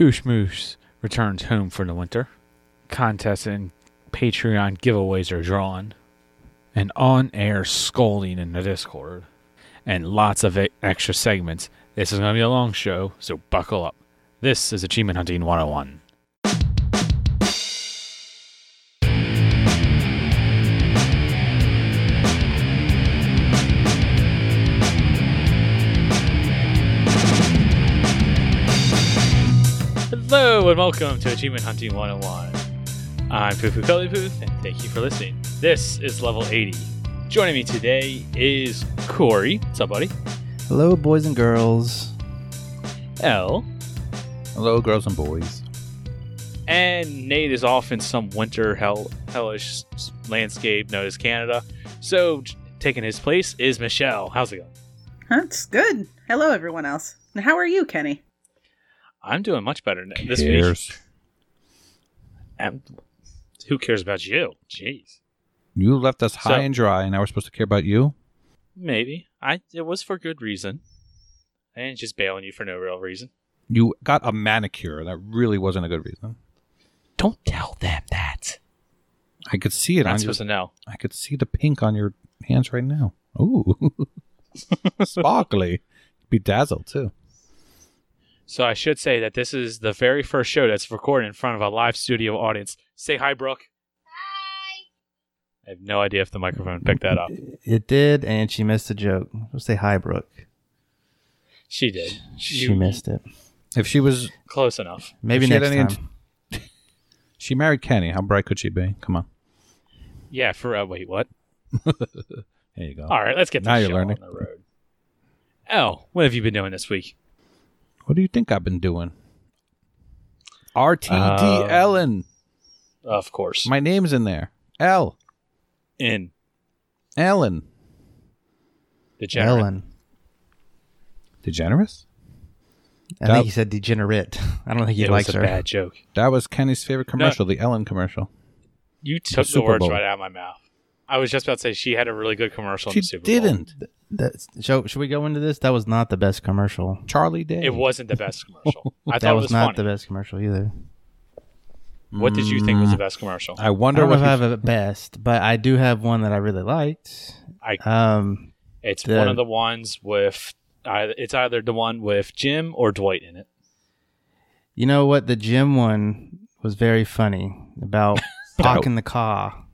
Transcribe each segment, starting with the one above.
Koosh Moose returns home for the winter. Contests and Patreon giveaways are drawn. An on air scolding in the Discord. And lots of extra segments. This is going to be a long show, so buckle up. This is Achievement Hunting 101. Welcome to Achievement Hunting 101. I'm Poo Cully Pooth, and thank you for listening. This is level 80. Joining me today is Corey. What's up, buddy? Hello, boys and girls. L. Hello, girls and boys. And Nate is off in some winter hell hellish landscape known as Canada. So j- taking his place is Michelle. How's it going? That's good. Hello, everyone else. How are you, Kenny? I'm doing much better n- this week. Cares. Um, who cares about you? Jeez. You left us high So- and dry, and now we're supposed to care about you. Maybe. I it was for good reason. I didn't just bailing you for no real reason. You got a manicure. That really wasn't a good reason. Don't tell them that. I could see it I'm on not your. supposed to know. I could see the pink on your hands right now. Ooh, sparkly, bedazzled too. So I should say that this is the very first show that's recorded in front of a live studio audience. Say hi, Brooke. Hi. I have no idea if the microphone picked that up. It did, and she missed a joke. We'll say hi, Brooke. She did. She You- missed it. If she was, Close enough. Maybe If she next time. int- she married Kenny. How bright could she be? Come on. Yeah. For uh, wait, what? There you go. All right, let's get Now the you're show learning. on the road. Oh, what have you been doing this week? What do you think I've been doing? RTD Um, Ellen. Of course, My name's in there. L. in Ellen. Degenerate. Ellen. Degenerous? I That- think he said degenerate. I don't think he It likes was a her. bad joke. That was Kenny's favorite commercial, the Ellen commercial. You took the Super words Bowl. right out of my mouth. I was just about to say she had a really good commercial in She the Super didn't. That's, so, should we go into this? That was not the best commercial. Charlie Day. It wasn't the best commercial. I that thought was, it was not funny. the best commercial either. What did you think was the best commercial? I I wonder don't know what if I have a best, but I do have one that I really liked. I Um, It's The- one of the ones with either it's either the one with Jim or Dwight in it. you know what? The Jim one was very funny about parking the car.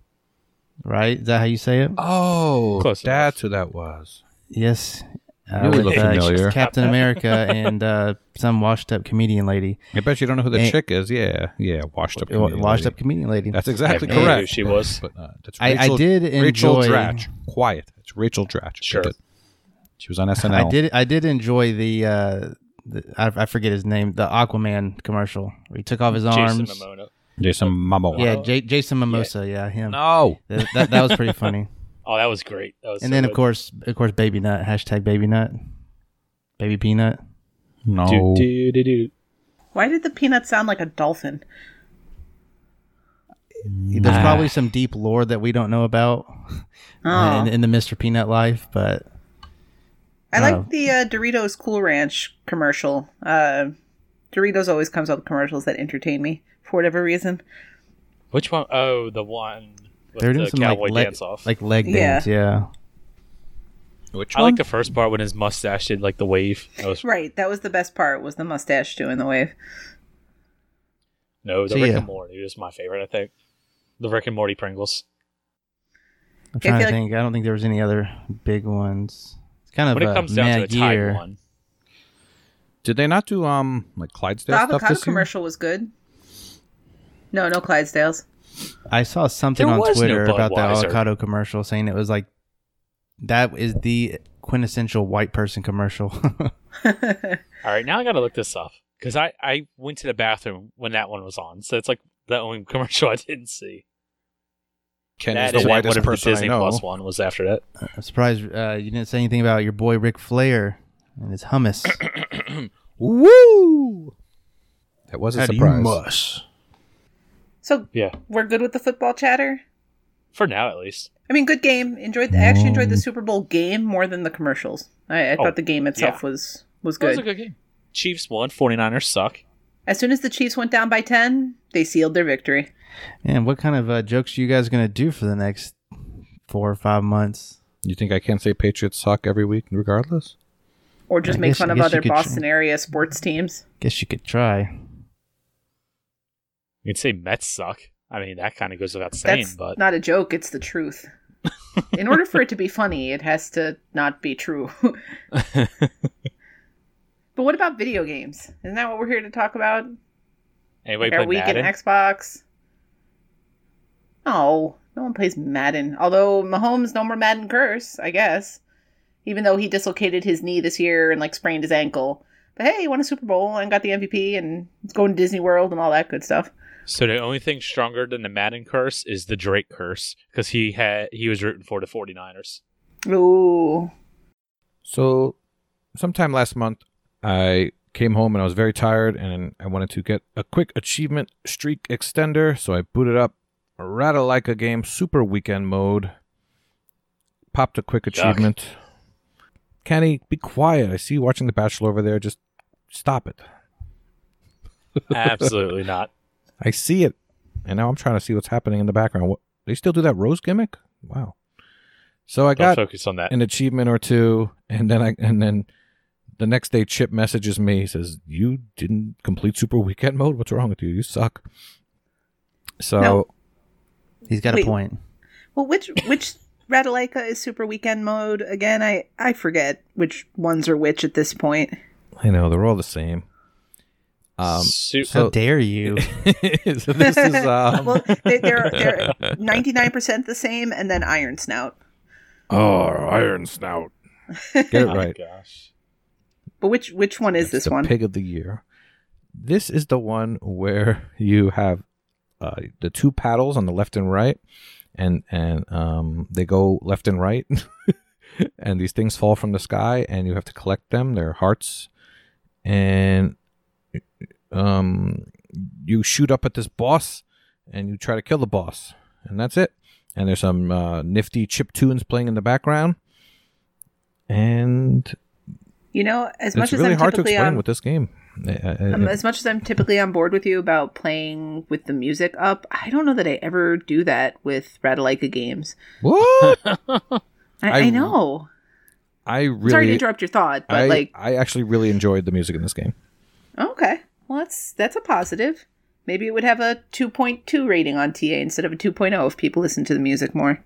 Right? Is that how you say it? Oh, Close that's who that was. Yes. Uh, You with, look uh, familiar. Captain America and uh, some washed up comedian lady. I bet you don't know who the Eh. chick is. Yeah, yeah, washed up. Wa- comedian washed lady. up comedian lady. That's exactly I have no correct. who she was. But uh, that's I- I Rachel, did Rachel enjoy- Dratch. Quiet. It's Rachel Dratch. Sure. She was on SNL. I did. I did enjoy the. Uh, the I, I forget his name. The Aquaman commercial where he took off his Jason arms. Momoa. Jason Momoa. Yeah, J- Jason Mimosa. Yeah, him. No. That, that, that was pretty funny. Oh, that was great. That was and so then of course, of course, Baby Nut. Hashtag Baby Nut. Baby Peanut. No. Do, do, do, do. Why did the peanut sound like a dolphin? There's Ah. probably some deep lore that we don't know about Oh, in, in the Mr. Peanut life, but I like the uh, Doritos Cool Ranch commercial. Uh, Doritos always comes up with commercials that entertain me for whatever reason. Which one? Oh, the one with they're doing the some cowboy like leg, dance off. like leg dance. Yeah. Which I one? like the first part when his mustache did like the wave. That was Right, that was the best part. Was the mustache doing the wave? no, the So, Rick yeah. and Morty was my favorite. I think the Rick and Morty Pringles. I'm Yeah, I trying to feel like- think. I don't think there was any other big ones. It's kind of When it a comes down to mad the year. one, Did they not do um like The Clydesdale stuff avocado this year? commercial was good. No, no Clydesdales. I saw something There on was no Twitter about the Budweiser. avocado commercial saying it was like that is the quintessential white person commercial. All right, now I got to look this up because I I went to the bathroom when that one was on, so it's like the only commercial I didn't see. Kenny's That the and whitest whatever person the Disney I know. Plus one was after that. I'm surprised uh, you didn't say anything about your boy Ric Flair and his hummus. Woo! That was a How do you surprise. mush? So Yeah, we're good with the football chatter. for now at least. I mean, good game. Enjoyed. The, I actually enjoyed the Super Bowl game more than the commercials. I, I Oh, thought the game itself yeah. was was That was good. a good game. Chiefs won. 49ers suck. As soon as the Chiefs went down by 10, they sealed their victory. And what kind of uh, jokes are you guys gonna do for the next four or five months? You think I can't say Patriots suck every week, regardless? Or just I make guess- fun of other Boston try. area sports teams. Guess you could try. You'd say Mets suck. I mean, that kind of goes without saying, That's but not a joke, it's the truth. In order for it to be funny, it has to not be true. but what about video games? Isn't that what we're here to talk about? anybody Our play week in Xbox? No, no one plays Madden. Although Mahomes no more Madden curse, I guess. Even though he dislocated his knee this year and like sprained his ankle. But hey, he won a Super Bowl and got the MVP and going to Disney World and all that good stuff. So the only thing stronger than the Madden curse is the Drake curse because he had he was rooting for the 49ers. Ooh. So, sometime last month, I came home and I was very tired, and I wanted to get a quick achievement streak extender. So I booted up Ratalaika game Super Weekend mode. Popped a quick Yuck. achievement. Kenny, be quiet. I see you watching The Bachelor over there. Just stop it. Absolutely not. I see it, and now I'm trying to see what's happening in the background. What they still do that rose gimmick? Wow. So I Don't got focus on that. an achievement or two, and then I and then the next day Chip messages me. He says, "You didn't complete Super Weekend mode. What's wrong with you? You suck." So No. He's got Wait. a point. Well, which which Ratalaika is Super Weekend mode again? I I forget which ones are which at this point. I know they're all the same. Um, Su- so- How dare you? so this is um, well, they, they're they're ninety nine percent the same, and then Iron Snout. oh Iron Snout. Get it oh my right. gosh. But which which one is It's this the one? Pig of the year. This is the one where you have uh, the two paddles on the left and right, and and um, they go left and right, and these things fall from the sky, and you have to collect them. They're hearts, and um, you shoot up at this boss, and you try to kill the boss, and that's it. And there's some uh, nifty chip tunes playing in the background, and You know, as much it's as really I'm hard to typically explain on, with this game. Um, as much as I'm typically on board with you about playing with the music up, I don't know that I ever do that with Ratalaika games. what? I, I, I- know. I Sorry to interrupt your thought, but I, like, I actually really enjoyed the music in this game. Okay, well that's that's a positive. Maybe it would have a 2.2 rating on TA instead of a 2.0 if people listen to the music more.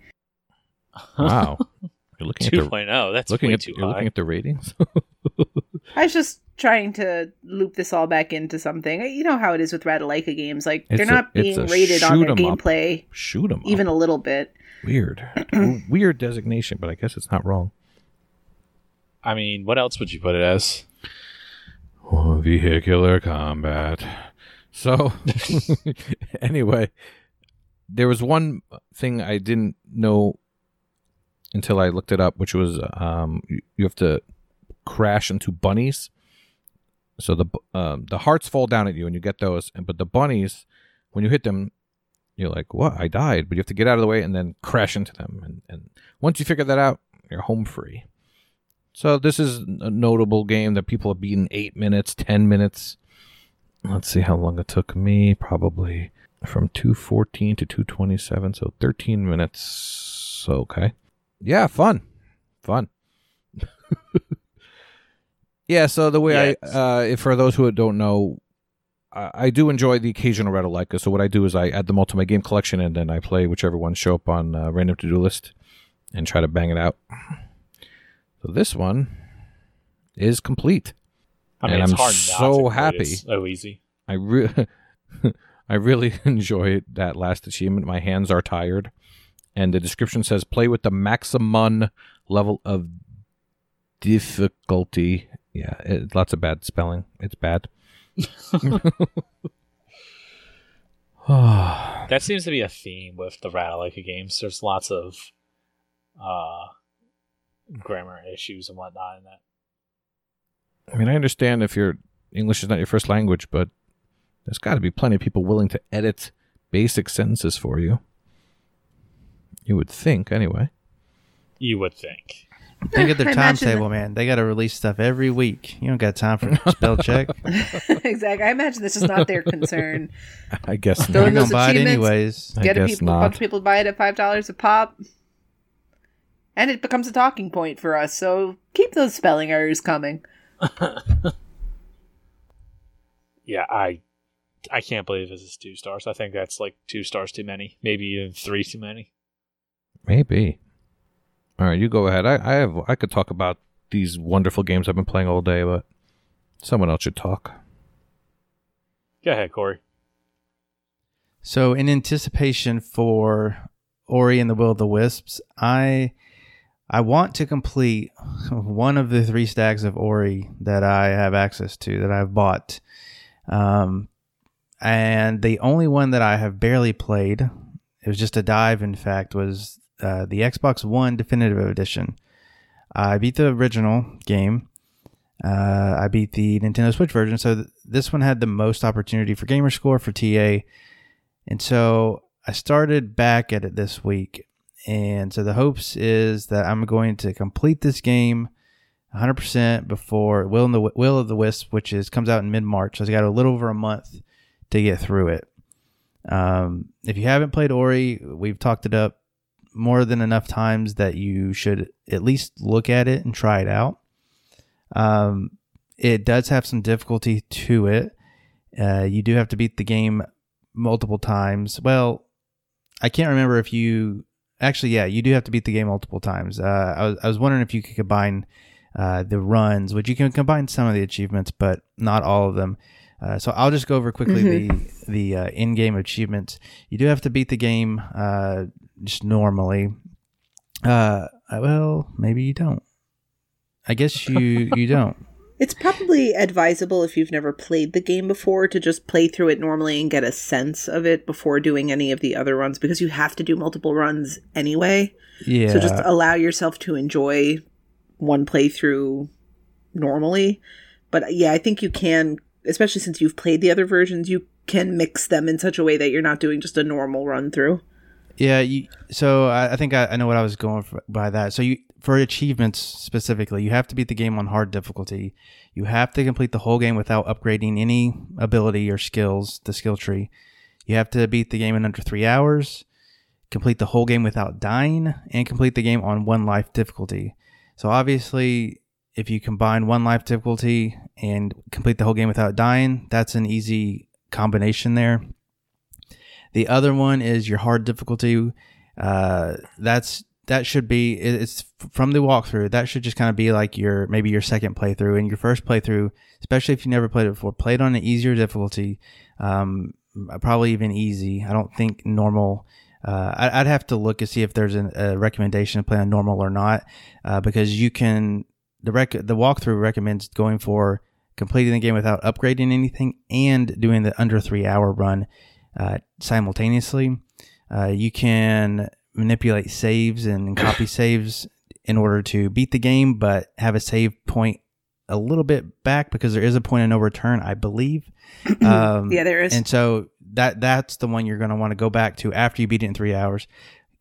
Wow, you're looking at the 2.0. That's looking way at too you're high. looking at the ratings. I was just trying to loop this all back into something. You know how it is with Ratalaika games; like It's they're a- not being rated on their shoot 'em up. gameplay Shoot them even a little bit. weird, weird designation, but I guess it's not wrong. I mean, what else would you put it as? Oh, vehicular combat. So, anyway, there was one thing I didn't know until I looked it up, which was um, you, you have to crash into bunnies. So the um, the hearts fall down at you, and you get those. And but the bunnies, when you hit them, you're like, "What? I died!" But you have to get out of the way and then crash into them. And, and once you figure that out, you're home free. So this is a notable game that people have beaten eight minutes, ten minutes. Let's see how long it took me. Probably from two fourteen to two twenty seven, so thirteen minutes. Okay, yeah, fun, fun. yeah. So the way Yes. I, uh, if for those who don't know, I, I do enjoy the occasional Ratalaika. So what I do is I add them all to my game collection, and then I play whichever ones show up on uh, random to do list, and try to bang it out. So this one is complete. I mean, And it's I'm hard not so to happy. It's so easy. I re- I really enjoy that last achievement. My hands are tired, and the description says play with the maximum level of difficulty. Yeah, it, lots of bad spelling. It's bad. That seems to be a theme with the Ratalaika games. There's lots of uh, grammar issues and whatnot in that. I mean, I understand if your English is not your first language, but there's got to be plenty of people willing to edit basic sentences for you. You would think, anyway. You would think. Think of their I imagine timetable, man. They got to release stuff every week. You don't got time for spell check. exactly. I imagine this is not their concern. I guess Throw You're in not. gonna those buy it achievements. anyways. I Get a, guess people, a bunch of people to buy it at five dollars a pop, and it becomes a talking point for us. So keep those spelling errors coming. Yeah, I I can't believe this is two stars. I think that's like two stars too many, maybe even three too many. Maybe. All right, you go ahead. I, I have I could talk about these wonderful games I've been playing all day, but someone else should talk. Go ahead, Corey. So, in anticipation for Ori and the Will of the Wisps, I I want to complete one of the three stacks of Ori that I have access to that I've bought. Um, and the only one that I have barely played, it was just a dive. In fact, was uh, the Xbox One Definitive Edition. I beat the original game. Uh, I beat the Nintendo Switch version, so th- this one had the most opportunity for gamer score for TA. And so I started back at it this week. And so the hopes is that I'm going to complete this game 100% before Will and the Will of the Wisp, which is comes out in mid March. So I got a little over a month to get through it. Um, if you haven't played Ori, we've talked it up more than enough times that you should at least look at it and try it out. Um, it does have some difficulty to it. Uh, you do have to beat the game multiple times. Well, I can't remember if you actually, yeah, you do have to beat the game multiple times. Uh, I was I was wondering if you could combine uh, the runs, which you can combine some of the achievements, but not all of them. Uh, so I'll just go over quickly the the uh, in-game achievements. You do have to beat the game uh, just normally. Uh, well, maybe you don't. I guess you you don't. It's probably advisable if you've never played the game before to just play through it normally and get a sense of it before doing any of the other runs because you have to do multiple runs anyway. Yeah. So just allow yourself to enjoy one playthrough normally. But yeah, I think you can, especially since you've played the other versions, you can mix them in such a way that you're not doing just a normal run through. Yeah, you, so I, I think I, I know what I was going for, by that. So you for achievements specifically, you have to beat the game on hard difficulty. You have to complete the whole game without upgrading any ability or skills, the skill tree. You have to beat the game in under three hours, complete the whole game without dying, and complete the game on one life difficulty. So obviously, if you combine one life difficulty and complete the whole game without dying, that's an easy combination there. The other one is your hard difficulty. Uh, that's that should be it's from the walkthrough. That should just kind of be like your maybe your second playthrough and your first playthrough, especially if you never played it before. Play it on an easier difficulty, um, probably even easy. I don't think normal. Uh, I'd have to look and see if there's an, a recommendation to play on normal or not, uh, because you can the rec the walkthrough recommends going for completing the game without upgrading anything and doing the under three hour run uh, simultaneously. Uh, you can manipulate saves and copy saves in order to beat the game, but have a save point a little bit back because there is a point of no return, I believe. Um, Yeah, there is. And so that that's the one you're going to want to go back to after you beat it in three hours.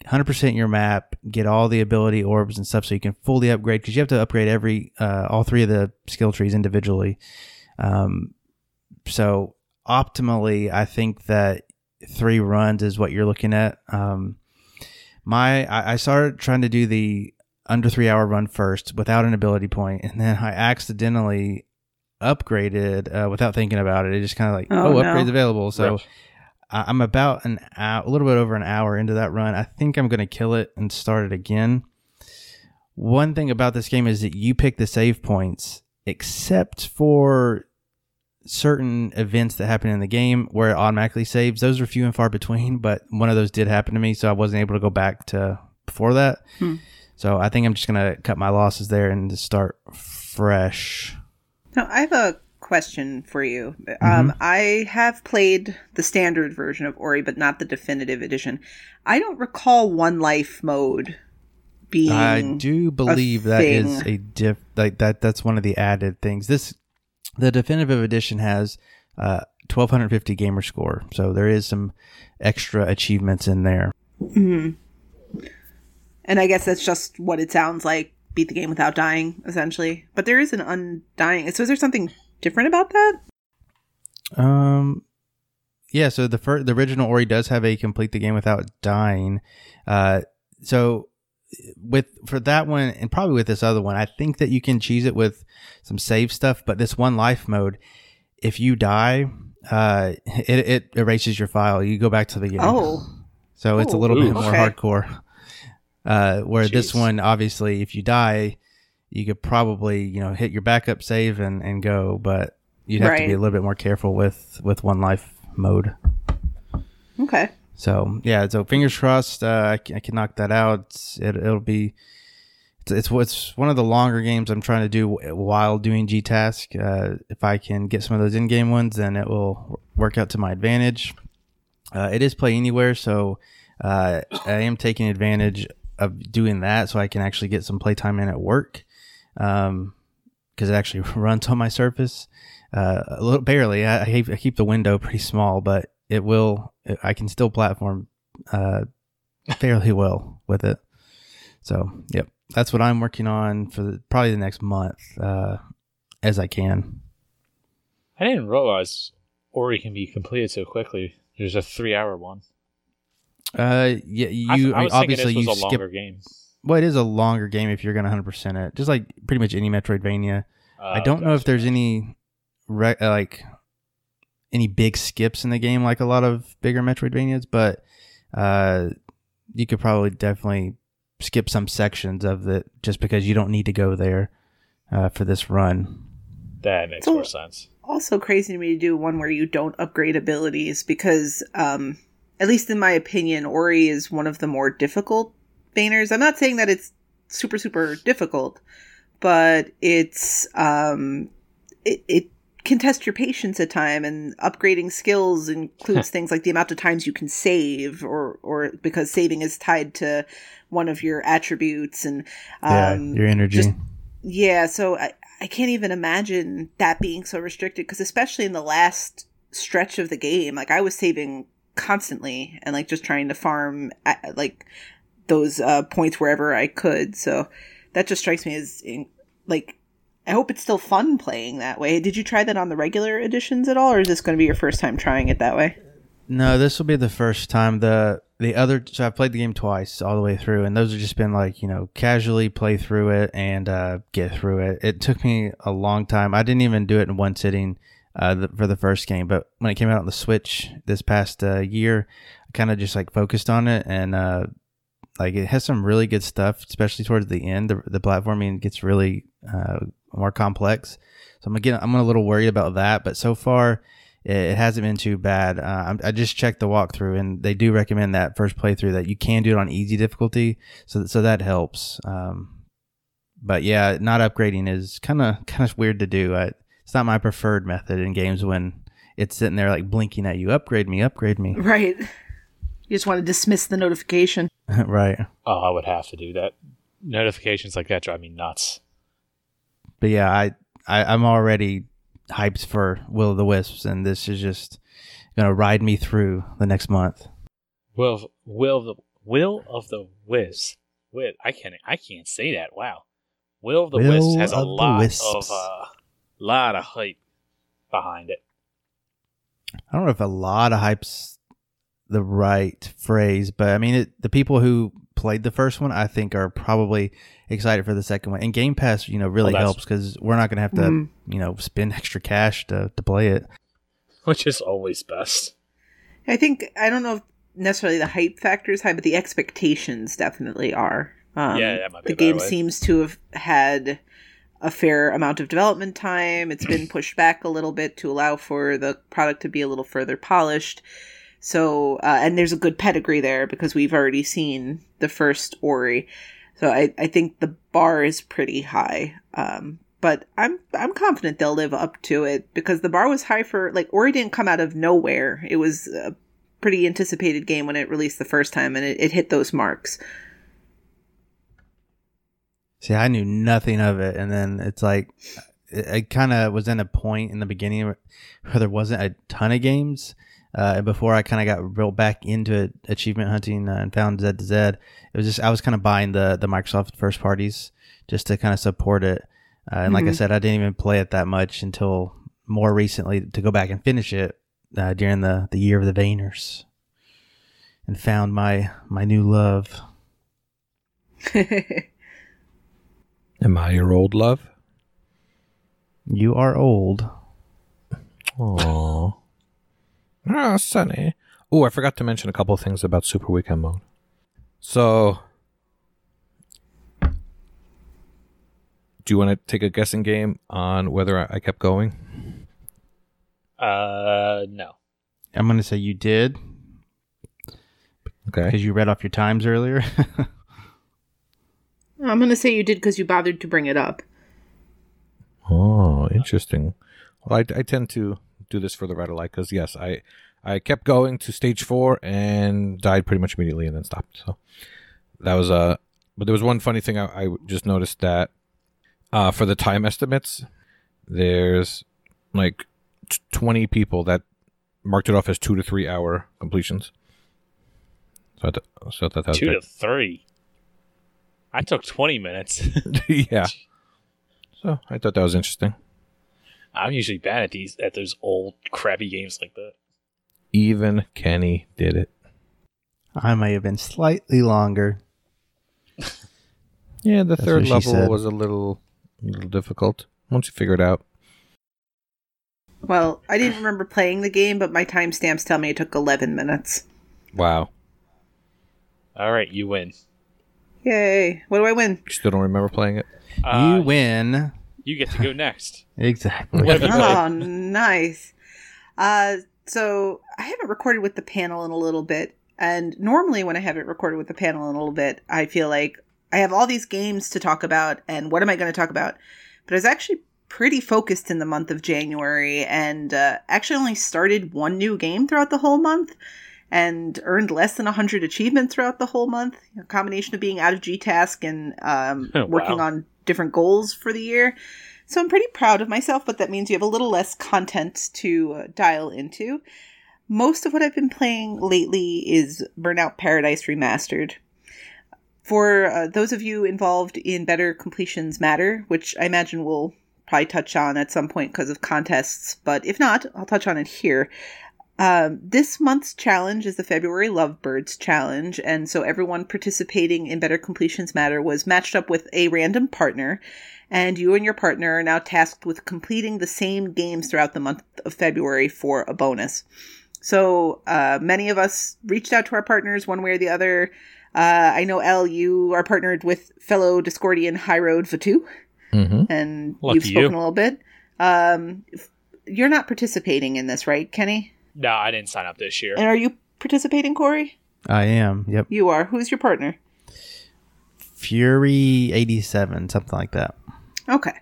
100% your map, get all the ability orbs and stuff so you can fully upgrade because you have to upgrade every uh, all three of the skill trees individually. Um, so optimally, I think that three runs is what you're looking at. Um, my I, I started trying to do the under three hour run first without an ability point, and then I accidentally upgraded uh, without thinking about it. It just kind of like Oh, oh, no. upgrades available. So Rough. I- I'm about an hour, a little bit over an hour into that run. I think I'm going to kill it and start it again. One thing about this game is that you pick the save points, except for certain events that happen in the game where it automatically saves. Those are few and far between, but one of those did happen to me, so I wasn't able to go back to before that. Hmm. So I think I'm just going to cut my losses there and just start fresh. Now, I have a question for you. Um, I have played the standard version of Ori, but not the definitive edition. I don't recall one life mode being. I do believe that is a diff like that. That's one of the added things. This the definitive edition has uh, 1250 gamer score, so there is some extra achievements in there. Mhm. And I guess that's just what it sounds like beat the game without dying, essentially. But there is an undying. So is there something different about that? Um, yeah. So the first, the original Ori does have a complete the game without dying. Uh, so with for that one and probably with this other one, I think that you can cheese it with some save stuff. But this one life mode, if you die, uh, it, it erases your file. You go back to the beginning. Oh, So it's a little ooh. bit more Okay. hardcore. Uh, where this one, obviously, if you die, you could probably you know hit your backup save and, and go, but you'd have to be a little bit more careful with with one life mode. okay. So yeah, so fingers crossed, uh, I, can, I can knock that out. It, it'll be. It's, it's it's one of the longer games I'm trying to do while doing G Task. Uh, if I can get some of those in-game ones, then it will work out to my advantage. Uh, it is play anywhere, so uh, I am taking advantage of doing that, so I can actually get some playtime in at work. Um, because it actually runs on my Surface. Uh, a little barely. I, I keep the window pretty small, but it will. I can still platform uh, fairly well with it. So, yep, that's what I'm working on for the, probably the next month, uh, as I can. I didn't realize Ori can be completed so quickly. There's a three-hour one. Uh, yeah, you I, I was obviously this you a skip. longer game. Well, it is a longer game if you're gonna 100 percent it, just like pretty much any Metroidvania. I Uh, don't know if there's any re- uh, like any big skips in the game like a lot of bigger Metroidvanias, but uh, you could probably definitely skip some sections of it just because you don't need to go there uh, for this run. that makes So- more sense. Also crazy to me to do one where you don't upgrade abilities because, um, at least in my opinion, Ori is one of the more difficult Baners. I'm not saying that it's super super difficult, but it's um, it, it can test your patience at time and upgrading skills includes things like the amount of times you can save or or because saving is tied to one of your attributes and um, yeah, your energy. just- yeah, so I, I can't even imagine that being so restricted because especially in the last stretch of the game, like I was saving constantly and like just trying to farm at, like those uh, points wherever I could. So that just strikes me as in, like I hope it's still fun playing that way. Did you try that on the regular editions at all, or is this going to be your first time trying it that way? No, this will be the first time. The the other so I've played the game twice all the way through, and those have just been like you know casually play through it and uh, get through it. It took me a long time. I didn't even do it in one sitting uh, the, for the first game, but when it came out on the Switch this past uh, year, I kind of just like focused on it and uh, like it has some really good stuff, especially towards the end. The, the platforming gets really uh, more complex, so I'm again I'm a little worried about that. But so far it, it hasn't been too bad. Uh, I'm- I just checked the walkthrough, and they do recommend that first playthrough that you can do it on easy difficulty, so so that helps. Um, but yeah, not upgrading is kind of kind of weird to do. I, it's not my preferred method in games when it's sitting there like blinking at you. Upgrade me, upgrade me. Right. You just want to dismiss the notification. right. Oh, I would have to do that. Notifications like that drive me nuts. But yeah, I, I I'm already hyped for Will of the Wisps, and this is just gonna ride me through the next month. Will of, will the will of the. Wit. I can't. I can't say that. Wow. Will of the Will Wisps has a lot Wisps. of uh, lot of hype behind it. I don't know if a lot of hype's the right phrase, but I mean, it, the people who played the first one, I think, are probably excited for the second one. And Game Pass, you know, really that's- helps because we're not going to have to, Mm. you know, spend extra cash to, to play it. which is always best. I think I don't know if necessarily the hype factor is high, but the expectations definitely are. Um, Yeah, that the game way. seems to have had a fair amount of development time. It's been pushed back a little bit to allow for the product to be a little further polished. So, uh, and there's a good pedigree there because we've already seen the first Ori. So I, I think the bar is pretty high. Um, but I'm I'm confident they'll live up to it because the bar was high for like Ori didn't come out of nowhere. It was a pretty anticipated game when it released the first time, and it, it hit those marks. See, I knew nothing of it, and then it's like it, kind of was in a point in the beginning where there wasn't a ton of games. Uh, before I kind of got real back into achievement hunting uh, and found Z to Z, it was just I was kind of buying the the Microsoft first parties just to kind of support it. Uh, and like I Mhm. said, I didn't even play it that much until more recently to go back and finish it uh, during the the year of the Vayners, and found my my new love. Am I your old love? You are old. Aww. Ah, Sunny. Oh, I forgot to mention a couple of things about Super Weekend Mode. So, do you want to take a guessing game on whether I I kept going? Uh, no. I'm gonna say you did Okay. because you read off your times earlier. I'm going to say you did because you bothered to bring it up. Oh, interesting. Well, I, I tend to do this for the of light because yes, I I kept going to stage four and died pretty much immediately and then stopped. So that was Uh, but there was one funny thing I, I just noticed that uh, for the time estimates, there's like t- twenty people that marked it off as two to three hour completions. So I, th- so I thought that was Two to three. I took 20 minutes. yeah. So I thought that was interesting. I'm usually bad at these at those old crappy games like that. Even Kenny did it. I may have been slightly longer. Yeah, the That's third level said. was a little, a little difficult once you figure it out. Well, I didn't remember playing the game, but my timestamps tell me it took 11 minutes. Wow, All right, you win. Yay. What do I win? you still don't remember playing it? Uh, you win. You get to go next. Exactly. What played? Oh, nice. Uh, so I haven't recorded with the panel in a little bit, and normally when I haven't recorded with the panel in a little bit, I feel like I have all these games to talk about, and what am I going to talk about? But I was actually pretty focused in the month of January, and uh, actually only started one new game throughout the whole month. And earned less than 100 achievements throughout the whole month. A combination of being out of G Task and um, Wow. working on different goals for the year. So I'm pretty proud of myself, but that means you have a little less content to uh, dial into. Most of what I've been playing lately is Burnout Paradise Remastered. For uh, those of you involved in Better Completions Matter, which I imagine we'll probably touch on at some point because of contests, but if not, I'll touch on it here. Um, this month's challenge is the February Lovebirds Challenge, and so everyone participating in Better Completions Matter was matched up with a random partner, and you and your partner are now tasked with completing the same games throughout the month of February for a bonus. So uh, many of us reached out to our partners one way or the other. Uh, I know, Elle, you are partnered with fellow Discordian High Road Vatu, Mm-hmm. and Lucky you've spoken you. a little bit. Um, you're not participating in this, right, Kenny? No, I didn't sign up this year. And are you participating, Corey? I am. Yep. You are. Who's your partner? Fury 87, something like that. Okay.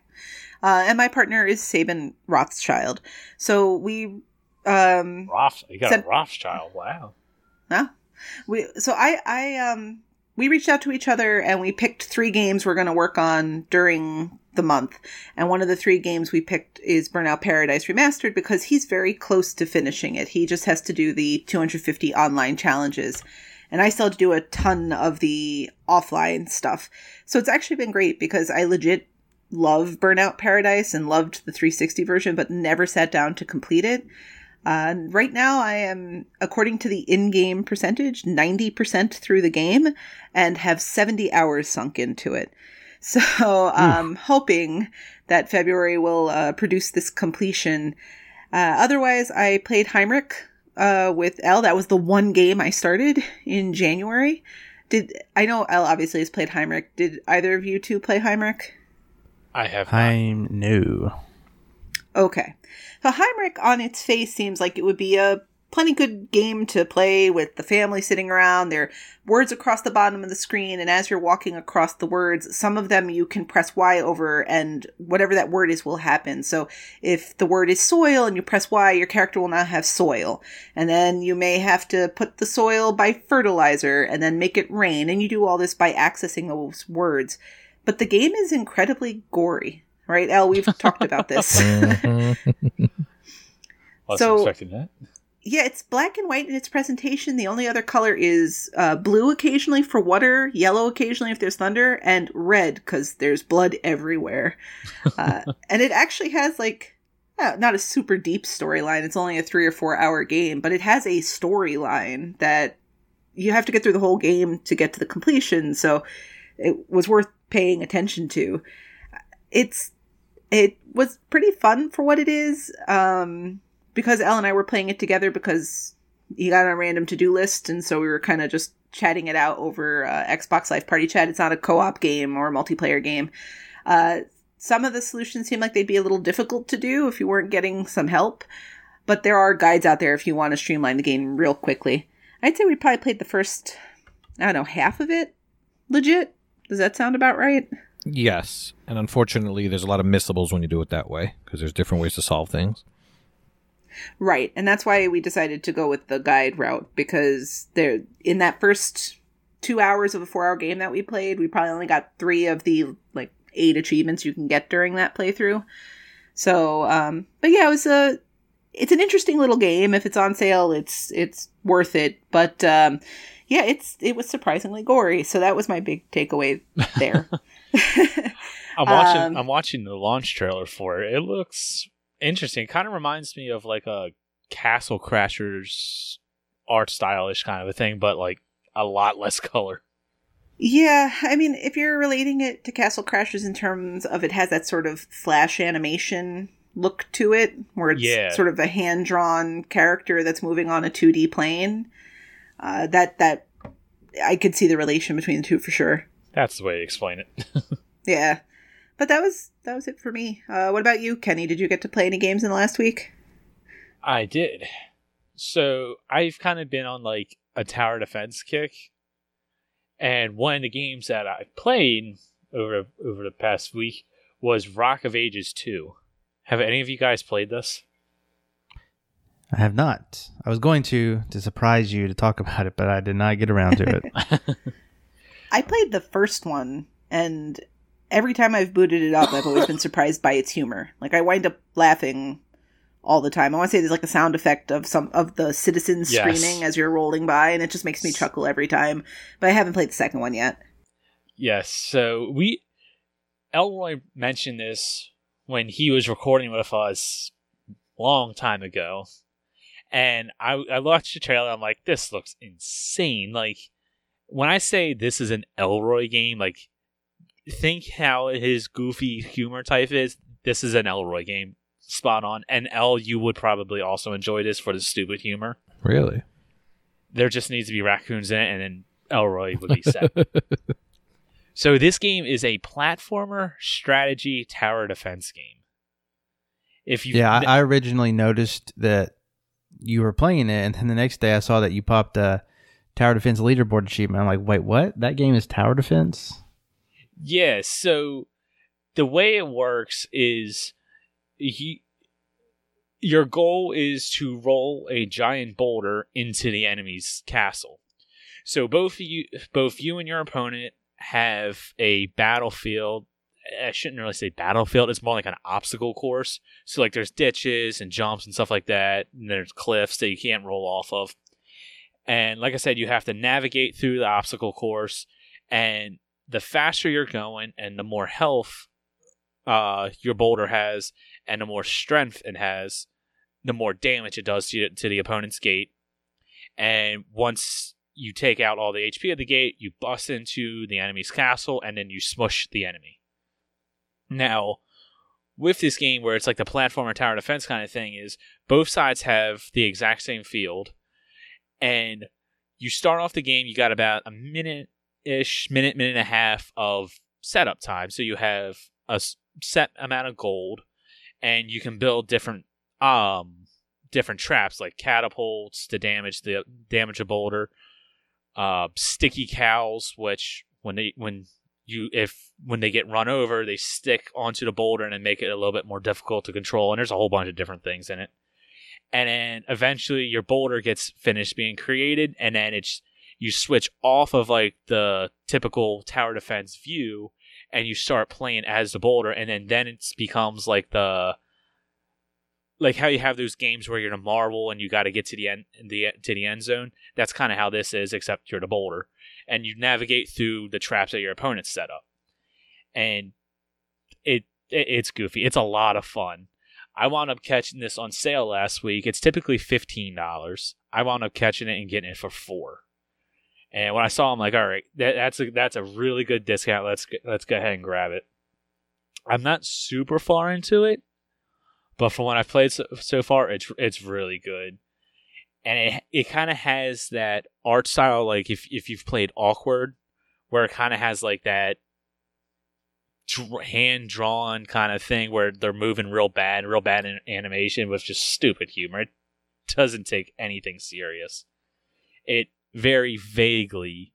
Uh, and my partner is Sabin Rothschild. So we, um, Roth, you got Sent- a Rothschild. Wow. yeah, we. So I, I, um, we reached out to each other and we picked three games we're going to work on during the month. And one of the three games we picked is Burnout Paradise Remastered because he's very close to finishing it. He just has to do the 250 online challenges. And I still do a ton of the offline stuff. So it's actually been great because I legit love Burnout Paradise and loved the 360 version, but never sat down to complete it. Uh, right now, I am, according to the in game percentage, 90% through the game and have 70 hours sunk into it. So I'm hoping that February will uh, produce this completion. Uh, otherwise, I played Heinrich uh, with L. That was the one game I started in January. Did I know L obviously has played Heinrich? Did either of you two play Heinrich? I have. not. I'm new. Okay. So Heinrich on its face seems like it would be a plenty good game to play with the family sitting around. There are words across the bottom of the screen, and as you're walking across the words, some of them you can press Y over, and whatever that word is will happen. So if the word is soil and you press Y, your character will now have soil. And then you may have to put the soil by fertilizer and then make it rain, and you do all this by accessing those words. But the game is incredibly gory. Right, Elle, we've talked about this. Mm-hmm. So- expecting that. Yeah, it's black and white in its presentation. The only other color is uh, blue occasionally for water, yellow occasionally if there's thunder, and red because there's blood everywhere. Uh, and it actually has like uh, not a super deep storyline. It's only a three or four hour game, but it has a storyline that you have to get through the whole game to get to the completion. So it was worth paying attention to. It's it was pretty fun for what it is. Um, because Elle and I were playing it together because he got on a random to do list, and so we were kind of just chatting it out over uh, Xbox Live Party Chat. It's not a co op game or a multiplayer game. Uh, some of the solutions seem like they'd be a little difficult to do if you weren't getting some help, but there are guides out there if you want to streamline the game real quickly. I'd say we probably played the first, I don't know, half of it legit. Does that sound about right? Yes, and unfortunately, there's a lot of missables when you do it that way because there's different ways to solve things. Right, and that's why we decided to go with the guide route because there in that first two hours of a four hour game that we played, we probably only got three of the like eight achievements you can get during that playthrough. So, um, but yeah, it was a it's an interesting little game. If it's on sale, it's it's worth it. But um, yeah, it's it was surprisingly gory. So that was my big takeaway there. I'm watching. Um, I'm watching the launch trailer for it. It looks interesting. It kind of reminds me of like a Castle Crashers art stylish kind of a thing, but like a lot less color. Yeah, I mean, if you're relating it to Castle Crashers in terms of it has that sort of flash animation look to it, where it's Yeah. sort of a hand drawn character that's moving on a 2D plane, uh, that that I could see the relation between the two for sure. That's the way to explain it. Yeah, but that was that was it for me. Uh, what about you, Kenny? Did you get to play any games in the last week? I did. So I've kind of been on like a tower defense kick, and one of the games that I played over over the past week was Rock of Ages two. Have any of you guys played this? I have not. I was going to to surprise you to talk about it, but I did not get around to it. I played the first one, and every time I've booted it up, I've always been surprised by its humor. Like I wind up laughing all the time. I want to say there's like a sound effect of some of the citizens Yes. screaming as you're rolling by, and it just makes me chuckle every time. But I haven't played the second one yet. Yes. So we, Elroy mentioned this when he was recording with us long time ago, and I I watched the trailer. I'm like, this looks insane. Like when I say this is an Elroy game, like think how his goofy humor type is. This is an Elroy game, spot on. And L, you would probably also enjoy this for the stupid humor. Really? There just needs to be raccoons in it, and then Elroy would be set. So this game is a platformer strategy tower defense game. If you yeah, I, I originally noticed that you were playing it, and then the next day I saw that you popped a Tower Defense leaderboard achievement. I'm like, wait, what? That game is Tower Defense? Yeah, so the way it works is he your goal is to roll a giant boulder into the enemy's castle. So both you both you and your opponent have a battlefield I shouldn't really say battlefield. It's more like an obstacle course. So like there's ditches and jumps and stuff like that. And there's cliffs that you can't roll off of. And like I said, you have to navigate through the obstacle course. And the faster you're going, and the more health uh, your boulder has, and the more strength it has, the more damage it does to, to the opponent's gate. And once you take out all the HP of the gate, you bust into the enemy's castle, and then you smush the enemy. Now, with this game where it's like the platformer tower defense kind of thing, is both sides have the exact same field, and you start off the game, you got about a minute ish, minute, minute and a half of setup time. So you have a set amount of gold, and you can build different um different traps like catapults to damage the damage a boulder, uh, sticky cows, which when they when you if when they get run over, they stick onto the boulder and make it a little bit more difficult to control. And there's a whole bunch of different things in it. And then eventually your boulder gets finished being created, and then it's you switch off of like the typical tower defense view and you start playing as the boulder and then then it becomes like the like how you have those games where you're in a marble and you got to get to the end the to the end zone. That's kind of how this is, except you're the boulder, and you navigate through the traps that your opponents set up, and it, it it's goofy. It's a lot of fun. I wound up catching this on sale last week. It's typically fifteen dollars. I wound up catching it and getting it for four. And when I saw, I'm like, all right, that, that's a that's a really good discount. Let's let's go ahead and grab it. I'm not super far into it, but from what I've played so, so far, it's it's really good, and it it kind of has that art style like if if you've played Awkward, where it kind of has like that hand drawn kind of thing where they're moving real bad, real bad in animation with just stupid humor. It doesn't take anything serious. It very vaguely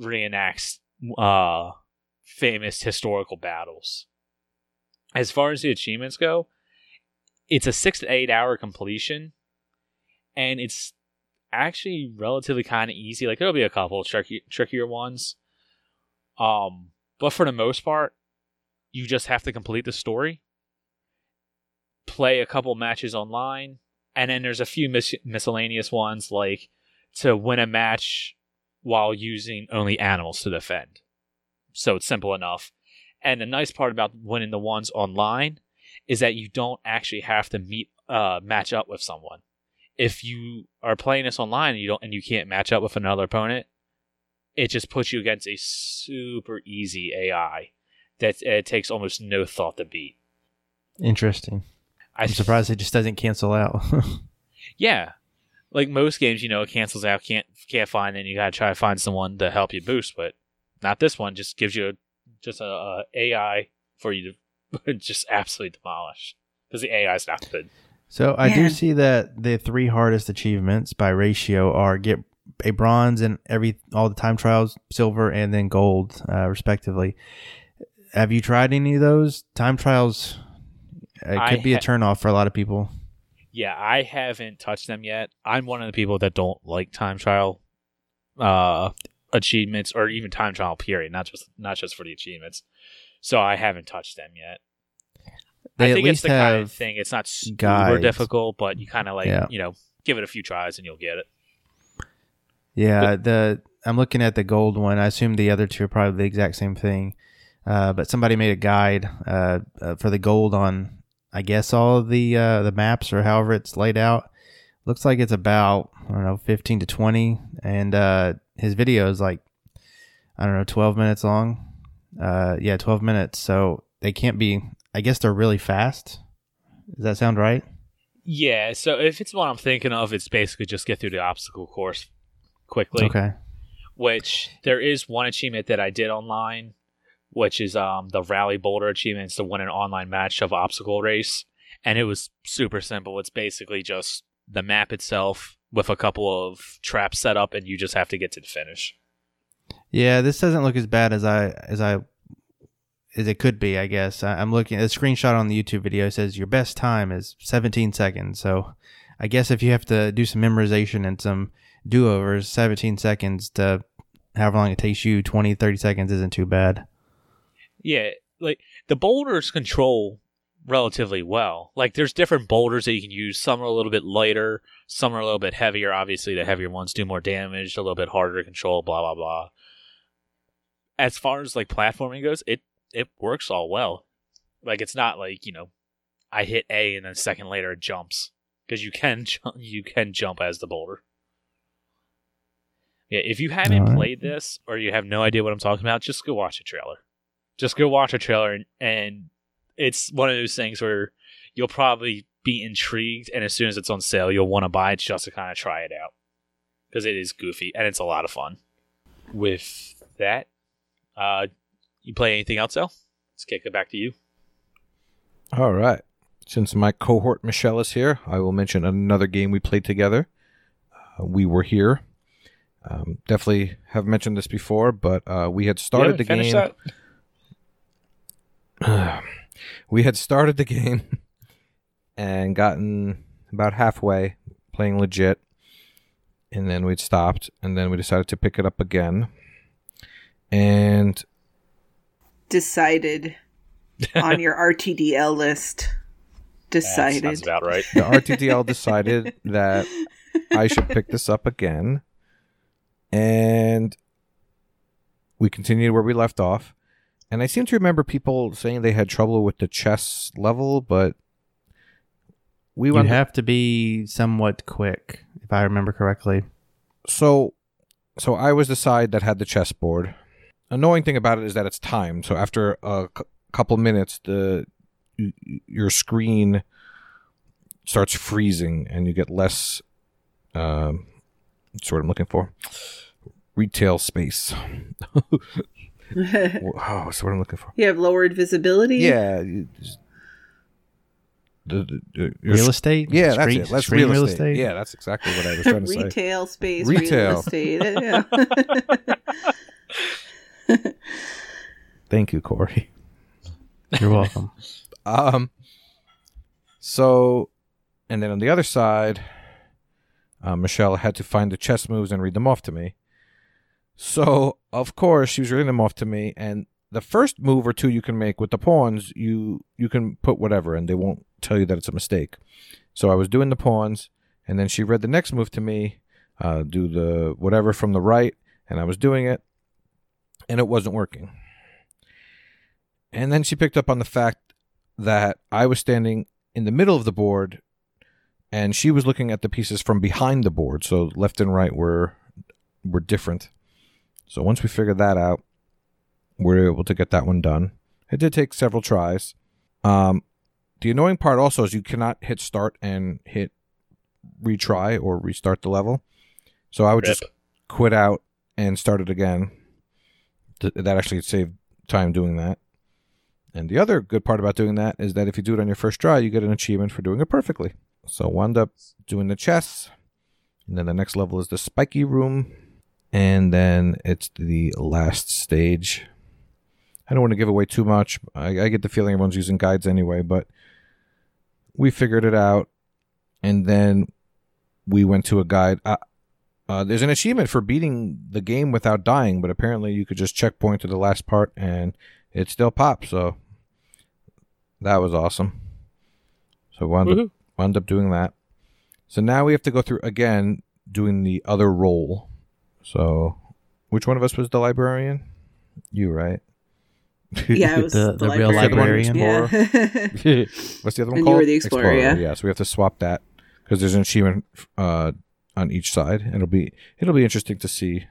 reenacts uh, famous historical battles. As far as the achievements go, it's a six to eight hour completion, and it's actually relatively kind of easy. Like there'll be a couple tricky, trickier ones, um, but for the most part, you just have to complete the story, play a couple matches online, and then there's a few mis- miscellaneous ones like to win a match while using only animals to defend. So it's simple enough. And the nice part about winning the ones online is that you don't actually have to meet uh, match up with someone. If you are playing this online and you don't and you can't match up with another opponent, it just puts you against a super easy AI that it takes almost no thought to beat. Interesting. I I'm surprised it just doesn't cancel out. Yeah, like most games, you know, it cancels out, can't can't find, and you gotta try to find someone to help you boost. But not this one. Just gives you a, just a, a AI for you to just absolutely demolish because the AI is not good. so I do see that the three hardest achievements by ratio are get a bronze in every all the time trials, silver, and then gold, uh, respectively. Have you tried any of those time trials? It I could be a ha- turnoff for a lot of people. Yeah, I haven't touched them yet. I'm one of the people that don't like time trial uh achievements or even time trial period, not just not just for the achievements. So I haven't touched them yet. They I think it's the kind of thing. It's not super guides. difficult, but you kind of like Yeah. you know give it a few tries and you'll get it. Yeah, the I'm looking at the gold one. I assume the other two are probably the exact same thing. Uh, but somebody made a guide uh, uh, for the gold on, I guess, all of the uh, the maps or however it's laid out. Looks like it's about I don't know, 15 to 20, and uh, his video is like I don't know, 12 minutes long. Uh, yeah, 12 minutes. So they can't be. I guess they're really fast. Does that sound right? Yeah, so if it's what I'm thinking of, it's basically just get through the obstacle course quickly. Okay. Which there is one achievement that I did online, which is um the rally boulder achievement is to win an online match of obstacle race, and it was super simple. It's basically just the map itself with a couple of traps set up, and you just have to get to the finish. Yeah, this doesn't look as bad as I as I as it could be. I guess I, I'm looking. A screenshot on the YouTube video says your best time is 17 seconds. So I guess if you have to do some memorization and some do overs, 17 seconds to however long it takes you, 20, 30 seconds isn't too bad. Yeah, like the boulders control relatively well. Like there's different boulders that you can use. Some are a little bit lighter, some are a little bit heavier. Obviously, the heavier ones do more damage, a little bit harder to control. Blah blah blah. As far as like platforming goes, it it works all well. Like it's not like you know, I hit A and then a second later it jumps because you can you can jump as the boulder. Yeah, if you haven't Alright. played this or you have no idea what I'm talking about, just go watch a trailer just go watch a trailer and, and it's one of those things where you'll probably be intrigued and as soon as it's on sale you'll want to buy it just to kind of try it out because it is goofy and it's a lot of fun with that uh you play anything else though let's kick it back to you All right. Since my cohort Michelle is here, I will mention another game we played together. Uh, we were here. Um, definitely have mentioned this before, but uh, we had started the game. That? we had started the game and gotten about halfway playing legit, and then we'd stopped, and then we decided to pick it up again. And Decided on your RTDL list decided. sounds about right. the RTDL decided that I should pick this up again, and we continued where we left off. And I seem to remember people saying they had trouble with the chess level, but we would have to be somewhat quick, if I remember correctly. so, so I was the side that had the chessboard. Annoying thing about it is that it's timed. So after a cou- couple minutes, the your screen starts freezing, and you get less. Um, that's what I'm looking for. Retail space. oh, that's what I'm looking for. you have lowered visibility. Yeah. you just- the, the, the- your Real sc- estate? Yeah, Screen- that's it. That's screen real, estate. Yeah, that's exactly what I was trying to say. Retail space, Retail. real estate. Yeah. Thank you, Corey. You're welcome. Um. So, and then on the other side, uh, Michelle had to find the chess moves and read them off to me. So, of course, she was reading them off to me, and the first move or two you can make with the pawns, you you can put whatever, and they won't tell you that it's a mistake. So I was doing the pawns, and then she read the next move to me, uh, do the whatever from the right, and I was doing it, and it wasn't working. And then she picked up on the fact that I was standing in the middle of the board and she was looking at the pieces from behind the board. So left and right were were different. So once we figured that out, we were able to get that one done. It did take several tries. Um, the annoying part also is you cannot hit start and hit retry or restart the level. So I would just quit out and start it again. Th- that actually saved time doing that. And the other good part about doing that is that if you do it on your first try, you get an achievement for doing it perfectly. So wound up doing the chess, and then the next level is the spiky room, and then it's the last stage. I don't want to give away too much. I, I get the feeling everyone's using guides anyway, but we figured it out, and then we went to a guide. Uh, uh, there's an achievement for beating the game without dying, but apparently you could just checkpoint to the last part and it still pops. So that was awesome. So wound up, wound up doing that. So now we have to go through again doing the other role. So which one of us was the librarian? You, right? Yeah, it was The- the, the real librarian. librarian? Yeah. What's the other one And you were the explorer, yeah. So we have to swap that because there's an achievement uh, on each side, and it'll be it'll be interesting to see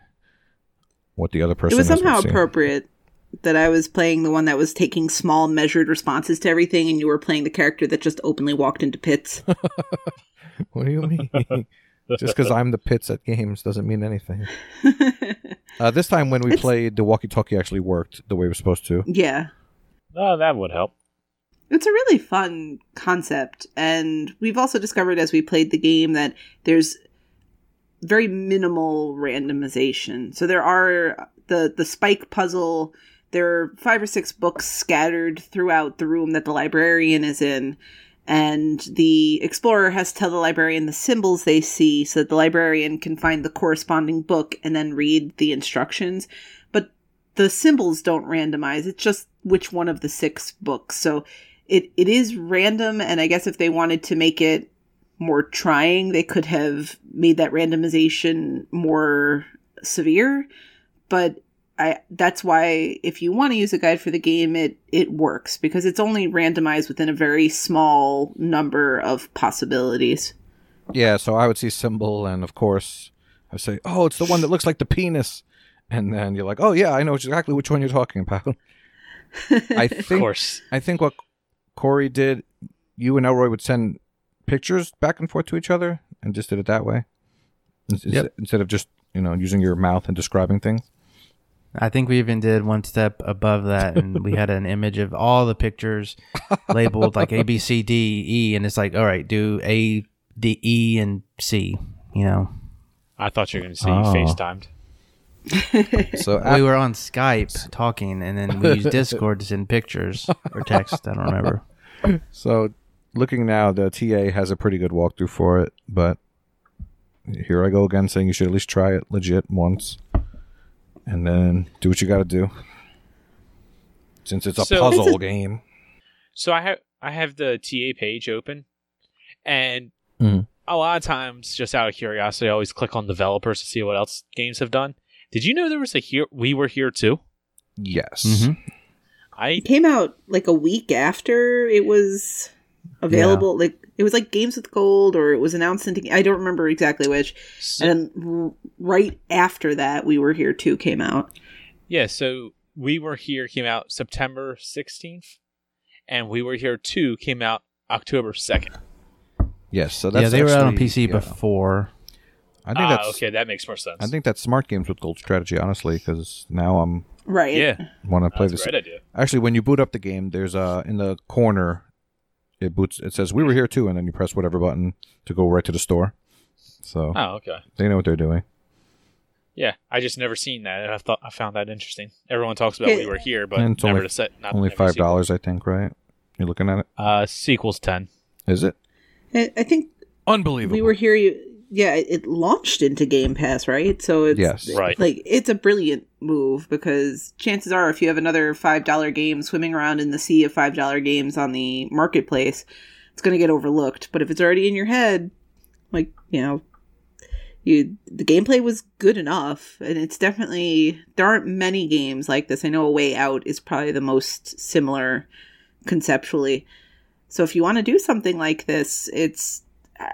what the other person. it was has somehow seeing. appropriate that I was playing the one that was taking small, measured responses to everything, and you were playing the character that just openly walked into pits. What do you mean? Just because I'm the pits at games doesn't mean anything. Uh, this time when we It's- played, the walkie-talkie actually worked the way it was supposed to. yeah. Oh, that would help. It's a really fun concept, and we've also discovered as we played the game that there's very minimal randomization. So there are the the spike puzzle. There are five or six books scattered throughout the room that the librarian is in, and the explorer has to tell the librarian the symbols they see so that the librarian can find the corresponding book and then read the instructions. But the symbols don't randomize. It's just which one of the six books. So it, it is random, and I guess if they wanted to make it more trying, they could have made that randomization more severe. But I that's why if you want to use a guide for the game, it it works because it's only randomized within a very small number of possibilities. Yeah, so I would see symbol, and of course, I would say, "Oh, it's the one that looks like the penis," and then you're like, "Oh yeah, I know exactly which one you're talking about." I think, Of think course. I think what Corey did, you and Elroy would send pictures back and forth to each other, and just did it that way, Ins- Yep. instead of just you know using your mouth and describing things. I think we even did one step above that, and we had an image of all the pictures labeled like A, B, C, D, E, and it's like, all right, do A, D, E, and C. You know, I thought you were going to say Oh. FaceTimed. So we were on Skype talking, and then we used Discord to send pictures or text. I don't remember. so looking now, the TA has a pretty good walkthrough for it, but here I go again saying you should at least try it legit once, and then do what you got to do. Since it's a So- puzzle game. So I have I have the TA page open, and Mhm. a lot of times, just out of curiosity, I always click on developers to see what else games have done. Did you know there was a here? We were here too. Yes. Mhm. I It came out like a week after it was available. Like it was like Games with Gold, or it was announced into. I don't remember exactly which. so, And r- right after that, we were here too came out. yeah. So we were here came out September sixteenth, and we were here two came out October second. Yes. So that's yeah, they were out on PC yeah. before. I think Ah, that's okay. That makes more sense. I think that's smart games with gold strategy, honestly, because now I'm Right. yeah, want to play that's this. a great idea. Actually, when you boot up the game, there's uh in the corner, it boots. It says we were here too, and then you press whatever button to go right to the store. So Oh, okay. they know what they're doing. Yeah, I just never seen that. and I thought I found that interesting. Everyone talks about we were here, but And it's never only- to set. Not Only five dollars, I think. Right? You're looking at it. Uh, sequels ten. Is it? I, I think Unbelievable. we were here. You, yeah, it, it launched into Game Pass, right? So it's Yes. Right. like it's a brilliant move because chances are, if you have another five dollar game swimming around in the sea of five dollar games on the marketplace, it's going to get overlooked. But if it's already in your head, like you know, you the gameplay was good enough, and it's definitely there aren't many games like this. I know A Way Out is probably the most similar conceptually. So if you want to do something like this, it's uh,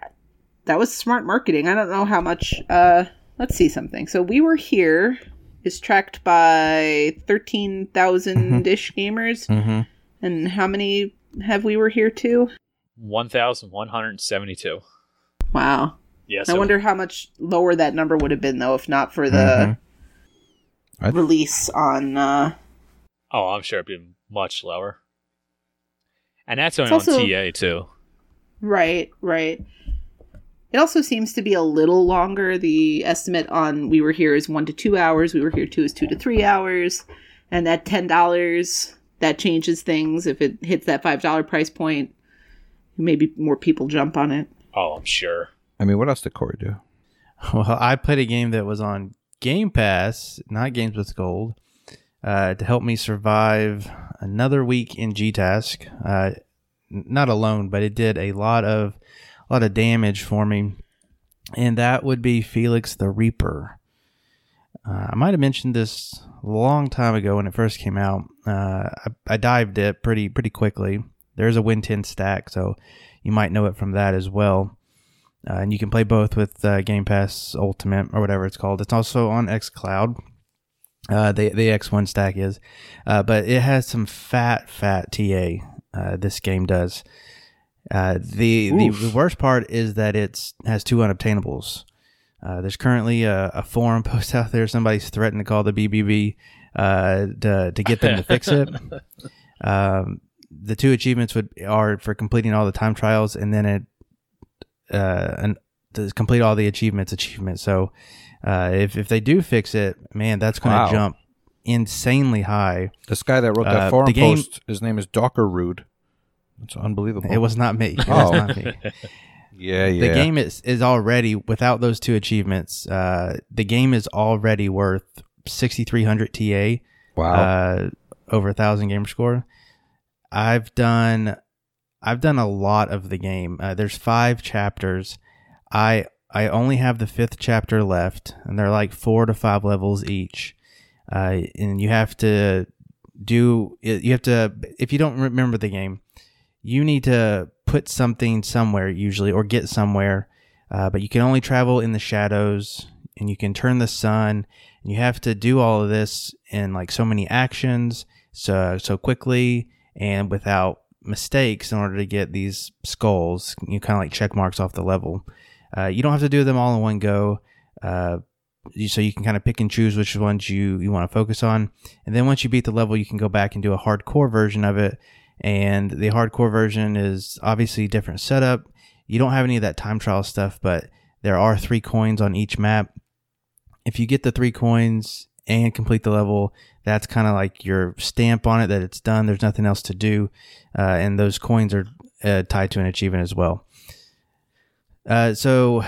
that was smart marketing. I don't know how much. Uh, let's see something. So we were here is tracked by thirteen thousand ish gamers, Mm-hmm. and how many have we were here too? One thousand one hundred seventy-two. Wow. Yes. I wonder how much lower that number would have been though if not for the Mhm. Release on. Uh, Oh, I'm sure it'd be much lower. And that's only on also- TA too. Right, right. It also seems to be a little longer. The estimate on we were here is one to two hours. We were here two is two to three hours, and at ten dollars, that changes things. If it hits that five dollar price point, maybe more people jump on it. Oh, I'm sure. I mean, what else did Corey do? Well, I played a game that was on Game Pass, not Games with Gold, uh, to help me survive another week in GTask. Uh, not alone, but it did a lot of a lot of damage for me, and that would be Felix the Reaper. Uh, I might have mentioned this a long time ago when it first came out. Uh, I, I dived it pretty pretty quickly. There's a Win 10 stack, so you might know it from that as well. Uh, and you can play both with uh, Game Pass Ultimate or whatever it's called. It's also on XCloud. Uh, the the X1 stack is, uh, but it has some fat fat TA. Uh, this game does. Uh, the, the Oof. the worst part is that it's has two unobtainables. Uh, there's currently a, a forum post out there. Somebody's threatened to call the BBB uh, to to get them to fix it. Um, the two achievements would are for completing all the time trials, and then it uh, and to complete all the achievements achievement. So uh, if if they do fix it, man, that's going to Wow. jump insanely high. This guy that wrote that Uh, forum the game- post, his name is Docker Rude. It's unbelievable. It was not me. It Oh. was not me. yeah, yeah. The game is is already without those two achievements. Uh, the game is already worth sixty three hundred TA. wow. uh, over a thousand gamer score. I've done, I've done a lot of the game. Uh, there's five chapters. I I only have the fifth chapter left, and they're like four to five levels each. Uh, and you have to do you have to if you don't remember the game, you need to put something somewhere usually or get somewhere. Uh, but you can only travel in the shadows, and you can turn the sun. And you have to do all of this in like so many actions, so so quickly and without mistakes in order to get these skulls. You kind of like check marks off the level. Uh, you don't have to do them all in one go. Uh, so you can kind of pick and choose which ones you, you want to focus on. And then once you beat the level, you can go back and do a hardcore version of it. And the hardcore version is obviously different setup. You don't have any of that time trial stuff, but there are three coins on each map. If you get the three coins and complete the level, that's kind of like your stamp on it that it's done. There's nothing else to do. Uh, and those coins are uh, tied to an achievement as well. Uh, so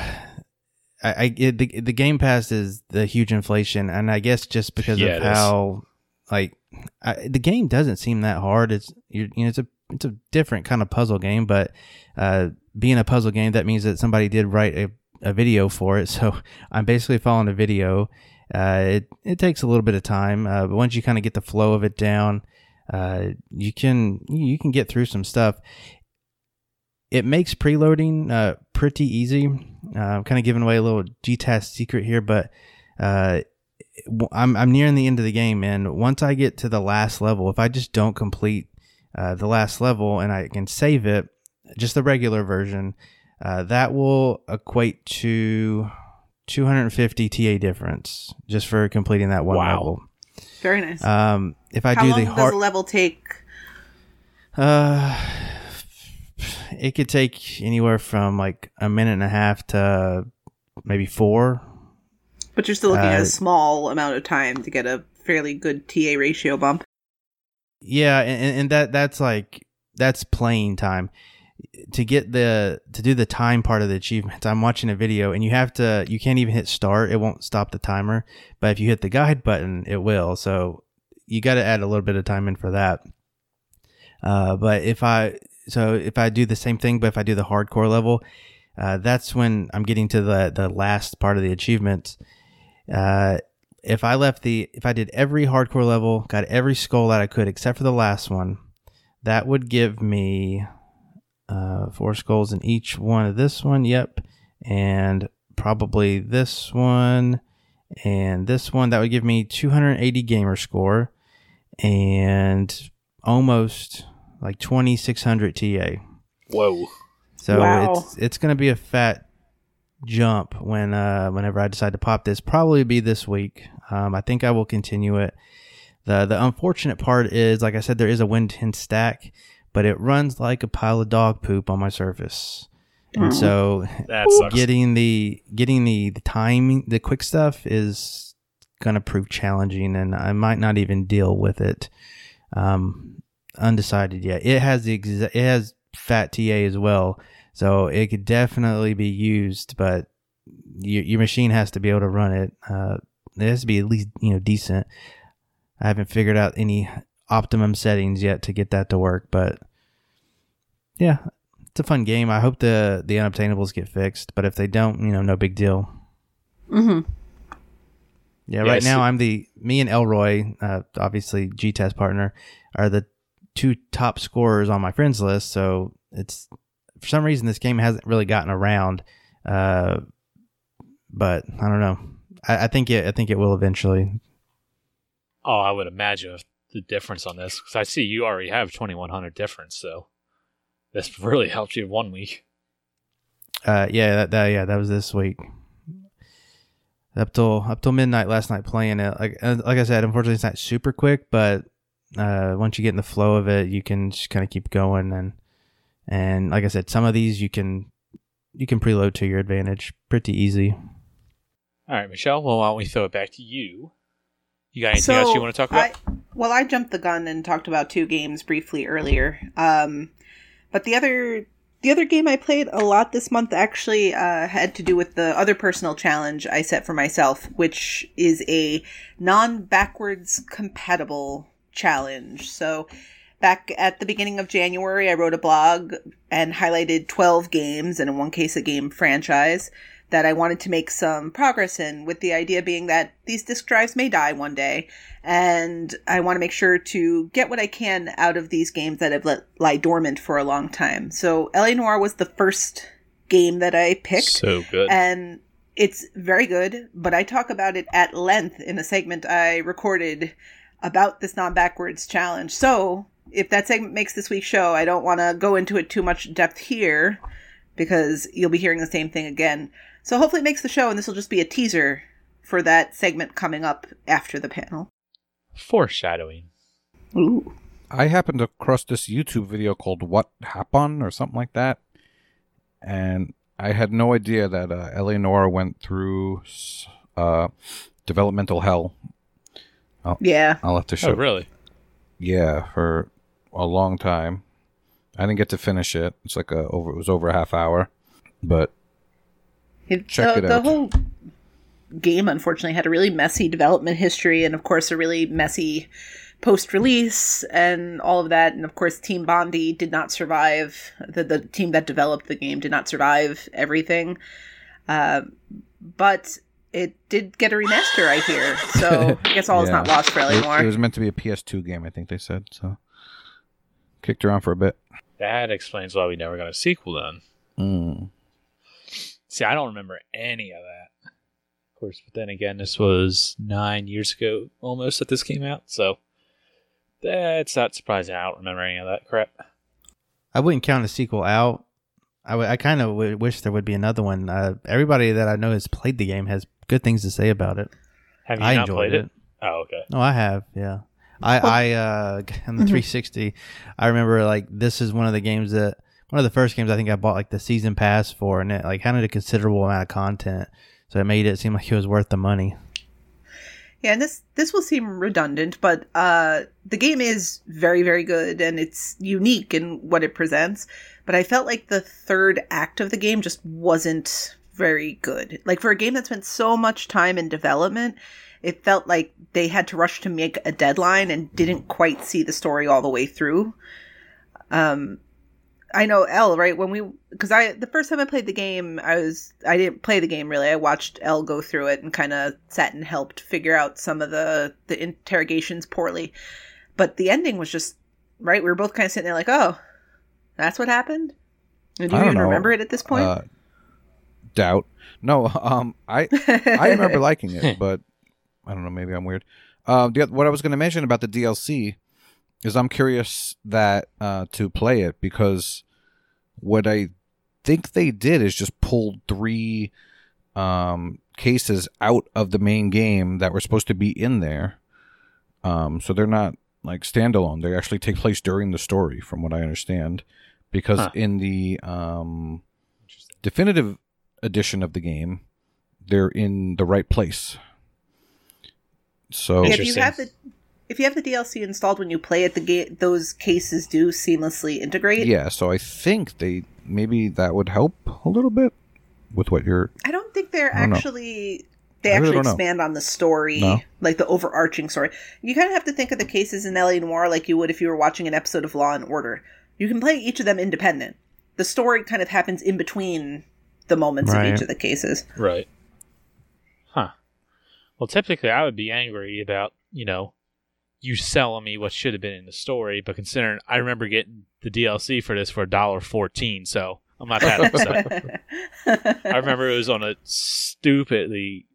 I, I it, the the Game Pass is the huge inflation, and I guess just because Yeah, of how like I, the game doesn't seem that hard. It's you you know it's a it's a different kind of puzzle game, but uh, being a puzzle game, that means that somebody did write a, a video for it. So I'm basically following a video. Uh, it it takes a little bit of time, uh, but once you kind of get the flow of it down, uh, you can you can get through some stuff. It makes preloading uh, pretty easy. Uh, I'm kind of giving away a little GTAS secret here, but I'm I'm nearing the end of the game, and once I get to the last level, if I just don't complete uh, the last level and I can save it, just the regular version, uh, that will equate to 250 TA difference just for completing that one Wow. level. Very nice. Um, if I How do long the does hard, a level take? uh, it could take anywhere from like a minute and a half to maybe four. But you're still looking at Uh, a small amount of time to get a fairly good TA ratio bump. Yeah, and, and that that's like that's playing time. To get the to do the time part of the achievements, I'm watching a video and you have to you can't even hit start. It won't stop the timer. But if you hit the guide button, it will. So you got to add a little bit of time in for that. Uh, but if I so if I do the same thing, but if I do the hardcore level, uh, that's when I'm getting to the the last part of the achievements. Uh, if I left the if I did every hardcore level, got every skull that I could except for the last one, that would give me uh, four skulls in each one of this one. Yep, and probably this one and this one. That would give me 280 gamer score and almost like 2600 TA. Whoa. So Wow. it's it's gonna be a fat jump when uh whenever I decide to pop this. Probably be this week. Um, I think I will continue it. the The unfortunate part is, like I said, there is a Win ten stack, but it runs like a pile of dog poop on my surface, and so That sucks. getting the getting the, the timing the quick stuff is gonna prove challenging and i might not even deal with it um undecided yet it has the exa- it has fat ta as well so it could definitely be used but your, your machine has to be able to run it uh it has to be at least you know decent i haven't figured out any optimum settings yet to get that to work but yeah it's a fun game. I hope the the unobtainables get fixed, but if they don't, you know, no big deal. Mm-hmm. Yeah, right Yes. now I'm the me and Elroy, uh, obviously G test partner, are the two top scorers on my friends list. So it's for some reason this game hasn't really gotten around, uh, but I don't know. I, I think it. I think it will eventually. Oh, I would imagine the difference on this because I see you already have 2100 difference, so this really helped you one week. Uh, yeah, that, that yeah, that was this week. Up till up till midnight last night playing it. Like uh, like I said, unfortunately it's not super quick, but uh, once you get in the flow of it, you can just kind of keep going and and like I said, some of these you can you can preload to your advantage pretty easy. All right, Michelle. Well, why don't we throw it back to you? You got anything else you want to talk about? I, well, I jumped the gun and talked about two games briefly earlier. Um, but the other the other game I played a lot this month actually uh, had to do with the other personal challenge I set for myself, which is a non backwards compatible challenge. So back at the beginning of January, I wrote a blog and highlighted 12 games, and in one case, a game franchise that I wanted to make some progress in, with the idea being that these disk drives may die one day, and I want to make sure to get what I can out of these games that have let lie dormant for a long time. So LA Noire was the first game that I picked So good. and it's very good, but I talk about it at length in a segment I recorded about this non backwards challenge. So, if that segment makes this week's show, I don't want to go into it too much depth here because you'll be hearing the same thing again. So, hopefully, it makes the show, and this will just be a teaser for that segment coming up after the panel. Foreshadowing. Ooh. I happened across this YouTube video called "What Happened" or something like that, and I had no idea that uh, LA Noire went through uh, developmental hell. Yeah. I'll have to show. Oh, really? Yeah, for a long time. I didn't get to finish it. It's like a over. It was over a half hour, but It, Check the, it the whole game, unfortunately, had a really messy development history, and of course, a really messy post release and all of that. And of course, Team Bondi did not survive. The, the team that developed the game did not survive everything. Uh, but it did get a remaster, I hear. So I guess all is not lost for It, it was meant to be a PS2 game, I think they said. So kicked around for a bit. That explains why we never got a sequel then. Mm. See, I don't remember any of that. Of course, but then again, this was nine years ago almost that this came out, so that's not surprising. I don't remember any of that crap. I wouldn't count a sequel out. I, w- I kind of w- wish there would be another one. Uh, everybody that I know has played the game has good things to say about it. Have you I not enjoyed played it. it? Oh, okay. No, I have. Yeah, I I uh on the 360. I remember like this is one of the games that one of the first games I think I bought like the season pass for, and it like had a considerable amount of content, so it made it seem like it was worth the money. Yeah, and this this will seem redundant, but uh, the game is very very good and it's unique in what it presents. But I felt like the third act of the game just wasn't very good. Like for a game that spent so much time in development, it felt like they had to rush to make a deadline and didn't quite see the story all the way through. Um, I know L right when we because I the first time I played the game I was I didn't play the game really I watched L go through it and kind of sat and helped figure out some of the the interrogations poorly, but the ending was just right. We were both kind of sitting there like, oh, that's what happened. And do you even know. remember it at this point? Uh, doubt. No, um, I I remember liking it, but I don't know. Maybe I'm weird. Uh, the, what I was going to mention about the DLC is I'm curious that uh, to play it because what I think they did is just pulled three um, cases out of the main game that were supposed to be in there. Um, so they're not like standalone. They actually take place during the story, from what I understand. Because Huh. in the um, definitive edition of the game, they're in the right place. So if you Interesting. have the if you have the DLC installed when you play it, the ga- those cases do seamlessly integrate. yeah, so I think they maybe that would help a little bit with what you're. I don't think they're don't know. actually they I actually don't know. expand on the story, No? like the overarching story. You kind of have to think of the cases in LA Noire like you would if you were watching an episode of Law and Order. You can play each of them independent. The story kind of happens in between the moments Right. of each of the cases. Right. Huh. Well, typically I would be angry about, you know, you selling me what should have been in the story, but considering I remember getting the DLC for this for a dollar fourteen, so I'm not that upset. I remember it was on a stupidly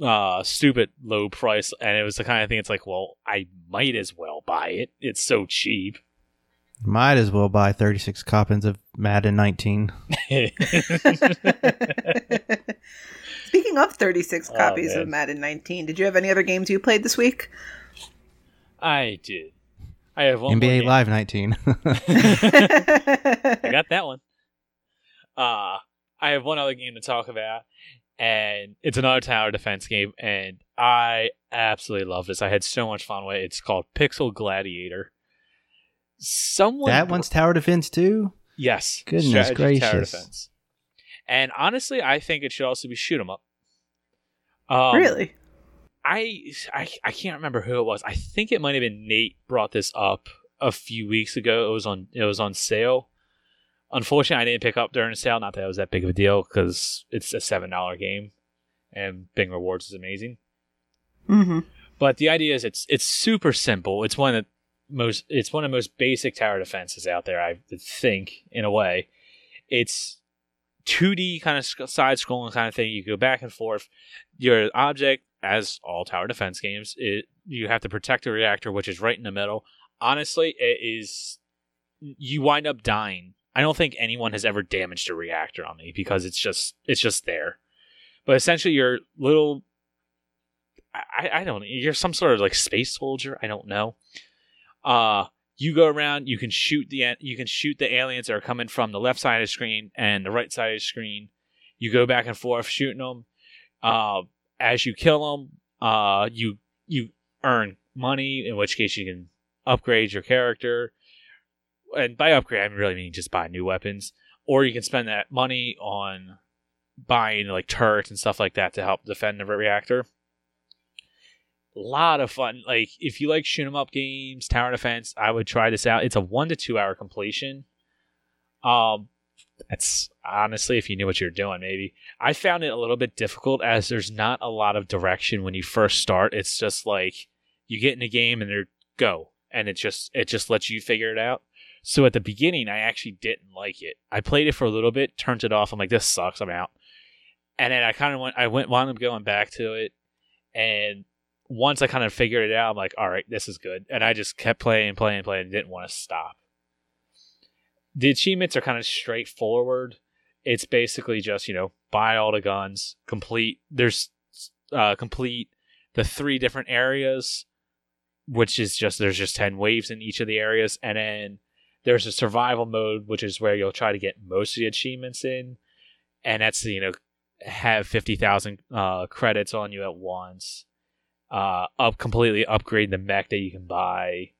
uh stupid low price and it was the kind of thing it's like, well, I might as well buy it. It's so cheap. Might as well buy 36 copies of Madden 19. Speaking of 36 Oh, copies man. of Madden 19, did you have any other games you played this week? I did. I have one NBA. Live 19. I got that one. Uh I have one other game to talk about, and it's another tower defense game, and I absolutely love this. I had so much fun with it. It's called Pixel Gladiator. Someone that one's Tower Defense too? yes, Goodness strategy tower gracious. defense. And honestly, I think it should also be shoot 'em up. Um, really? I, I I can't remember who it was. I think it might have been Nate brought this up a few weeks ago. It was on it was on sale. Unfortunately, I didn't pick up during the sale. Not that it was that big of a deal because it's a seven dollar game, and Bing Rewards is amazing. Mm-hmm. But the idea is it's it's super simple. It's one of the most it's one of the most basic tower defenses out there. I think in a way, it's 2D kind of side scrolling kind of thing. You go back and forth. Your object, as all tower defense games, it you have to protect the reactor, which is right in the middle. Honestly, it is you wind up dying. I don't think anyone has ever damaged a reactor on me because it's just it's just there. But essentially, your little I, I don't you're some sort of like space soldier i don't know uh you go around you can shoot the you can shoot the aliens that are coming from the left side of the screen and the right side of the screen you go back and forth shooting them uh as you kill them uh you you earn money in which case you can upgrade your character and by upgrade i really mean just buy new weapons or you can spend that money on buying like turrets and stuff like that to help defend the reactor A lot of fun. Like if you like shoot 'em up games, tower defense, I would try this out. It's a one to two hour completion. Um, that's honestly if you knew what you're doing, maybe. I found it a little bit difficult as there's not a lot of direction when you first start. It's just like you get in a game and they're go, and it just it just lets you figure it out. So at the beginning, I actually didn't like it. I played it for a little bit, turned it off. I'm like, this sucks. I'm out. And then I kind of went, I went, wound up going back to it, and once I kind of figured it out, I'm like, all right, this is good. And I just kept playing, playing, playing, didn't want to stop. The achievements are kind of straightforward. It's basically just, you know, buy all the guns, complete, there's, uh, complete the three different areas, which is just, there's just 10 waves in each of the areas. And then there's a survival mode, which is where you'll try to get most of the achievements in. And that's, you know, have 50,000 uh, credits on you at once uh, up completely upgrade the mech that you can buy.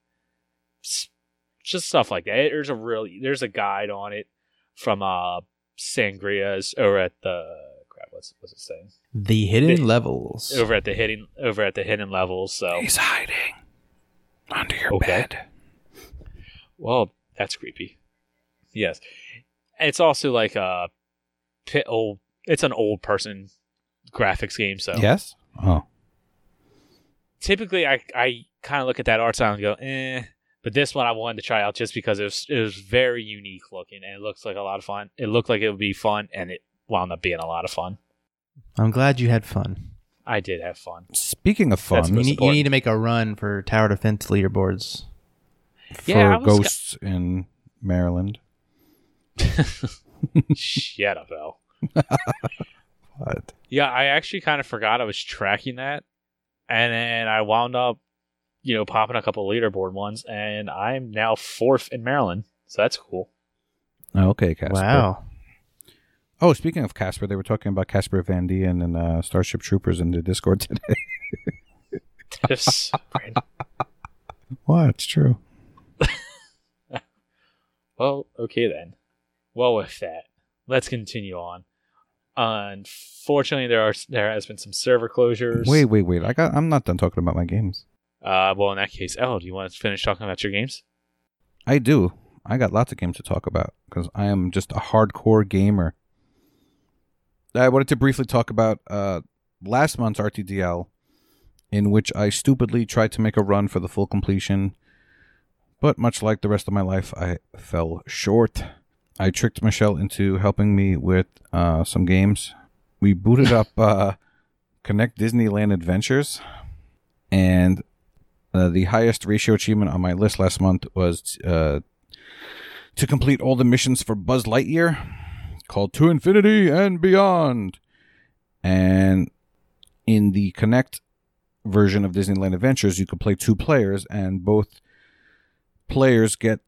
Just stuff like that. There's a really there's a guide on it from uh Sangria's over at the crap. What's what's it saying? The hidden The- levels. Over at the hidden over at the hidden levels. So He's hiding under your Okay. bed. well, that's creepy. Yes, it's also like a pit old. It's an old person graphics game. So Yes. Oh. typically I I kind of look at that art style and go, eh. But this one I wanted to try out just because it was it was very unique looking and it looks like a lot of fun. It looked like it would be fun and it wound up being a lot of fun. I'm glad you had fun. I did have fun. Speaking of fun, You most need, you need to make a run for tower defense leaderboards. for Yeah, I was ghosts in Maryland. Shut up, Al. What? Yeah, I actually kind of forgot I was tracking that, and then I wound up, you know, popping a couple leaderboard ones, and I'm now fourth in Maryland, so that's cool. Oh, okay, Casper. Wow. Oh, speaking of Casper, they were talking about Casper Van Dien and uh, Starship Troopers in the Discord today. This- what? It's true. Well, okay then. Well, with that, let's continue on. Unfortunately, there are there has been some server closures. Wait, wait, wait. I got. I'm not done talking about my games. Uh, well, in that case, El, do you want to finish talking about your games? I do. I got lots of games to talk about because I am just a hardcore gamer. I wanted to briefly talk about uh, last month's RTDL, in which I stupidly tried to make a run for the full completion, but much like the rest of my life, I fell short. I tricked Michelle into helping me with uh, some games. We booted up uh, Kinect Disneyland Adventures, and uh, the highest ratio achievement on my list last month was uh, to complete all the missions for Buzz Lightyear, called To Infinity and Beyond. And in the Kinect version of Disneyland Adventures, you could play two players, and both players get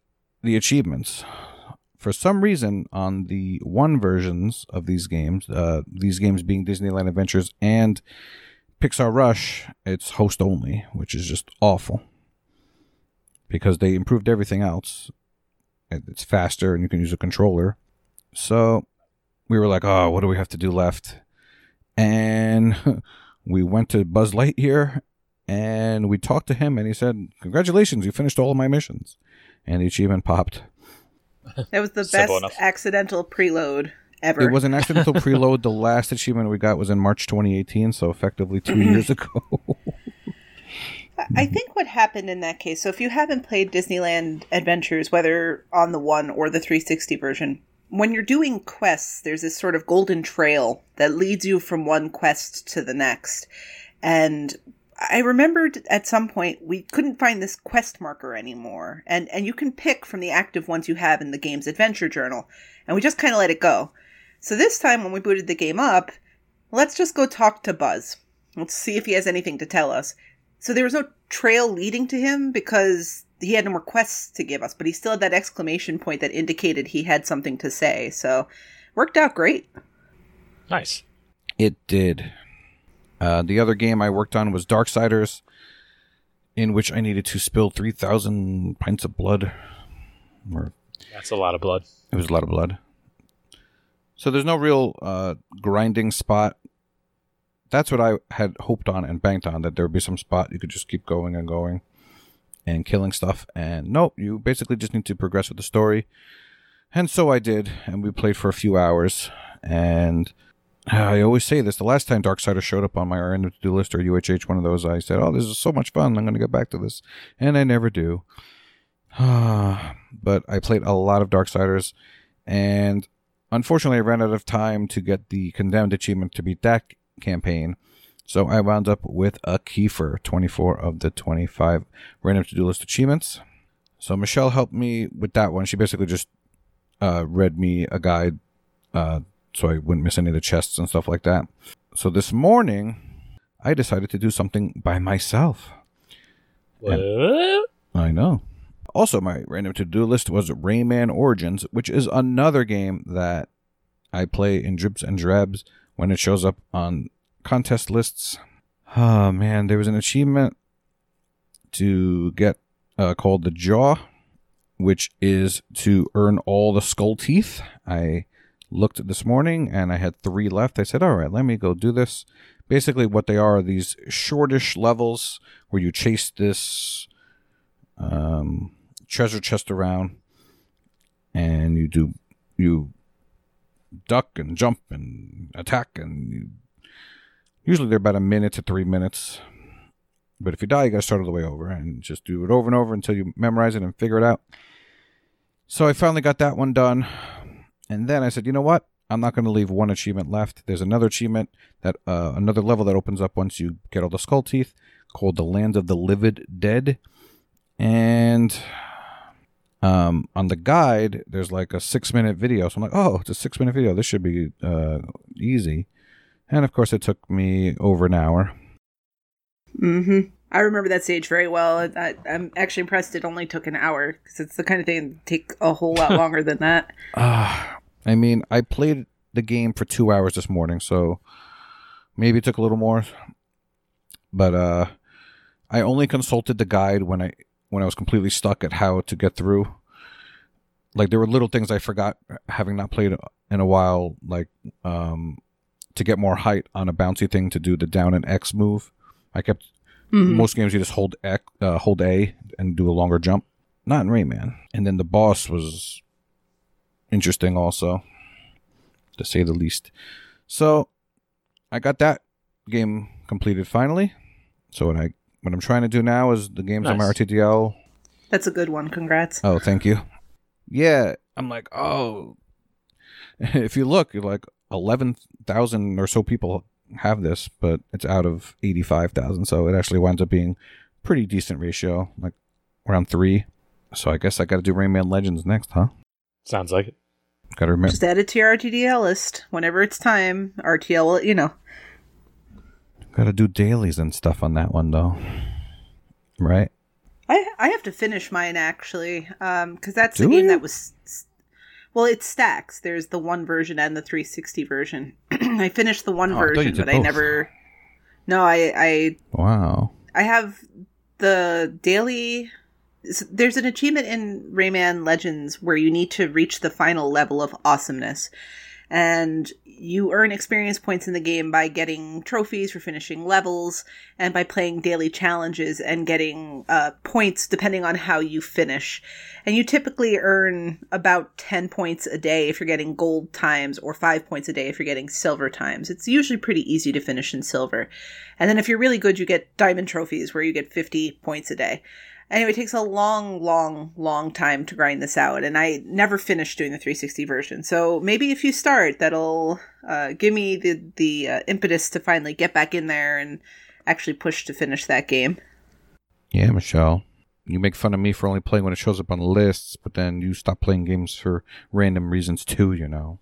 the achievements. For some reason, on the one versions of these games, uh, these games being Disneyland Adventures and Pixar Rush, it's host only, which is just awful because they improved everything else. It's faster and you can use a controller. So we were like, oh, what do we have to do left? And we went to Buzz Lightyear and we talked to him and he said, Congratulations, you finished all of my missions. And the achievement popped. That was the best accidental preload ever. It was an accidental preload. The last achievement we got was in March 2018, so effectively two mm-hmm. years ago. I- I think what happened in that case, so if you haven't played Disneyland Adventures, whether on the one or the 360 version, when you're doing quests, there's this sort of golden trail that leads you from one quest to the next. And I remembered at some point we couldn't find this quest marker anymore. And and you can pick from the active ones you have in the game's adventure journal. And we just kind of let it go. So this time when we booted the game up, let's just go talk to Buzz. Let's see if he has anything to tell us. So there was no trail leading to him because he had no more quests to give us, but he still had that exclamation point that indicated he had something to say. So worked out great. Nice. It did. Uh, the other game I worked on was Darksiders, in which I needed to spill 3,000 pints of blood. Or That's a lot of blood. it was a lot of blood. So there's no real uh, grinding spot. that's what I had hoped on and banked on that there would be some spot you could just keep going and going and killing stuff. And nope, you basically just need to progress with the story. And so I did, and we played for a few hours. And I always say this: the last time Darksider showed up on my random to-do list or UHH, one of those, I said, "Oh, this is so much fun! I'm going to get back to this," and I never do. but I played a lot of Darksiders, and unfortunately, I ran out of time to get the Condemned achievement to beat that campaign. So I wound up with a Kiefer, 24 of the 25 random to do list achievements. So Michelle helped me with that one. She basically just uh, read me a guide uh, so I wouldn't miss any of the chests and stuff like that. So this morning, I decided to do something by myself. What? I know. Also, my random to do list was Rayman Origins, which is another game that I play in drips and drabs when it shows up on contest lists. Oh man, there was an achievement to get uh, called the Jaw, which is to earn all the skull teeth. I looked this morning and I had three left. I said, all right, let me go do this. Basically, what they are, are these shortish levels where you chase this um, treasure chest around and you do, you duck and jump and attack and you, usually they're about a minute to three minutes. But if you die, you got to start all the way over and just do it over and over until you memorize it and figure it out. So I finally got that one done. And then I said, you know what? I'm not going to leave one achievement left. There's another achievement that uh, another level that opens up once you get all the skull teeth called the Land of the Livid Dead. And um, on the guide, there's like a six minute video. So I'm like, oh, it's a six minute video. This should be uh, easy. And of course, it took me over an hour. Mm-hmm. I remember that stage very well. I, I'm actually impressed it only took an hour because it's the kind of thing that take a whole lot longer than that. Uh, I mean, I played the game for two hours this morning, so maybe it took a little more. But uh, I only consulted the guide when I when I was completely stuck at how to get through. Like there were little things I forgot, having not played in a while, like um, to get more height on a bouncy thing to do the down and X move. I kept Mhm. most games you just hold X, uh, hold A and do a longer jump. Not in Rayman. And then the boss was interesting also, to say the least. So I got that game completed finally. So when I what I'm trying to do now is the games on my Nice. RTDL. That's a good one. Congrats. Oh, thank you. Yeah, I'm like, oh. If you look, you're like eleven thousand or so people have this, but it's out of eighty five thousand, so it actually winds up being pretty decent ratio, like around three. So I guess I got to do Rayman Legends next, huh? Sounds like it. Got to remember. Just add it to your RTDL list whenever it's time. RTL, you know. Got to do dailies and stuff on that one though, right? I I have to finish mine actually, um, because that's the Do game you? that was. Well, it stacks. There's the one version and the 360 version. I finished the one Oh, I version, did but I never. No, I I Wow. I have the daily. There's an achievement in Rayman Legends where you need to reach the final level of awesomeness. And you earn experience points in the game by getting trophies for finishing levels and by playing daily challenges and getting uh, points depending on how you finish. And you typically earn about 10 points a day if you're getting gold times or 5 points a day if you're getting silver times. It's usually pretty easy to finish in silver. And then if you're really good, you get diamond trophies where you get 50 points a day. Anyway, it takes a long, long, long time to grind this out, and I never finished doing the 360 version. So maybe if you start, that'll uh, give me the the uh, impetus to finally get back in there and actually push to finish that game. Yeah, Michelle. You make fun of me for only playing when it shows up on lists, but then you stop playing games for random reasons too, you know.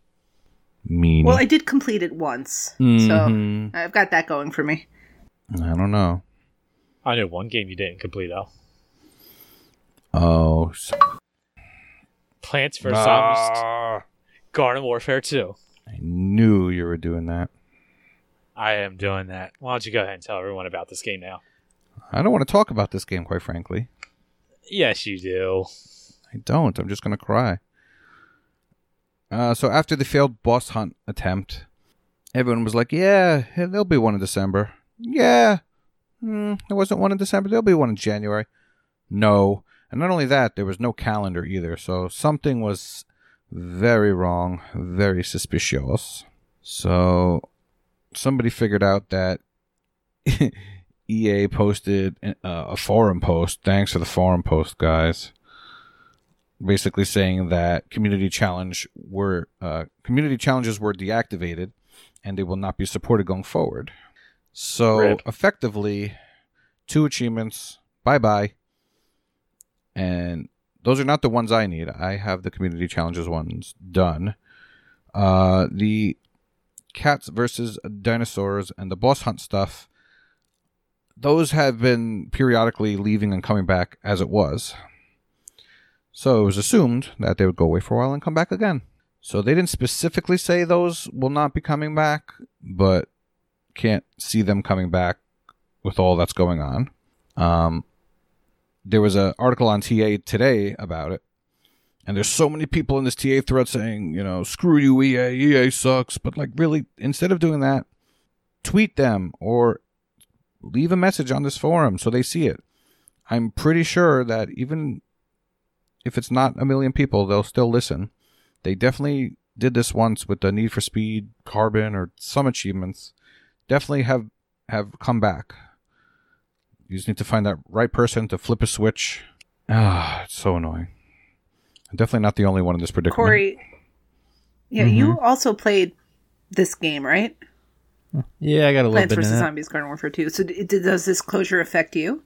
Mean. Well, I did complete it once, so Mhm. I've got that going for me. I don't know. I know one game you didn't complete though. Oh. s- Plants vs Zombies Garden Warfare 2. I knew you were doing that. I am doing that. Why don't you go ahead and tell everyone about this game now? I don't want to talk about this game, quite frankly. Yes, you do. I don't. I'm just going to cry. Uh, so after the failed boss hunt attempt, everyone was like, "Yeah, there'll be one in December." Yeah, mm, there wasn't one in December. There'll be one in January. No, and not only that, there was no calendar either. So something was very wrong, very suspicious. So somebody figured out that EA posted uh, a forum post. Thanks for the forum post, guys. Basically saying that community challenge were uh, community challenges were deactivated, and they will not be supported going forward. So Rip. effectively, two achievements. Bye bye. And those are not the ones I need. I have the community challenges ones done. Uh, the cats versus dinosaurs and the boss hunt stuff those have been periodically leaving and coming back as it was so it was assumed that they would go away for a while and come back again so they didn't specifically say those will not be coming back but can't see them coming back with all that's going on um, there was an article on ta today about it and there's so many people in this TA thread saying, you know, screw you, EA, EA sucks. But like, really, instead of doing that, tweet them or leave a message on this forum so they see it. I'm pretty sure that even if it's not a million people, they'll still listen. They definitely did this once with the Need for Speed, Carbon, or some achievements. Definitely have have come back. You just need to find that right person to flip a switch. Ah, it's so annoying. I'm definitely not the only one in this predicament. Corey, yeah, you also played this game, right? Yeah, I got a little Plants bit in vs. Zombies Garden Warfare 2. So d- d- does this closure affect you?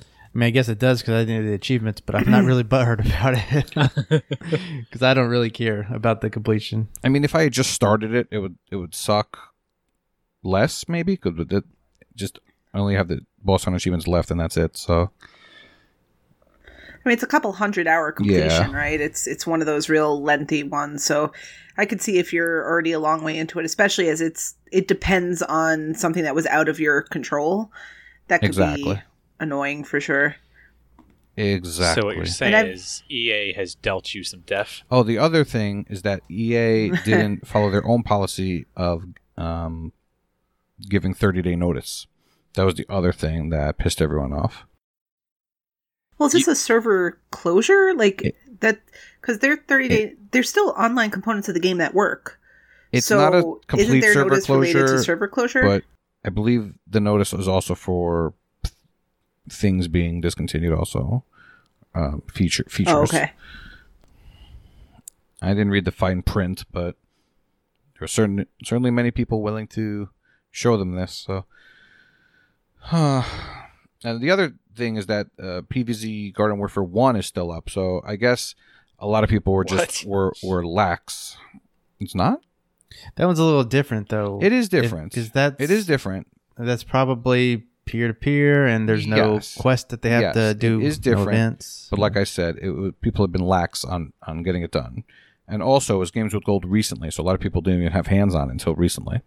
I mean, I guess it does because I did the achievements, but I'm not really butthurt about it because I don't really care about the completion. I mean, if I had just started it, it would it would suck less maybe because it just I only have the boss hunt achievements left and that's it. So I mean, it's a couple hundred hour completion, right? It's it's one of those real lengthy ones. So I could see if you're already a long way into it, especially as it's it depends on something that was out of your control. That could Exactly. be annoying for sure. exactly. So what you're saying is EA has dealt you some death. Oh, the other thing is that EA didn't follow their own policy of um, giving 30 day notice. That was the other thing that pissed everyone off. Well, is this a server closure? Like It- that because they're thirty day. There's still online components of the game that work. It's so not a complete server closure, to server closure? but I believe the notice was also for things being discontinued. Also, um, feature features. oh, okay. I didn't read the fine print, but there are certain certainly many people willing to show them this. So, and the other thing is that uh, PVZ Garden Warfare One is still up. So I guess a lot of people were just were were lax. It's not. That one's a little different though. It is different. because that's It is different. That's probably peer to peer, and there's no Yes. quest that they have Yes, to it do. is no different, events. But like I said, it, people have been lax on on getting it done, and also it was Games with Gold recently, so a lot of people didn't even have hands on it until recently.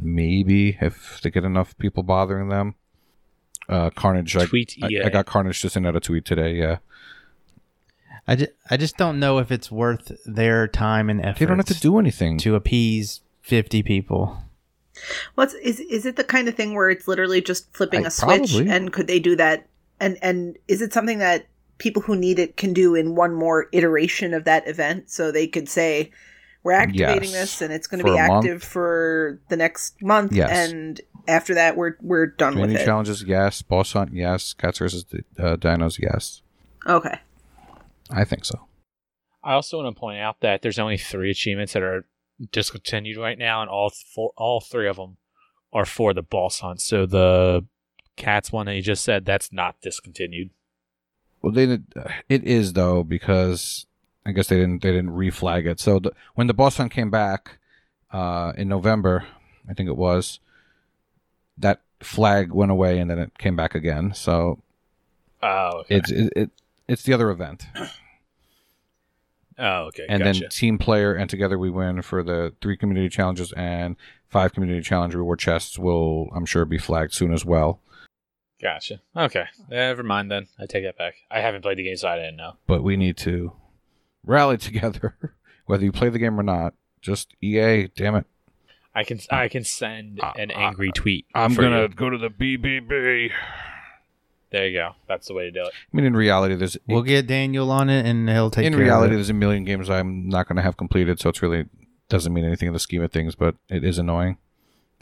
Maybe if they get enough people bothering them. Uh, Carnage. I, Tweet I, EA. I got Carnage to send out a tweet today. Yeah, I just, I just don't know if it's worth their time and effort. they don't have to do anything. to appease fifty people. What's is is it the kind of thing where it's literally just flipping I- a switch? probably. And could they do that? And and is it something that people who need it can do in one more iteration of that event? So they could say, "We're activating Yes. this, and it's going to be a month. active for the next month, Yes. and after that, we're we're done with Community it." challenges, yes. Boss hunt, yes. Cats versus uh, dinos, yes. Okay. I think so. I also want to point out that there's only three achievements that are discontinued right now, and all four, all three of them are for the boss hunt. So the cats one that you just said that's not discontinued. Well, they did, it is though because I guess they didn't they didn't reflag it. So the, when the boss hunt came back uh, in November, I think it was that flag went away and then it came back again. So Oh, okay. it's it, it it's the other event, oh, okay. and gotcha. then team player and together we win for the three community challenges and five community challenge reward chests will I'm sure be flagged soon as well. Gotcha. Okay. Never mind then. I take that back. I haven't played the game, so I didn't know. But we need to rally together, whether you play the game or not. Just EA, damn it. I can I can send Uh, an uh, angry tweet. I'm gonna you. go to the BBB. There you go. That's the way to do it. I mean, in reality, there's We'll get Daniel on it, and he'll take in care reality of it. there's a million games I'm not going to have completed, so it's really doesn't mean anything in the scheme of things. But it is annoying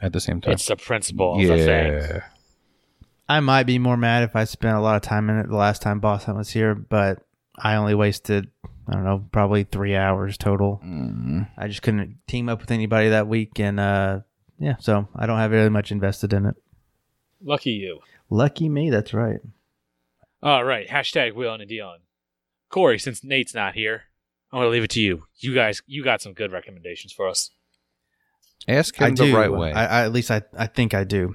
at the same time. It's the principle of the yeah, I might be more mad if I spent a lot of time in it the last time Boss Hunt was here, but I only wasted I don't know probably three hours total. Mm. I just couldn't team up with anybody that week, and uh, yeah, so I don't have really much invested in it. Lucky you. Lucky me, that's right. All right. Hashtag Will and Dion. Corey, since Nate's not here, I'm gonna leave it to you. You guys, you got some good recommendations for us. Ask him I the do. right way. I, I, at least I, I think I do.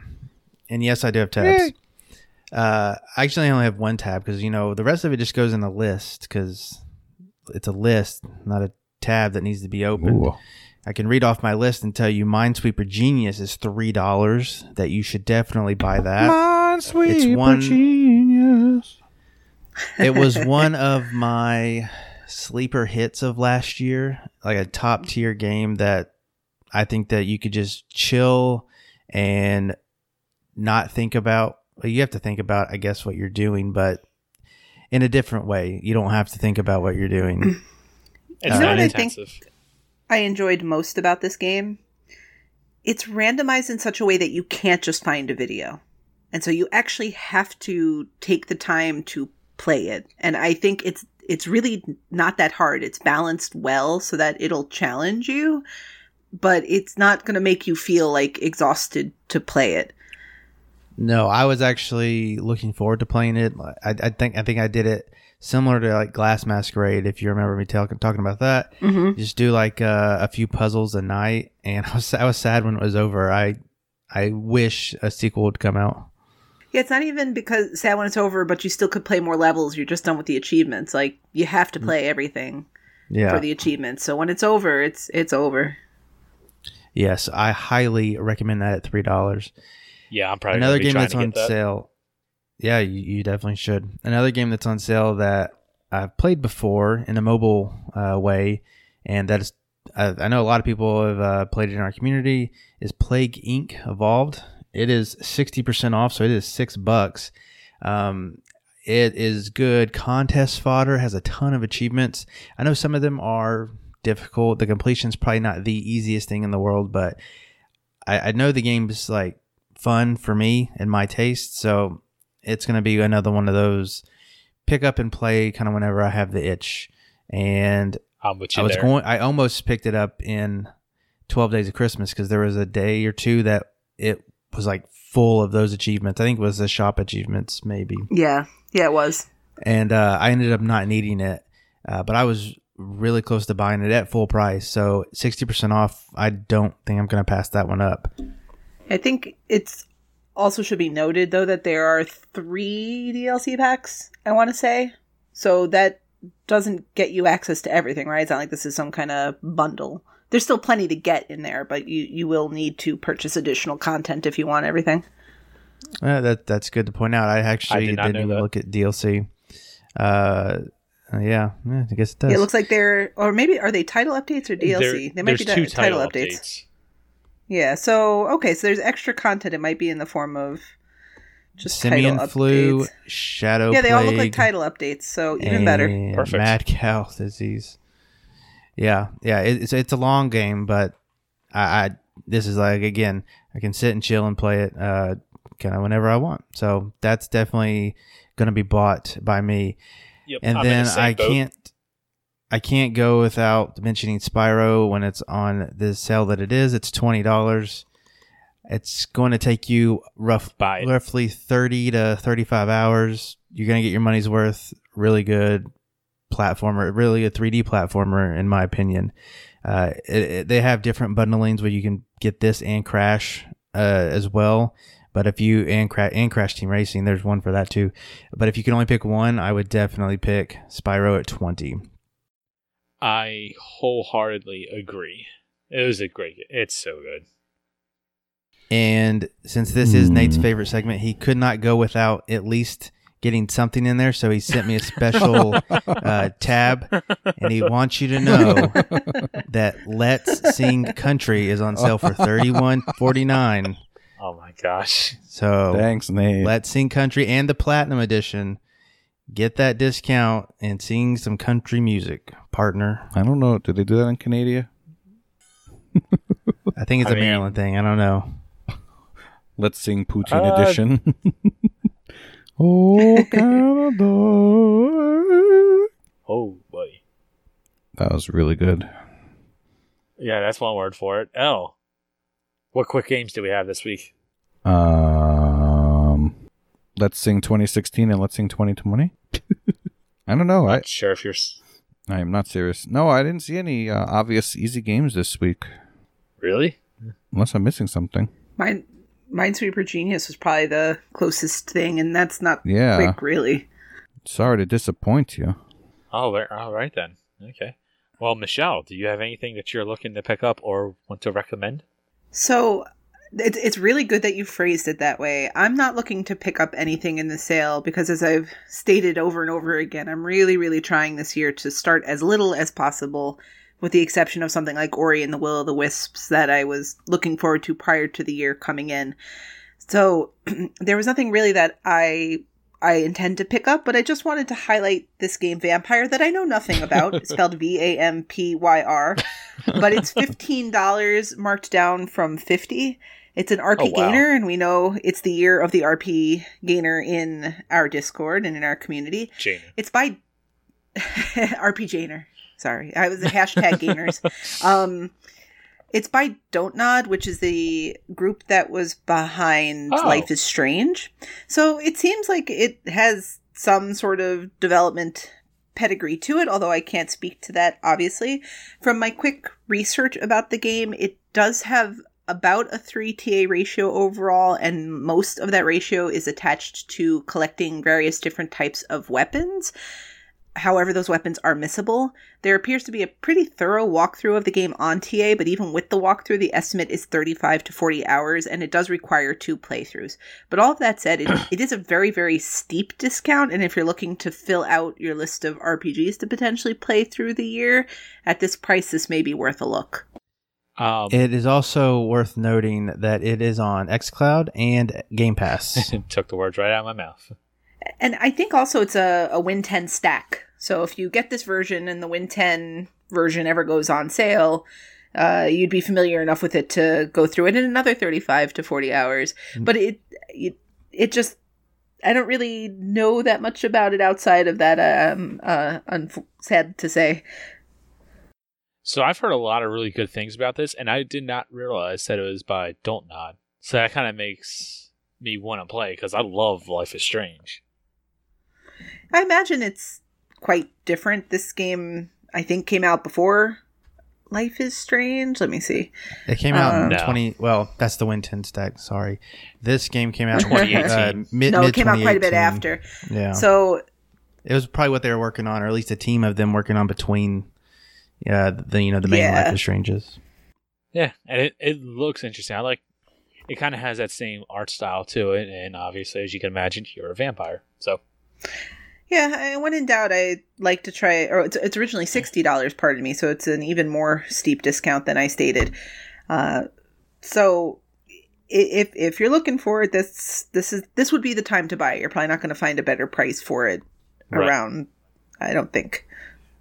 And yes, I do have tabs. Uh, I actually only have one tab because you know the rest of it just goes in the list because it's a list, not a tab that needs to be opened. Ooh. I can read off my list and tell you Minesweeper Genius is three dollars. That you should definitely buy that. Minesweeper one- genius. it was one of my sleeper hits of last year, like a top tier game that I think that you could just chill and not think about. Well, you have to think about, I guess, what you're doing, but in a different way. You don't have to think about what you're doing. Mm. It's You know not what I think? I enjoyed most about this game. It's randomized in such a way that you can't just find a video. And so you actually have to take the time to play it. And I think it's it's really not that hard. It's balanced well so that it'll challenge you, but it's not going to make you feel like exhausted to play it. No, I was actually looking forward to playing it. I, I think I think I did it similar to like Glass Masquerade. If you remember me talking talking about that, Mm-hmm. just do like uh, a few puzzles a night and I was I was sad when it was over. I I wish a sequel would come out. Yeah, it's not even because sad when it's over, but you still could play more levels. You're just done with the achievements. Like you have to play everything Yeah. for the achievements. So when it's over, it's it's over. yes, I highly recommend that at three dollars. Yeah, I'm probably Another game that's on that. sale. Yeah, you, you definitely should. Another game that's on sale that I've played before in a mobile uh, way, and that is I, I know a lot of people have uh, played it in our community. Is Plague Inc. Evolved? It is sixty percent off, so it is six bucks. Um, it is good contest fodder. Has a ton of achievements. I know some of them are difficult. The completion is probably not the easiest thing in the world, but I, I know the game's like fun for me and my taste. So it's going to be another one of those pick up and play kind of whenever I have the itch. And I'm with you I was there. going, I almost picked it up in 12 Days of Christmas because there was a day or two that it was like full of those achievements. I think it was the shop achievements, maybe. Yeah, yeah, it was. And uh, I ended up not needing it, uh, but I was really close to buying it at full price. So 60% off. I don't think I'm going to pass that one up. I think it's also should be noted though that there are three DLC packs. I want to say so that doesn't get you access to everything, right? It's not like this is some kind of bundle. There's still plenty to get in there, but you you will need to purchase additional content if you want everything. Uh, that that's good to point out. I actually did not didn't even look at DLC. Uh, yeah, yeah, I guess it does. It looks like they're, or maybe are they title updates or DLC? There- they might there's be two ti- title, updates. Yeah. So okay, so there's extra content. It might be in the form of just Simian title flu, updates. shadow. Yeah, they all look like title updates, so even better. Perfect. Mad cow disease. Yeah, yeah, it, it's it's a long game, but I, I this is like again, I can sit and chill and play it, uh, kind of whenever I want. So that's definitely going to be bought by me. Yep. and I'm in the then I boat. can't I can't go without mentioning Spyro when it's on the sale that it is. It's twenty dollars. It's going to take you rough roughly thirty to thirty five hours. You're going to get your money's worth. Really good platformer, really a 3D platformer in my opinion. Uh, it, it- they have different bundlings where you can get this and Crash uh, as well. But if you and Crash and Crash Team Racing, there's one for that too. But if you can only pick one, I would definitely pick Spyro at 20. I wholeheartedly agree. It was a great. It's so good. And since this is Nate's Hmm. favorite segment, he could not go without at least getting something in there, so he sent me a special uh, tab, and he wants you to know that Let's Sing Country is on sale for thirty one forty nine. Oh my gosh. So Thanks, Nate. Let's Sing Country and the Platinum Edition. Get that discount and sing some country music, partner. I don't know. Do they do that in Canada? I think it's I a mean- Maryland thing. I don't know. Let's sing Poutine Uh, edition. oh, Canada. Oh boy. That was really good. Yeah, that's one word for it. Oh. What quick games do we have this week? Um, let's sing 2016 and let's sing 2020. I don't know. I Not sure if you're. s- I am not serious. No, I didn't see any uh, obvious easy games this week. Really? Unless I'm missing something. Mine, Minesweeper Genius was probably the closest thing, and that's not Yeah. quick, really. Sorry to disappoint you. Oh, all right then. Okay. Well, Michelle, do you have anything that you're looking to pick up or want to recommend? So it's it's really good that you phrased it that way. I'm not looking to pick up anything in the sale because, as I've stated over and over again, I'm really, really trying this year to start as little as possible, with the exception of something like Ori and the Will of the Wisps that I was looking forward to prior to the year coming in. So there was nothing really that I I intend to pick up, but I just wanted to highlight this game Vampyr that I know nothing about. It's spelled V A M P Y R, but it's fifteen dollars marked down from fifty. It's an RP Oh, wow. gainer, and we know it's the year of the RP gainer in our Discord and in our community. Jane. It's by RP Gainer. Sorry, I was a hashtag gainers. Um, it's by Don't Nod, which is the group that was behind Oh. Life is Strange. So it seems like it has some sort of development pedigree to it, although I can't speak to that, obviously. From my quick research about the game, it does have about a 3 TA ratio overall, and most of that ratio is attached to collecting various different types of weapons. However, those weapons are missable. There appears to be a pretty thorough walkthrough of the game on TA, but even with the walkthrough, the estimate is 35 to 40 hours, and it does require two playthroughs. But all of that said, it, it is a very, very steep discount, and if you're looking to fill out your list of RPGs to potentially play through the year, at this price, this may be worth a look. Um, It is also worth noting that it is on xCloud and Game Pass. took the words right out of my mouth. And I think also it's a, a Win 10 stack. So if you get this version and the Win 10 version ever goes on sale, uh, you'd be familiar enough with it to go through it in another 35 to 40 hours. But it, it, it just, I don't really know that much about it outside of that. Um, uh, unf- sad to say. So I've heard a lot of really good things about this, and I did not realize that it was by Don't Nod. So that kind of makes me want to play because I love Life is Strange. I imagine it's quite different. This game, I think, came out before Life is Strange. Let me see. It came out in Uh, No. 20. Well, that's the Win 10 stack. Sorry. This game came out in 2018. Uh, mid, no, mid it came out quite a bit after. Yeah. So it was probably what they were working on, or at least a team of them working on between yeah, the you know the main Yeah. Life is Stranges. Yeah, and it, it looks interesting. I like it. Kind of has that same art style to it, and obviously, as you can imagine, you're a vampire. So Yeah, I- when in doubt, I like to try. Or it's, it's originally sixty dollars. Pardon me. So it's an even more steep discount than I stated. Uh, so if if you're looking for it, this this is this would be the time to buy it. You're probably not going to find a better price for it Right. around. I don't think.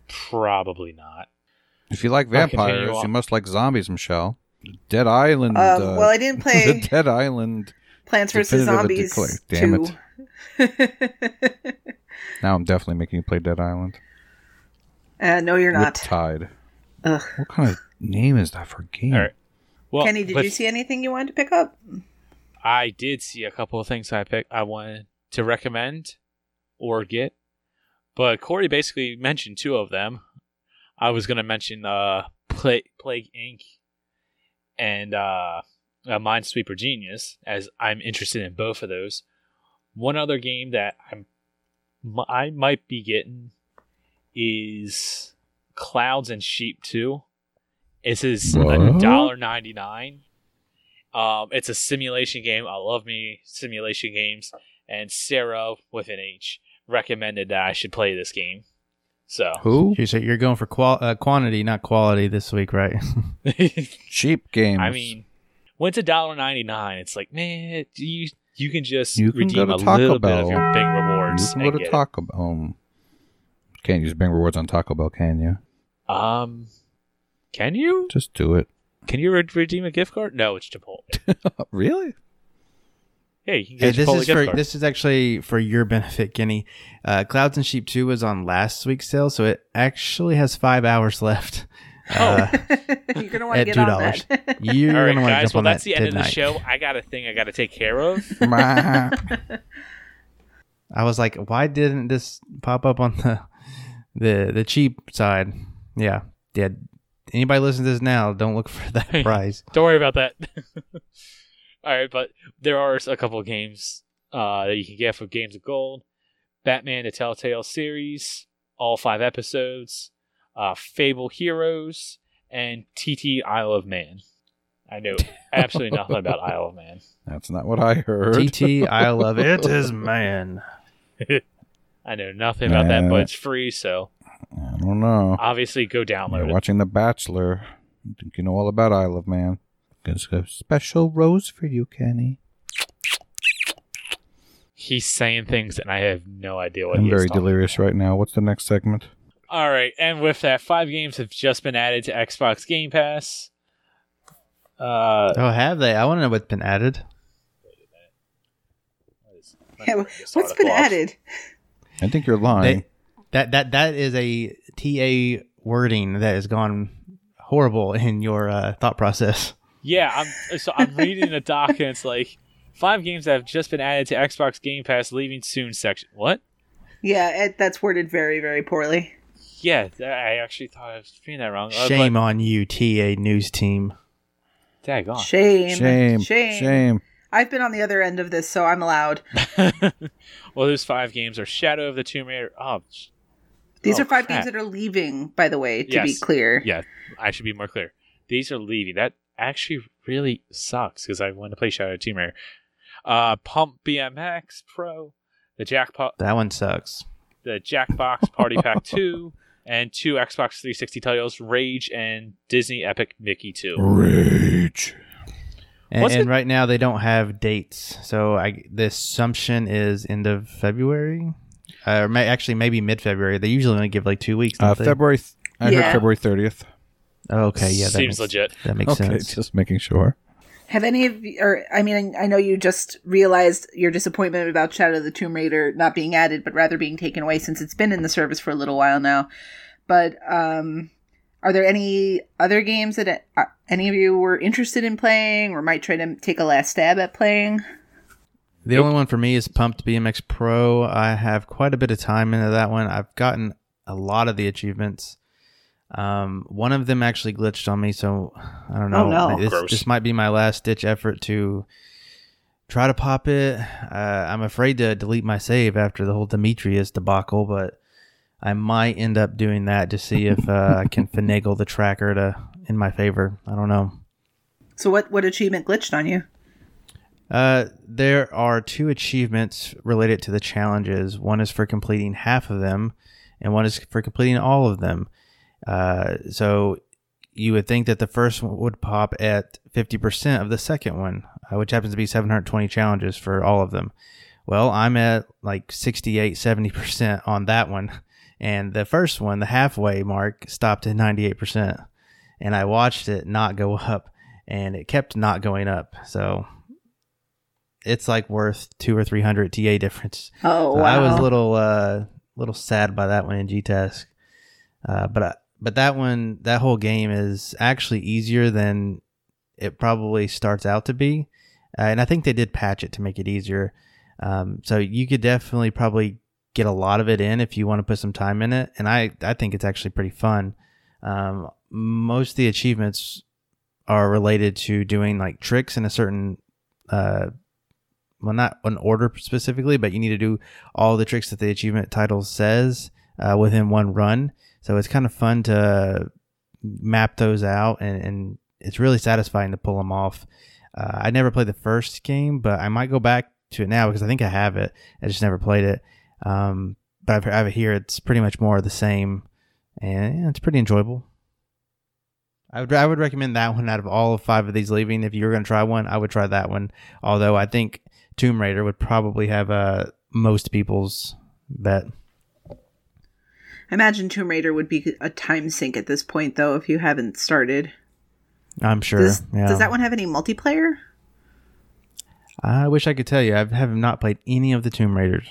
probably not. If you like vampires, you must like zombies, Michelle. Dead Island. Um, uh, well, I didn't the play Dead Island. Plants vs Zombies Declare- Damn two. Now I'm definitely making you play Dead Island. uh, no, you're not. Tide. Ugh. What kind of name is that for a game? All right. Well, Kenny, did but you see anything you wanted to pick up? I did see a couple of things I picked. I wanted to recommend or get, but Corey basically mentioned two of them. I was going to mention uh, Pla- Plague Inc. and uh, uh, Minesweeper Genius, as I'm interested in both of those. One other game that I'm I might be getting is Clouds and Sheep 2. It is a dollar ninety nine. Um, it's a simulation game. I love me simulation games, and Sarah with an H recommended that I should play this game. So Who? You say you're going for qual- uh, quantity, not quality this week, right? Cheap games. I mean, when it's a dollar ninety nine, it's like man, you you can just You can go redeem to a Taco little bit Bell. of your big you rewards. can go to. Taco Bell. Um, can't use Bing rewards on Taco Bell, can you? Um, can you? Just do it. Can you re- redeem a gift card? No, it's Chipotle. really? Yeah, you can Hey, get a this is for card. this is actually for your benefit, Kenny. Uh, Clouds and Sheep Two was on last week's sale, so it actually has five hours left. Uh, You're gonna want to get two on that. You're All right, gonna want to guys. jump Well, on that's that the end of the show. I got a thing I got to take care of. I was like, why didn't this pop up on the the the cheap side? Yeah, yeah. Anybody listen to this now? Don't look for that prize. Don't worry about that. All right, but there are a couple of games uh, that you can get for Games of Gold. Batman: The Telltale series, all five episodes. Uh, Fable Heroes and TT Isle of Man. I know absolutely nothing about Isle of Man. That's not what I heard. TT, Isle of it. Is man. I know nothing about that, but it's free, so I don't know. obviously go You're download it. watching The Bachelor. I think you know all about Isle of Man. There's a special rose for you, Kenny. He's saying things, and I have no idea what I'm he very talking delirious right now. What's the next segment? All right, and with that, five games have just been added to Xbox Game Pass. Uh, Oh, have they? I want to know what's been added. Yeah, let me just what's article been off. added? I think you're lying. They, that that that is a TA wording that has gone horrible in your uh, thought process. Yeah, I'm so I'm reading the doc, and it's like five games that have just been added to Xbox Game Pass, leaving soon section. What? Yeah, it, that's worded very, very poorly. Yeah, th- I actually thought I was reading that wrong. Shame on you, TA news team. But, daggone. Shame. Shame. Shame. Shame. I've been on the other end of this, so I'm allowed. well, those five games are Shadow of the Tomb Raider. Oh, sh- These Oh, are five crap. games that are leaving, by the way, to be clear. yeah. I should be more clear. These are leaving. That actually really sucks because I want to play Shadow of the Tomb Raider. Uh, Pumped BMX Pro, the Jackpot, That one sucks. the Jackbox Party Pack Two, and two Xbox 360 titles, Rage and Disney Epic Mickey Two. Rage. And, and right now they don't have dates, so I the assumption is end of February, uh, or may, actually maybe mid February. They usually only give like two weeks. Uh. February. Th- I Yeah. heard February 30th. Oh, okay, yeah, that Seems makes, legit. That makes Okay, sense. just making sure. Have any of you, or I mean, I know you just realized your disappointment about Shadow of the Tomb Raider not being added, but rather being taken away since it's been in the service for a little while now. But um, are there any other games that uh, any of you were interested in playing or might try to take a last stab at playing? The only one for me is Pumped BMX Pro. I have quite a bit of time into that one. I've gotten a lot of the achievements. Um, one of them actually glitched on me, so I don't know. Oh, no. This, this might be my last ditch effort to try to pop it. Uh, I'm afraid to delete my save after the whole Demetrius debacle, but I might end up doing that to see if uh, I can finagle the tracker to in my favor. I don't know. So, what what achievement glitched on you? Uh, there are two achievements related to the challenges. One is for completing half of them, and one is for completing all of them. Uh, so you would think that the first one would pop at 50% of the second one, uh, which happens to be 720 challenges for all of them. Well, I'm at like 68, 70% on that one. And the first one, the halfway mark, stopped at 98%. And I watched it not go up, and it kept not going up. So it's like worth two or three hundred TA difference. Oh, So wow. I was a little uh little sad by that one in G-Task. Uh, but I, but that one that whole game is actually easier than it probably starts out to be, uh, and I think they did patch it to make it easier. Um, so you could definitely probably get a lot of it in if you want to put some time in it, and I I think it's actually pretty fun. Um, most of the achievements are related to doing like tricks in a certain uh well not an order specifically but you need to do all the tricks that the achievement title says uh, within one run so it's kind of fun to map those out and, and it's really satisfying to pull them off uh, i never played the first game but i might go back to it now because I think I have it. I just never played it. Um, but I've, I have it here. It's pretty much more of the same, and it's pretty enjoyable. I would I would recommend that one out of all of five of these leaving. If you were going to try one, I would try that one. Although I think Tomb Raider would probably have uh, most people's bet. I imagine Tomb Raider would be a time sink at this point, though, if you haven't started. I'm sure. Does, yeah. does that one have any multiplayer? I wish I could tell you. I have not played any of the Tomb Raiders.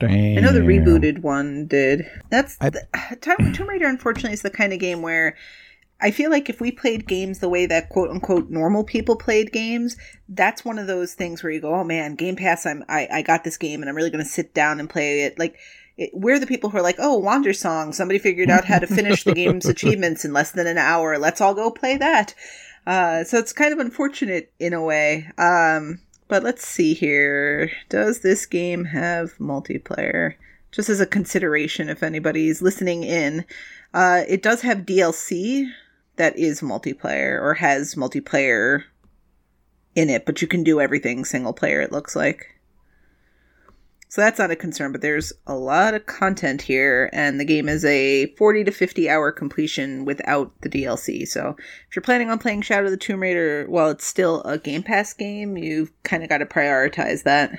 Damn. I know the rebooted one did. That's I- the, Tomb Tomb Raider. Unfortunately, is the kind of game where I feel like if we played games the way that quote unquote normal people played games, that's one of those things where you go, "Oh man, Game Pass! I'm I, I got this game, and I'm really going to sit down and play it." Like it, we're the people who are like, "Oh, Wandersong! Somebody figured out how to finish the game's achievements in less than an hour. Let's all go play that." Uh, so it's kind of unfortunate in a way. Um, but let's see here. Does this game have multiplayer? Just as a consideration, if anybody's listening in, uh, it does have DLC that is multiplayer or has multiplayer in it, but you can do everything single player, it looks like. So that's not a concern, but there's a lot of content here, and the game is a 40 to 50 hour completion without the DLC. So if you're planning on playing Shadow of the Tomb Raider while it's still a Game Pass game, you've kind of got to prioritize that.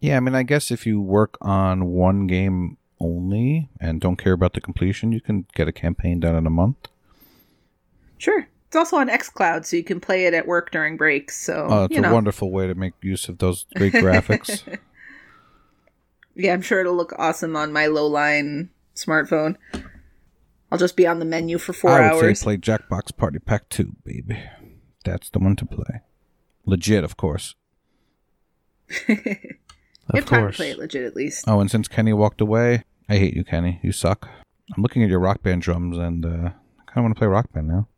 Yeah, I mean, I guess if you work on one game only and don't care about the completion, you can get a campaign done in a month. Sure. It's also on xCloud, so you can play it at work during breaks. So, Oh, it's a know. wonderful way to make use of those great graphics. Yeah, I'm sure it'll look awesome on my low line smartphone. I'll just be on the menu for four I would hours. say play Jackbox Party Pack 2, baby. That's the one to play. Legit, of course. Of course. play it legit at least. Oh, and since Kenny walked away, I hate you, Kenny. You suck. I'm looking at your rock band drums, and uh, I kind of want to play rock band now.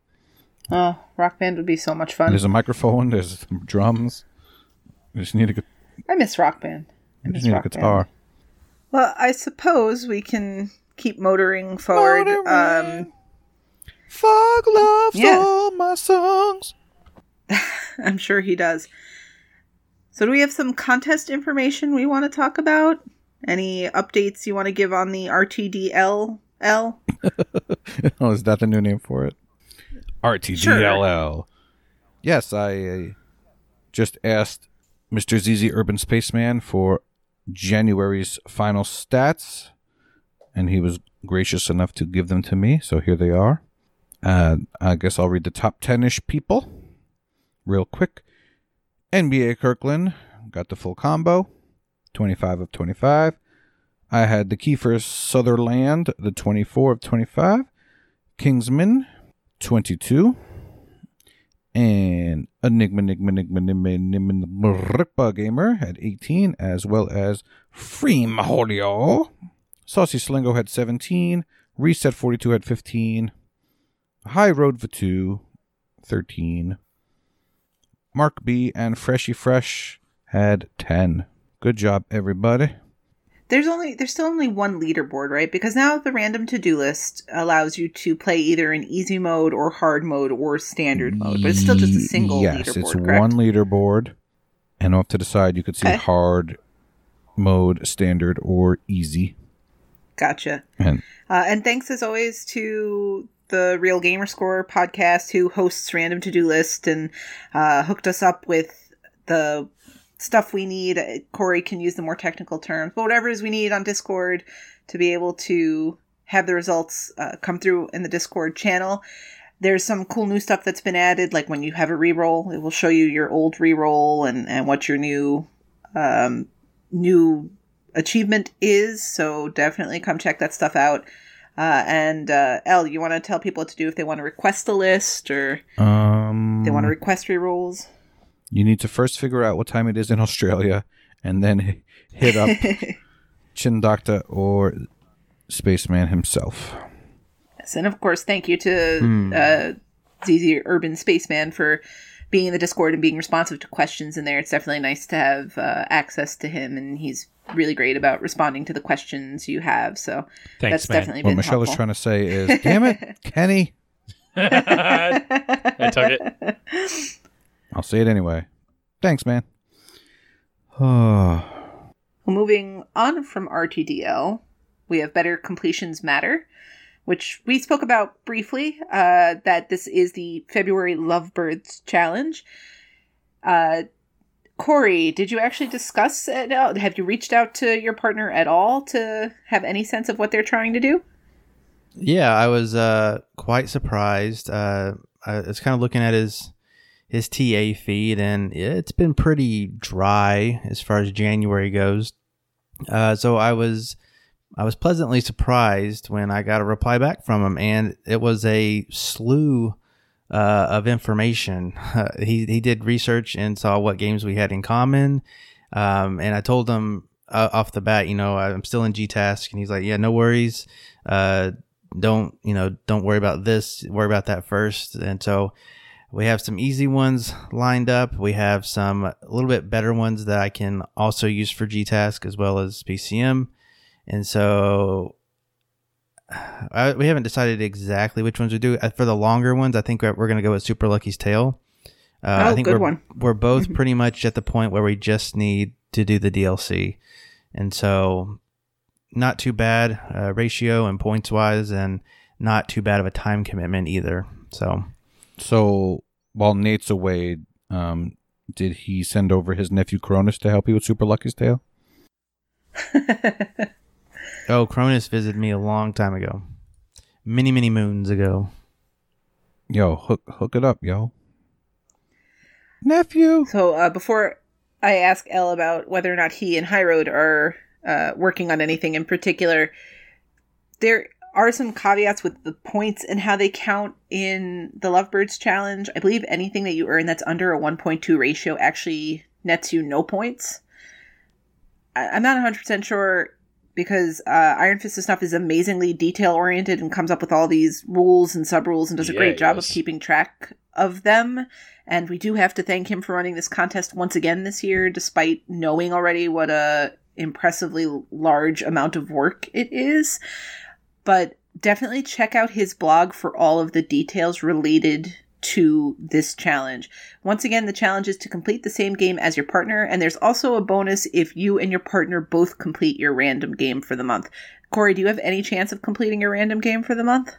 Oh, Rock Band would be so much fun. There's a microphone. There's drums. I just need a, gu- I miss Rock Band. I miss just need a Rock Band. guitar. Well, I suppose we can keep motoring forward. Um, Fog loves Yeah. all my songs. I'm sure he does. So, do we have some contest information we want to talk about? Any updates you want to give on the RTDLL? Oh, is that the new name for it? RTDLL. Yes, I uh, just asked Mr. ZZ Urban Spaceman for January's final stats, and he was gracious enough to give them to me, so here they are. Uh, I guess I'll read the top 10 ish people real quick. NBA Kirkland got the full combo, 25 of 25. I had the Kiefer Sutherland, the 24 of 25. Kingsman, 22. And Enigma, Enigma, Enigma, Enigma, Enigma, Ripa Gamer had 18, as well as Freem Holio. Saucy Slingo had 17. Reset 42 had 15. High Road Vatu, 13. Mark B and Freshy Fresh had 10. Good job, everybody. There's only there's still only one leaderboard, right? Because now the random to-do list allows you to play either in easy mode or hard mode or standard mode, but it's still just a single yes, leaderboard. Yes, it's correct? one leaderboard, and off to the side you could see Okay. hard mode, standard, or easy. Gotcha. And Uh, and thanks as always to the Real Gamer Score podcast, who hosts Random To Do List and uh, hooked us up with the stuff we need. Corey can use the more technical terms, but whatever it is we need on Discord to be able to have the results uh, come through in the Discord channel. There's some cool new stuff that's been added, like when you have a reroll, it will show you your old reroll and, and what your new um, new achievement is. So definitely come check that stuff out. Uh, and uh, El, you want to tell people what to do if they want to request a list or um, they want to request rerolls? You need to first figure out what time it is in Australia, and then hit up Chin Doctor or Spaceman himself. Yes, and of course, thank you to Hmm. uh, ZZ Urban Spaceman for being in the Discord and being responsive to questions in there. It's definitely nice to have uh, access to him, and he's really great about responding to the questions you have. So Thanks, that's man. definitely What been Michelle was helpful. trying to say is, damn it, Kenny. I took it. I'll say it anyway. Thanks, man. Well, moving on from RTDL, we have Better Completions Matter, which we spoke about briefly. Uh, that this is the February Lovebirds Challenge. Uh, Corey, did you actually discuss it? out? Have you reached out to your partner at all to have any sense of what they're trying to do? Yeah, I was uh, quite surprised. Uh, I was kind of looking at his his TA feed, and it's been pretty dry as far as January goes. Uh, so I was I was pleasantly surprised when I got a reply back from him, and it was a slew uh, of information. he he did research and saw what games we had in common, um, and I told him uh, off the bat, you know, I'm still in GTask, and he's like, yeah, no worries. Uh, don't you know? Don't worry about this. Worry about that first. And so we have some easy ones lined up. We have some a little bit better ones that I can also use for GTask as well as BCM. And so I, we haven't decided exactly which ones we do. Uh, For the longer ones, I think we're, we're going to go with Super Lucky's Tale. Uh, Oh, I think good we're, one. we're both pretty much at the point where we just need to do the DLC. And so not too bad uh, ratio and points wise, and not too bad of a time commitment either. So so while Nate's away, um, did he send over his nephew Cronus to help you with Super Lucky's Tale? Oh, Cronus visited me a long time ago. Many, many moons ago. Yo, hook hook it up, yo. Nephew. So uh, before I ask Elle about whether or not he and High Road are uh, working on anything in particular, there are some caveats with the points and how they count in the Lovebirds challenge. I believe anything that you earn that's under a 1.2 ratio actually nets you no points. I- I'm not 100% sure because uh, Iron Fist of Snuff is amazingly detail oriented and comes up with all these rules and sub rules and does a Yeah, great job of keeping track of them. And we do have to thank him for running this contest once again this year, despite knowing already what a impressively large amount of work it is. But definitely check out his blog for all of the details related to this challenge. Once again, the challenge is to complete the same game as your partner, and there's also a bonus if you and your partner both complete your random game for the month. Corey, do you have any chance of completing your random game for the month?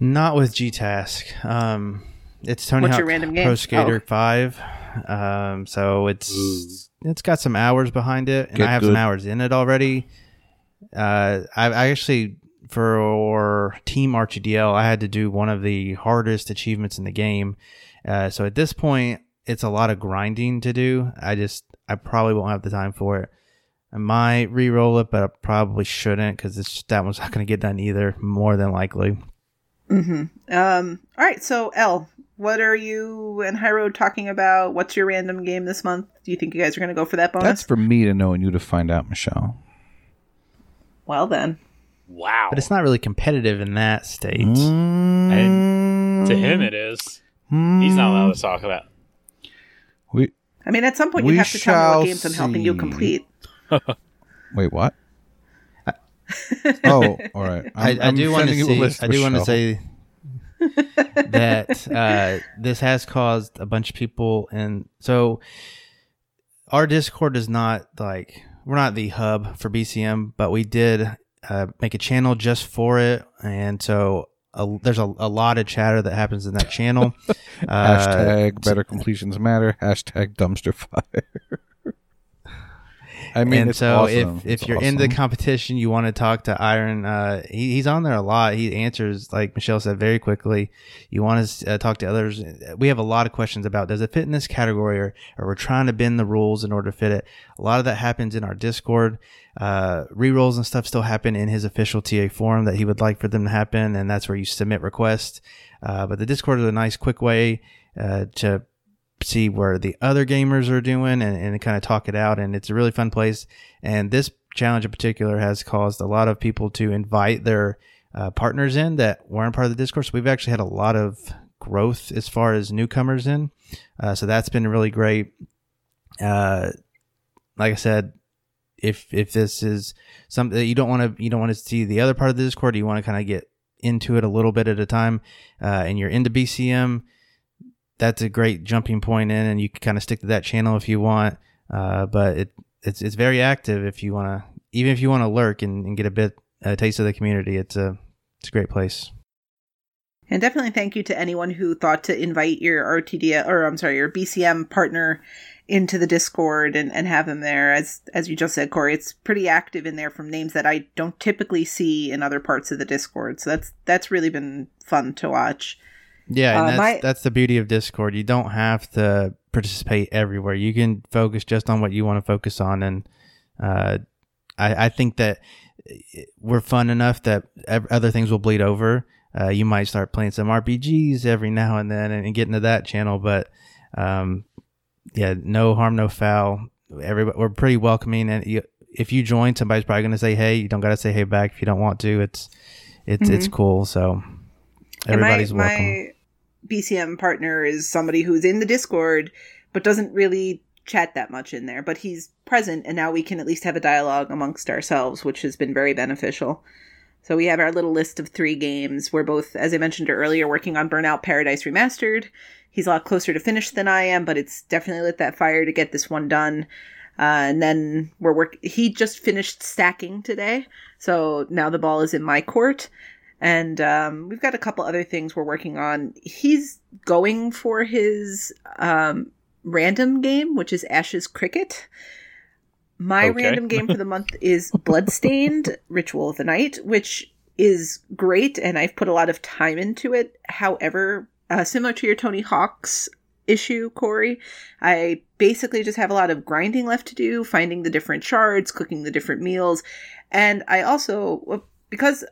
Not with GTask. Um, it's Tony What's Hawk your random game? Pro Skater Oh. Five. Um, so it's it's got some hours behind it, and Get I have good. some hours in it already. Uh, I, I actually for Team RTDL, I had to do one of the hardest achievements in the game. Uh, so at this point, it's a lot of grinding to do. I just I probably won't have the time for it. I might re-roll it, but I probably shouldn't because it's that one's not going to get done either. More than likely. Mm-hmm. Um, all right, so L, what are you and High Road talking about? What's your random game this month? Do you think you guys are going to go for that bonus? That's for me to know and you to find out, Michelle. well then. Wow. But it's not really competitive in that state. Mm, to him, it is. He's not allowed to talk about. We I mean, at some point you have to tell me what games I'm helping you complete. wait. What? oh, all right. I, I'm- I I'm do want to sending you a see. list, I do want to say that uh, this has caused a bunch of people, and so our Discord is not like we're not the hub for BCM, but we did uh, make a channel just for it, and so a, there's a, a lot of chatter that happens in that channel. Uh, Hashtag better completions matter. Hashtag dumpster fire. I mean, and it's so awesome. if It's if you're in the competition, you want to talk to Iron. Uh, he, he's on there a lot. He answers, like Michelle said, very quickly. You want to uh, talk to others. We have a lot of questions about does it fit in this category, or, or we're trying to bend the rules in order to fit it. A lot of that happens in our Discord. Uh, rerolls and stuff still happen in his official TA forum that he would like for them to happen, and that's where you submit requests. Uh, but the Discord is a nice, quick way uh, to see where the other gamers are doing and, and kind of talk it out. And it's a really fun place. And this challenge in particular has caused a lot of people to invite their uh, partners in that weren't part of the Discord. So we've actually had a lot of growth as far as newcomers in. Uh, so that's been really great. Uh, like I said, if if this is something that you don't want to you don't want to see the other part of the Discord, you want to kind of get into it a little bit at a time, uh, and you're into BCM, that's a great jumping point in, and you can kind of stick to that channel if you want. Uh, but it it's it's very active. If you want to, even if you want to lurk and, and get a bit a taste of the community, it's a it's a great place. And definitely thank you to anyone who thought to invite your RTD or I'm sorry, your BCM partner into the Discord and, and have them there. As as you just said, Corey, it's pretty active in there from names that I don't typically see in other parts of the Discord. So that's that's really been fun to watch. Yeah, and Uh, that's, my- that's the beauty of Discord. You don't have to participate everywhere. You can focus just on what you want to focus on, and uh, I, I think that we're fun enough that other things will bleed over. Uh, you might start playing some RPGs every now and then and, get into that channel, but um, yeah, no harm, no foul. Everybody, we're pretty welcoming, and you, if you join, somebody's probably going to say hey. You don't got to say hey back if you don't want to. It's it's it's cool. So everybody's and my, welcome. my BCM partner is somebody who's in the Discord but doesn't really chat that much in there. But he's present, and now we can at least have a dialogue amongst ourselves, which has been very beneficial. So we have our little list of three games. We're both, as I mentioned earlier, working on Burnout Paradise Remastered. He's a lot closer to finish than I am, but it's definitely lit that fire to get this one done. Uh, and then we're work. He just finished stacking today, so now the ball is in my court. And um, we've got a couple other things we're working on. He's going for his um, random game, which is Ashes Cricket. My Okay. random game for the month is Bloodstained Ritual of the Night, which is great, and I've put a lot of time into it. However, uh, similar to your Tony Hawk's issue, Corey, I basically just have a lot of grinding left to do, finding the different shards, cooking the different meals, and I also, because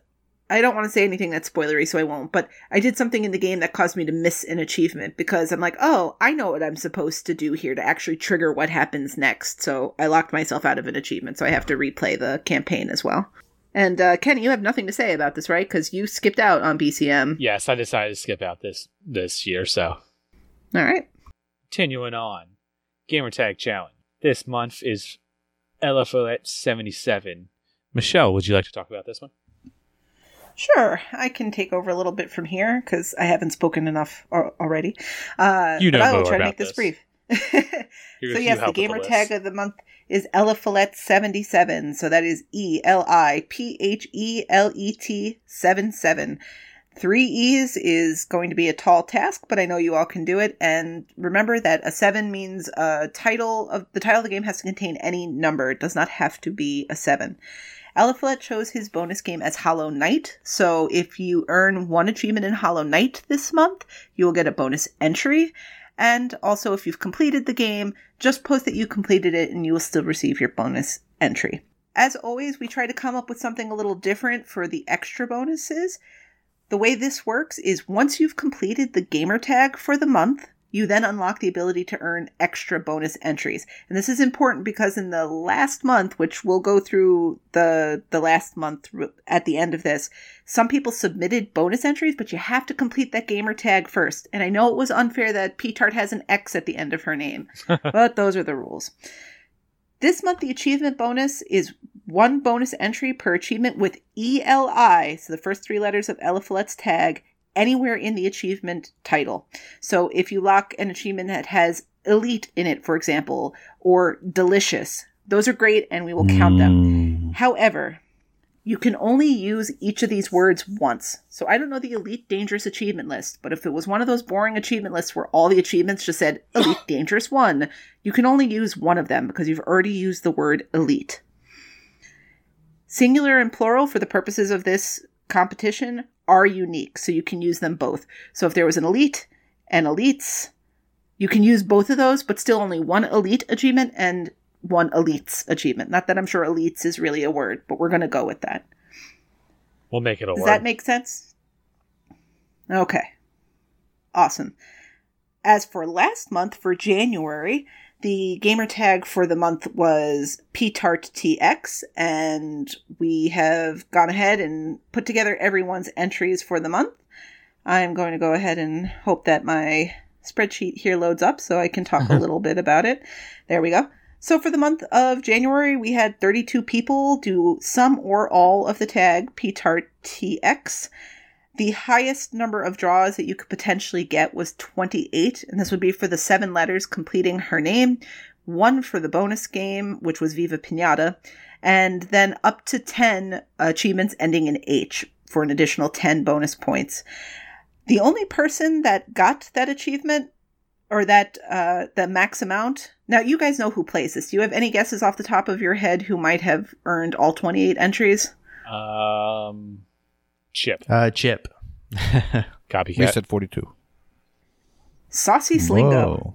I don't want to say anything that's spoilery, so I won't. But I did something in the game that caused me to miss an achievement because I'm like, oh, I know what I'm supposed to do here to actually trigger what happens next. So I locked myself out of an achievement, so I have to replay the campaign as well. And uh, Kenny, you have nothing to say about this, right? Because you skipped out on BCM. Yes, I decided to skip out this this year. So All right. continuing on, Gamertag Challenge. This month is Eliphelet seventy seven. Michelle, would you like to talk about this one? Sure, I can take over a little bit from here because I haven't spoken enough al- already. Uh, You know I will try to make this this. brief. So yes, the gamer list. tag of the month is Eliphelet seventy seven. So that is E L I P H E L E T seven seven. Three E's is going to be a tall task, but I know you all can do it. And remember that a seven means a title of the title of the game has to contain any number. It does not have to be a seven. Eliphelet chose his bonus game as Hollow Knight, so if you earn one achievement in Hollow Knight this month, you will get a bonus entry. And also, if you've completed the game, just post that you completed it and you will still receive your bonus entry. As always, we try to come up with something a little different for the extra bonuses. The way this works is once you've completed the gamer tag for the month, you then unlock the ability to earn extra bonus entries. And this is important because in the last month, which we'll go through the the last month at the end of this, some people submitted bonus entries, but you have to complete that gamer tag first. And I know it was unfair that P Tart has an X at the end of her name, but those are the rules. This month, the achievement bonus is one bonus entry per achievement with ELI, so the first three letters of Eliphelet's tag, anywhere in the achievement title. So if you lock an achievement that has elite in it, for example, or delicious, those are great and we will count them. Mm. However, you can only use each of these words once. So I don't know the Elite Dangerous achievement list, but if it was one of those boring achievement lists where all the achievements just said Elite Dangerous 1, you can only use one of them because you've already used the word Elite. Singular and plural for the purposes of this competition are unique, so you can use them both. So if there was an Elite and Elites, you can use both of those, but still only one Elite achievement and one Elites achievement. Not that I'm sure Elites is really a word, but we're going to go with that. We'll make it a Does word. Does that make sense? Okay. Awesome. As for last month, for January, the gamer tag for the month was PTARTTX, and we have gone ahead and put together everyone's entries for the month. I'm going to go ahead and hope that my spreadsheet here loads up so I can talk a little bit about it. There we go. So for the month of January, we had 32 people do some or all of the tag PTARTTX. The highest number of draws that you could potentially get was 28, and this would be for the seven letters completing her name, one for the bonus game, which was Viva Pinata, and then up to 10 achievements ending in H for an additional 10 bonus points. The only person that got that achievement or that uh, the max amount. Now, you guys know who plays this. Do you have any guesses off the top of your head who might have earned all 28 entries? Um, Chip. Uh, Chip. Copycat. We said 42. Saucy Slingo. Whoa.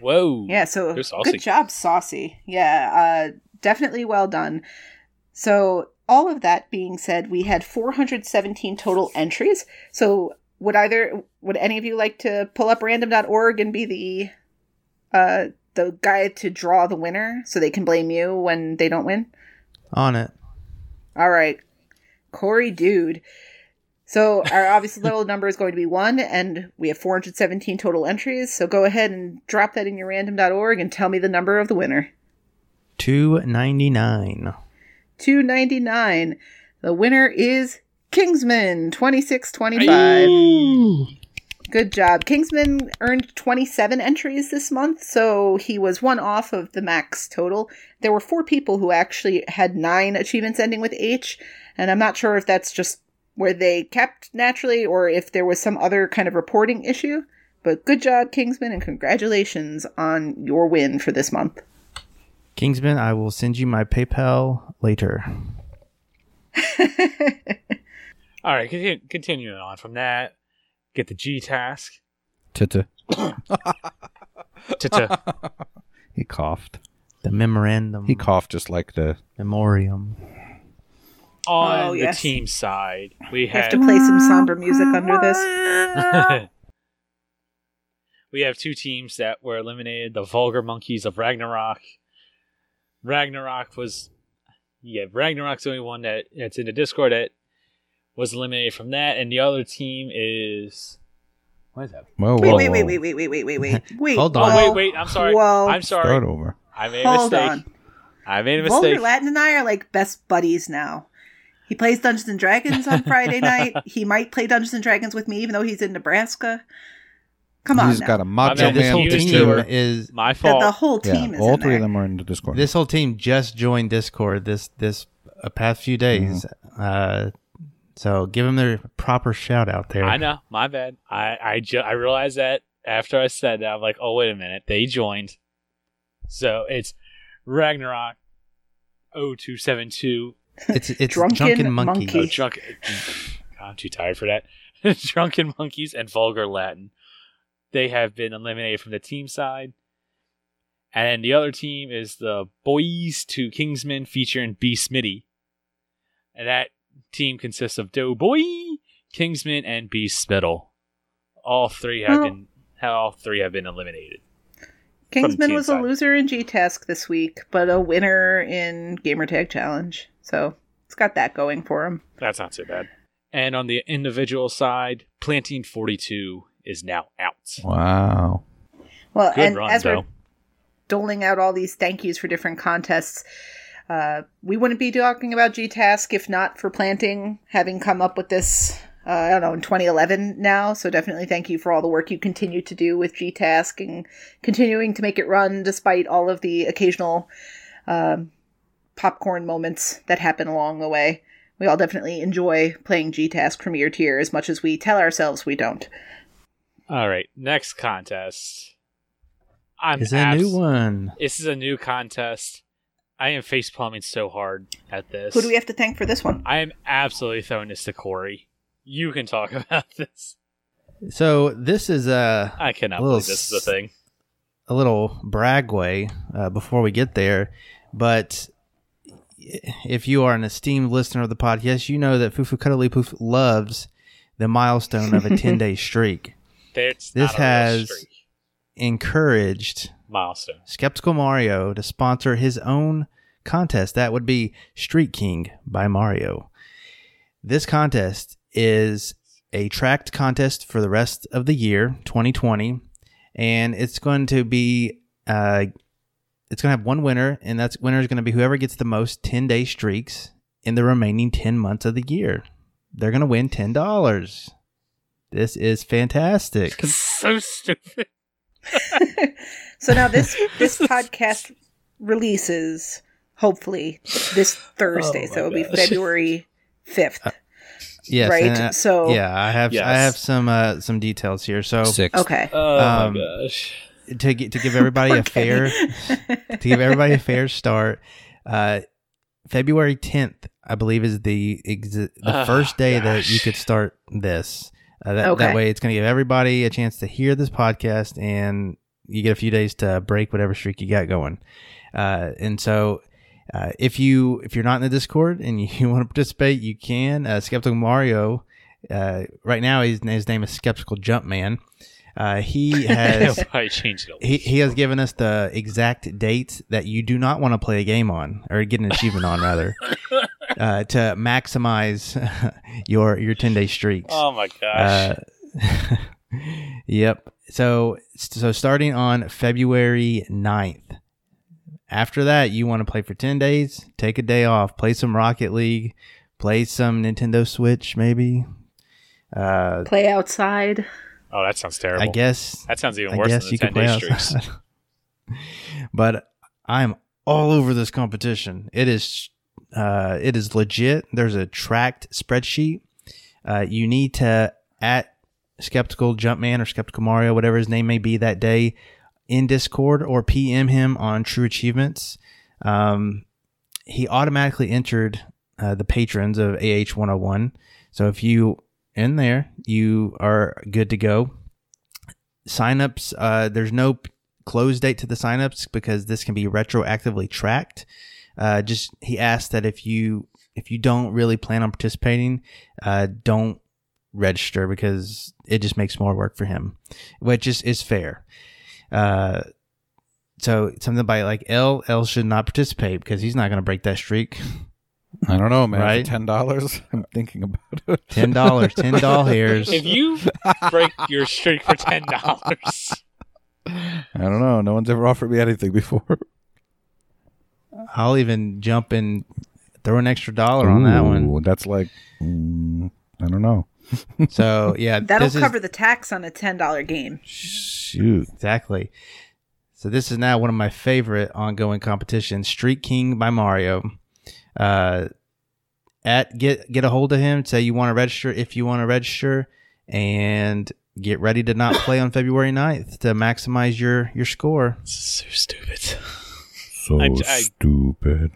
Whoa. Yeah, so saucy. good job, Saucy. Yeah, uh, definitely well done. So, all of that being said, we had 417 total entries. So, would either would any of you like to pull up random.org and be the uh the guy to draw the winner so they can blame you when they don't win? On it. All right. Corey Dude. So our obvious little number is going to be one, and we have 417 total entries. So go ahead and drop that in your random.org and tell me the number of the winner. 299. 299. The winner is Kingsman 2625. Good job. Kingsman earned 27 entries this month, so he was one off of the max total. There were four people who actually had nine achievements ending with H, and I'm not sure if that's just where they kept naturally or if there was some other kind of reporting issue. But good job, Kingsman, and congratulations on your win for this month. Kingsman, I will send you my PayPal later. All right, continue, continuing on from that, get the G task. Tita. Ta-ta. He coughed. The memorandum. He coughed just like the. memoriam. On Oh, the team side, we You have have to play some somber music under this. we have two teams that were eliminated: the Vulgar Monkeys of Ragnarok. Ragnarok was, yeah, Ragnarok's the only one that that's in the Discord that was eliminated from that, and the other team is. What is that? Whoa, Wait, whoa, wait, wait, whoa. wait, wait, wait, wait, wait, wait. Wait. Hold Oh on. whoa, wait, wait! I'm sorry. Whoa. I'm sorry. Start over. I made a Hold mistake. on. I made a mistake. Vulgar. Latin and I are like best buddies now. He plays Dungeons and Dragons on Friday night. He might play Dungeons and Dragons with me, even though he's in Nebraska. Come on, He's now. got a macho bad. this man whole team is My the, fault. the whole Yeah, team is all in three there. of them are in the Discord. this whole team just joined Discord this this uh, past few days. Mm-hmm. Uh, so give them their proper shout out there. I know, my bad. I I, ju- I realized that after I said that. I'm like, oh wait a minute, they joined. So it's Ragnarok 0272. It's it's Drunken drunken, monkey. monkey. Oh, drunk. I'm too tired for that. Drunken monkeys and vulgar Latin. They have been eliminated from the team side. And the other team is the Boys to Kingsman featuring B. Smitty. And that team consists of Doughboy, Kingsman, and B. Spittle. All three have Well- been all three have been eliminated. Kingsman was side. a loser in G Task this week, but a winner in Gamertag Challenge. So it's got that going for him. That's not so bad. And on the individual side, Planting 42 is now out. wow. Well, Good and run, as we're doling out all these thank yous for different contests. Uh, we wouldn't be talking about G-Task if not for planting, having come up with this, uh, I don't know, in 2011 now. So definitely thank you for all the work you continue to do with G-Task and continuing to make it run despite all of the occasional um, popcorn moments that happen along the way. We all definitely enjoy playing G-Task Premier Tier as much as we tell ourselves we don't. All right, next contest. I'm It's a new one. This is a new contest. I am face palming so hard at this. Who do we have to thank for this one? I am absolutely throwing this to Corey. You can talk about this. So this is a I cannot A believe this is a thing. a little bragway uh, before we get there, but if you are an esteemed listener of the podcast, yes, you know that Fufu Cuddly Poof loves the milestone of a 10 day streak. It's This not a has- streak. Encouraged milestone. Skeptical Mario to sponsor his own contest. That would be Street King by Mario. This contest is a tracked contest for the rest of the year, 2020, and it's going to be uh, it's going to have one winner, and that winner is going to be whoever gets the most 10 day streaks in the remaining 10 months of the year. They're going to win $10. This is fantastic. so stupid. so now this this podcast releases hopefully this Thursday, Oh so it'll be. February fifth, Yes, right? and, uh, so yeah, I have Yes. I have some uh, some details here. So Six. okay. Oh Um, my gosh. To gi- to give everybody a fair to give everybody a fair start, uh, February tenth, I believe, is the exi- the Oh, first day that you could start this. Uh, that, Okay. that way, it's going to give everybody a chance to hear this podcast, and you get a few days to break whatever streak you got going. Uh, and so, uh, if you if you're not in the Discord and you, want to participate, you can. Uh, Skeptical Mario, uh, right now his, his name is Skeptical Jumpman. Uh, he has probably change it. he, he has given us the exact dates that you do not want to play a game on or get an achievement on rather uh, to maximize your your 10 day streaks Oh my gosh. uh, yep so so starting on february 9th after that you want to play for 10 days take a day off play some rocket league play some nintendo switch maybe uh, Play outside. Oh, that sounds terrible. i guess that sounds even I worse guess than you 10 play day streaks. outside. but I'm all over this competition. It is, uh, it is legit. There's a tracked spreadsheet. Uh, you need to at skeptical Jumpman or skeptical Mario, whatever his name may be that day, in Discord or PM him on True Achievements. Um, he automatically entered uh, the patrons of AH 101. So if you in there, you are good to go. Signups uh, there's no close date to the signups because this can be retroactively tracked. Uh, just he asked that if you if you don't really plan on participating uh, don't register because it just makes more work for him which is is fair. Uh, so something by like L L should not participate because he's not going to break that streak. I don't know, man. Right? Ten dollars, I'm thinking about it. Ten dollars, ten doll hairs. if you break your streak for ten dollars, I don't know. No one's ever offered me anything before. I'll even jump and throw an extra dollar on that one. That's like, mm, I don't know. So yeah, That'll this is- cover the tax on a ten dollar game. Shoot. Exactly. So this is now one of my favorite ongoing competitions, Street King by Mario. Uh, at get get a hold of him. Say you want to register if you want to register, and get ready to not play on February 9th to maximize your your score. so stupid. So I- I- stupid.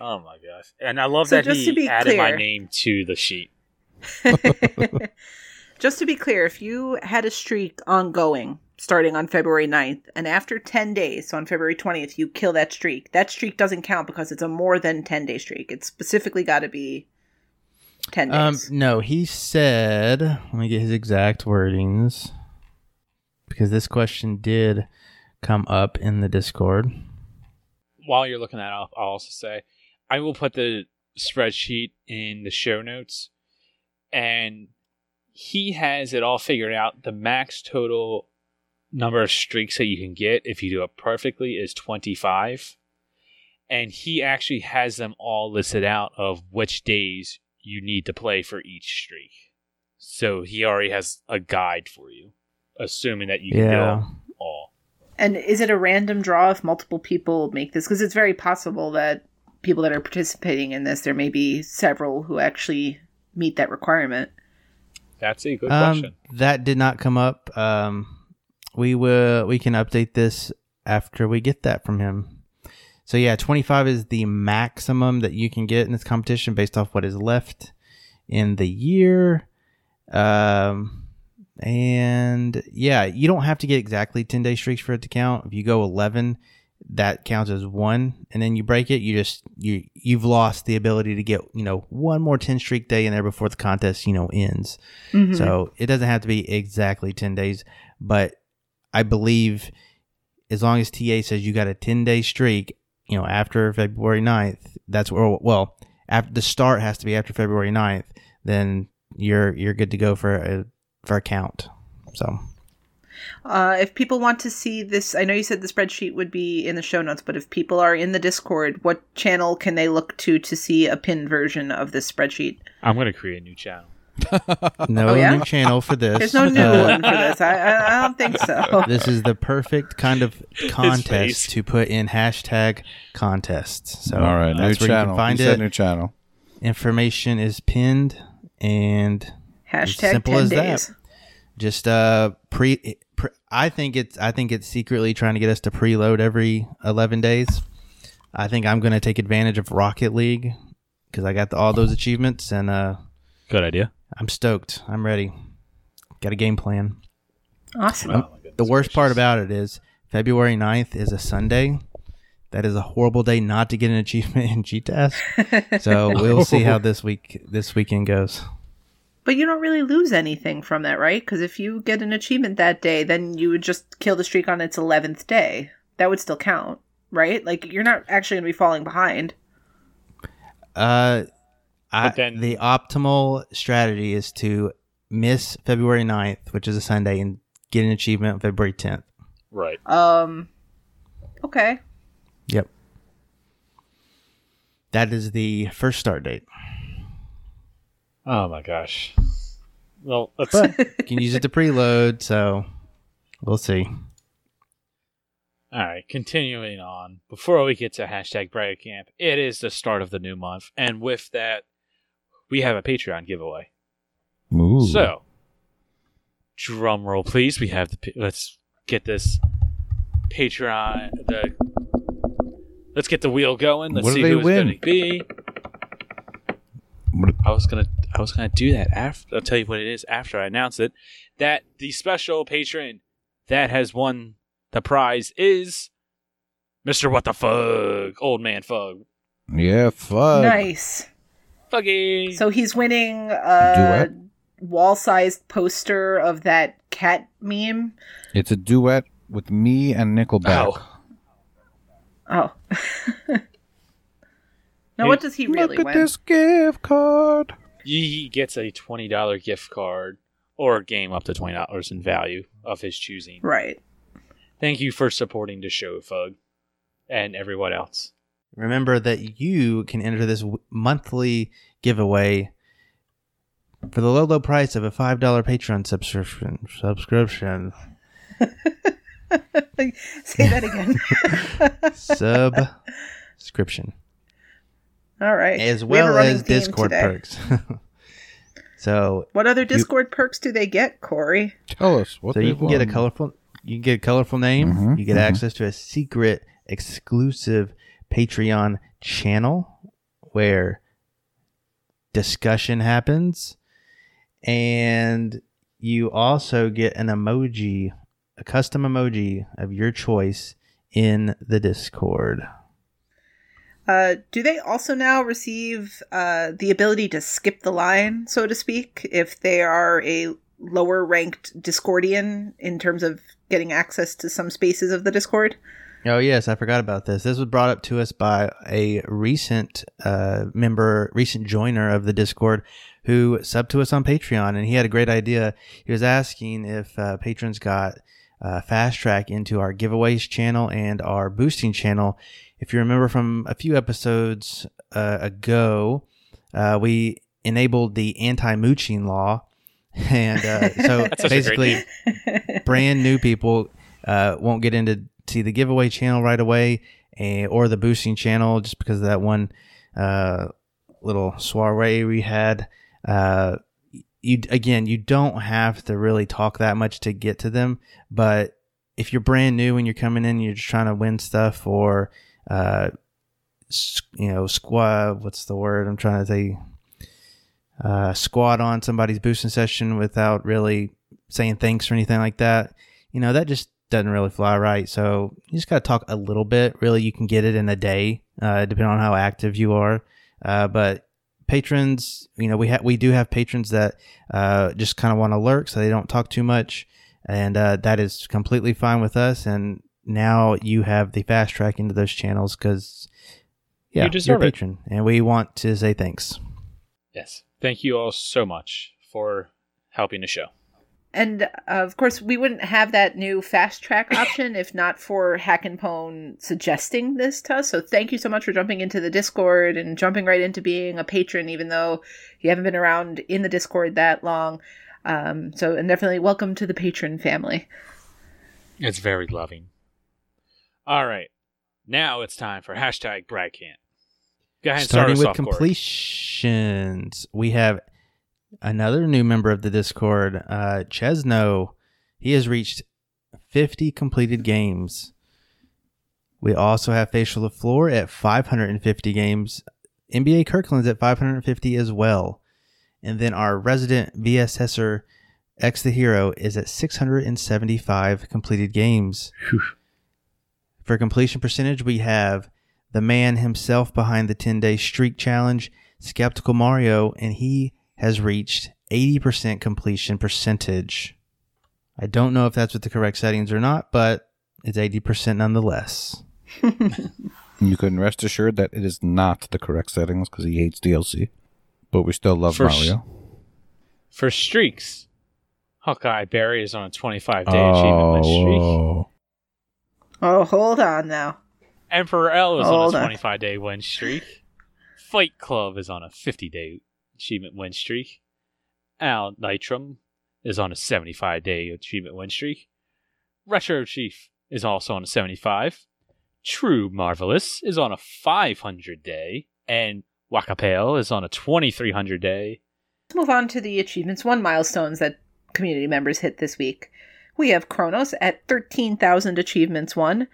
Oh my gosh! And I love So that just he to be added my name to the sheet. Just to be clear, if you had a streak ongoing starting on February 9th, and after 10 days, so on February 20th, you kill that streak, that streak doesn't count because it's a more than 10 day streak. It's specifically got to be 10 days. Um, no, he said. Let me get his exact wordings because this question did come up in the Discord. While you're looking that up, I'll also say I will put the spreadsheet in the show notes, and he has it all figured out. The max total number of streaks that you can get if you do it perfectly is 25. And he actually has them all listed out of which days you need to play for each streak. So he already has a guide for you, assuming that you can get Yeah. them all. and is it a random draw if multiple people make this? Because it's very possible that people that are participating in this, there may be several who actually meet that requirement. That's a good Um, question. that did not come up. Um, we will. We can update this after we get that from him. So yeah, twenty five is the maximum that you can get in this competition based off what is left in the year. Um, and yeah, you don't have to get exactly ten day streaks for it to count. If you go eleven, that counts as one, and then you break it, you just you you've lost the ability to get you know one more ten streak day in there before the contest you know ends. Mhm. So it doesn't have to be exactly 10 days, but I believe as long as TA says you got a 10 day streak, you know, after February 9th, that's where, well, after the start has to be after February 9th, then you're, you're good to go for a, for a count. So Uh, if people want to see this, I know you said the spreadsheet would be in the show notes, but if people are in the Discord, what channel can they look to to see a pinned version of this spreadsheet? I'm going to create a new channel. No Oh, yeah? new channel for this. There's no new Uh, one for this. I, I, I don't think so. This is the perfect kind of contest to put in hashtag contests. So All right, new that's where you channel. can find You it. new channel. Information is pinned and Hashtag simple 10 as that. days. just uh pre, pre I think it's I think it's secretly trying to get us to preload every 11 days. I think I'm going to take advantage of Rocket League cuz I got the, all those achievements and uh Good idea. I'm stoked. I'm ready. Got a game plan. Awesome. The worst part about it is February 9th is a Sunday. That is a horrible day not to get an achievement in GTask. So we'll see how this week this weekend goes. But you don't really lose anything from that, right? Because if you get an achievement that day, then you would just kill the streak on its 11th day. That would still count, right? Like, you're not actually going to be falling behind. Uh, I, then- the optimal strategy is to miss February 9th, which is a Sunday, and get an achievement on February 10th. Right. Um, okay. Yep. That is the first start date. Oh my gosh. Well, let's. But you can use it to preload, so we'll see. All right, continuing on. Before we get to hashtag Bright Camp, it is the start of the new month, and with that, we have a Patreon giveaway. Ooh. So, drum roll, please. We have the. Let's get this Patreon. The let's get the wheel going. Let's What see they who it's win? going to be. What- I was gonna. I was gonna do that after. I'll tell you what it is after I announce it. That the special patron that has won the prize is Mister What the Fug, Old Man Fug, Yeah, fuck. nice. Fuggy. So he's winning a Duet? wall-sized poster of that cat meme. It's a duet with me and Nickelback. Oh. Oh. now, what does he really want? Look at win? this gift card. He gets a twenty dollar gift card or a game up to twenty dollars in value of his choosing. Right. Thank you for supporting the show, Fug, and everyone else. Remember that you can enter this w- monthly giveaway for the low, low price of a $5 Patreon subscription. Subscription. Say that again. Subscription. All right. As We have a well running as Discord today. perks. so What other Discord perks do they get, Corey? Tell us what so you they've can get a colorful you can get a colorful name Mhm, you get mhm. access to a secret exclusive patreon channel where discussion happens and you also get an emoji a custom emoji of your choice in the discord Uh, do they also now receive uh, the ability to skip the line, so to speak, if they are a lower ranked Discordian in terms of getting access to some spaces of the Discord? Oh yes, I forgot about this. This was brought up to us by a recent uh, member, recent joiner of the Discord, who subbed to us on Patreon, and he had a great idea. He was asking if uh, patrons got uh, fast track into our giveaways channel and our boosting channel. If you remember from a few episodes uh, ago, uh, we enabled the anti-mooching law, and uh, so That's such a great basically brand new people uh, won't get into see the giveaway channel right away eh, or the boosting channel just because of that one uh, little soiree we had. Uh, you again, you don't have to really talk that much to get to them, but if you're brand new and you're coming in, and you're just trying to win stuff or uh, you know, squad. What's the word I'm trying to say? Uh, squat on somebody's boosting session without really saying thanks or anything like that. You know, that just doesn't really fly right. So you just got to talk a little bit. Really, you can get it in a day, uh, depending on how active you are. Uh, but patrons, you know, we have we do have patrons that uh, just kind of want to lurk, so they don't talk too much, and uh, that is completely fine with us. And now you have the fast track into those channels because yeah, you you're a it. patron, and we want to say thanks. Yes. Thank you all so much for helping the show. and uh, of course, we wouldn't have that new fast track option if not for Hack and Pone suggesting this to us. So thank you so much for jumping into the Discord and jumping right into being a patron, even though you haven't been around in the Discord that long. Um, so, and definitely welcome to the patron family. It's very loving. All right. Now it's time for hashtag Brad Can't. Go ahead and start Starting us with off, Corey. completions, we have another new member of the Discord, uh, Chesno. He has reached 50 completed games. We also have Facial the Floor at 550 games. NBA Kirkland's at 550 as well. And then our resident VSSer X the Hero is at 675 completed games. For completion percentage, we have the man himself behind the 10 day streak challenge, Skeptical Mario, and he has reached 80% completion percentage. I don't know if that's with the correct settings or not, but it's 80% nonetheless. You can rest assured that it is not the correct settings because he hates DLC. But we still love For sh- Mario. For streaks, Hawkeye Barry is on a 25 day achievement win oh, streak. Oh, hold on now. Emperor L is on Hold a on. 25 day win streak. Fight Club is on a 50 day achievement win streak. Al Nitrum is on a 75 day achievement win streak. Retro Chief is also on a 75. True Marvelous is on a 500 day. And Wakapale is on a 2300 day. Let's move on to the Achievements 1 milestones that community members hit this week. We have Kronos at 13,000 Achievements 1,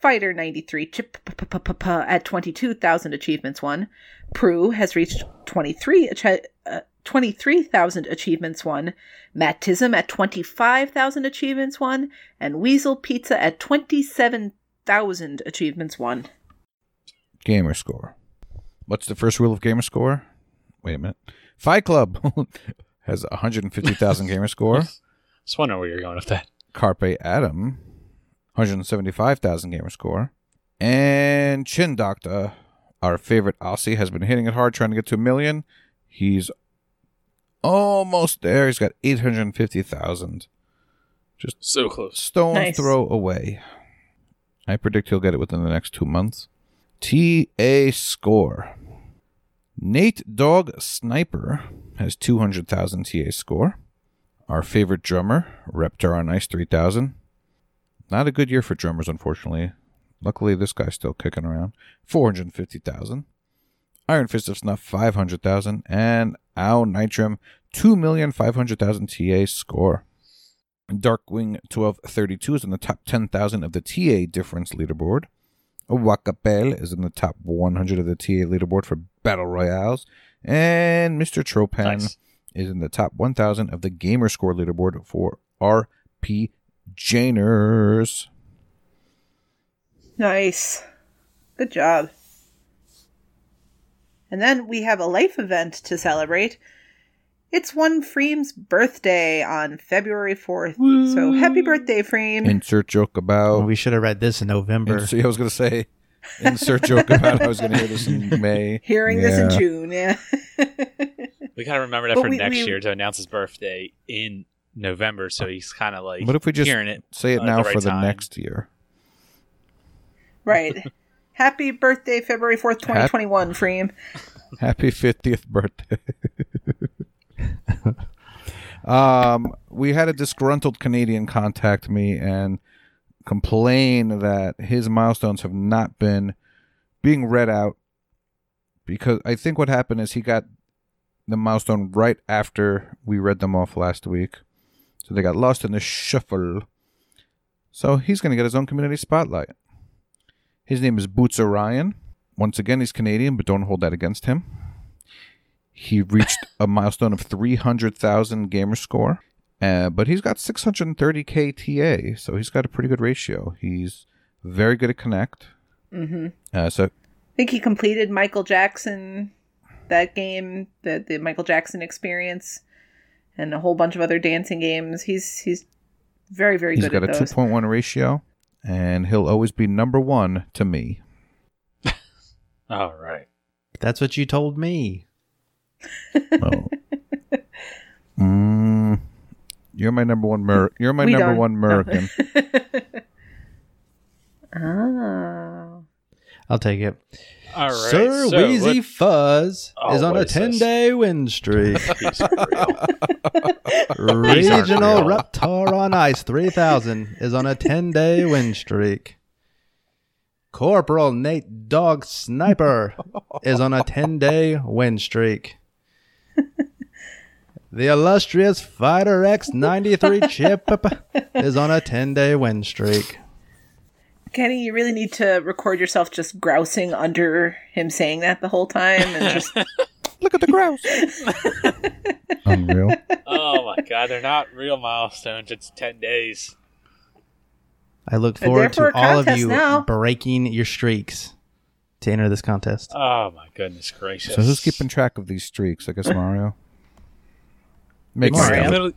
Fighter 93 Chip at 22,000 Achievements 1, Prue has reached 23 uh, 23,000 Achievements 1, Matt Tism at 25,000 Achievements 1, and Weasel Pizza at 27,000 Achievements 1. Gamer score. What's the first rule of gamer score? Wait a minute. Fight Club has 150,000 gamer score. Just wondering where you're going with that. Carpe Adam, 175,000 gamer score. And Chin Doctor, our favorite Aussie, has been hitting it hard trying to get to a million. He's almost there. He's got 850,000. Just So close. Stone Nice. throw away. I predict he'll get it within the next two months. TA score. Nate Dog Sniper has 200,000 TA score. Our favorite drummer, Reptar on Ice 3000. Not a good year for drummers, unfortunately. Luckily, this guy's still kicking around. 450,000. Iron Fist of Snuff, 500,000. And Ow Nitrum, 2,500,000 TA score. Darkwing 1232 is in the top 10,000 of the TA difference leaderboard. Wakapel is in the top 100 of the TA leaderboard for Battle Royales. And Mr. Tropan Nice. Is in the top 1,000 of the Gamer Score leaderboard for RP Janers. Nice. Good job. And then we have a life event to celebrate. It's one Freem's birthday on February 4th. So happy birthday, Freem. Insert joke about. we should have read this in November. Ins- I was going to say, insert joke about I was going to hear this in May. Hearing this in June, yeah. We gotta remember that But for we- next we- year to announce his birthday in November, so he's kind of like What if we just hearing it. say it at now the right for the time. next year? right. Happy birthday, February 4th, 2021, Freem. Happy 50th birthday. um, we had a disgruntled Canadian contact me and complain that his milestones have not been being read out because I think what happened is he got the milestone right after we read them off last week. So they got lost in the shuffle. So he's going to get his own community spotlight. His name is Boots Orion. Once again, he's Canadian, but don't hold that against him. He reached a milestone of 300,000 gamer score, uh, but he's got 630k TA, so he's got a pretty good ratio. He's very good at Kinect. Mm-hmm. Uh, so I think he completed Michael Jackson, that game, the, the Michael Jackson experience, and a whole bunch of other dancing games. He's he's very, very he's good He's got a those. 2.1 ratio, and he'll always be number one to me. All right. That's what you told me. Oh. mm, You're my number one Mer- You're my We number don't- one American. oh. I'll take it. All right. Sir so Wheezy what- Fuzz Oh, is on a is 10 this? day win streak. These are real. Regional real. Reptar on Ice 3000 is on a 10 day win streak. Corporal Nate Dog Sniper is on a 10 day win streak. The illustrious Fighter X93 Chip is on a 10 day win streak. Kenny, you really need to record yourself just grousing under him saying that the whole time and just Look at the grouse. Unreal. oh my god, they're not real milestones. It's ten days. I look forward for to all of you now. breaking your streaks to enter this contest. Oh my goodness gracious. So who's keeping track of these streaks? I guess Mario. Make Mario.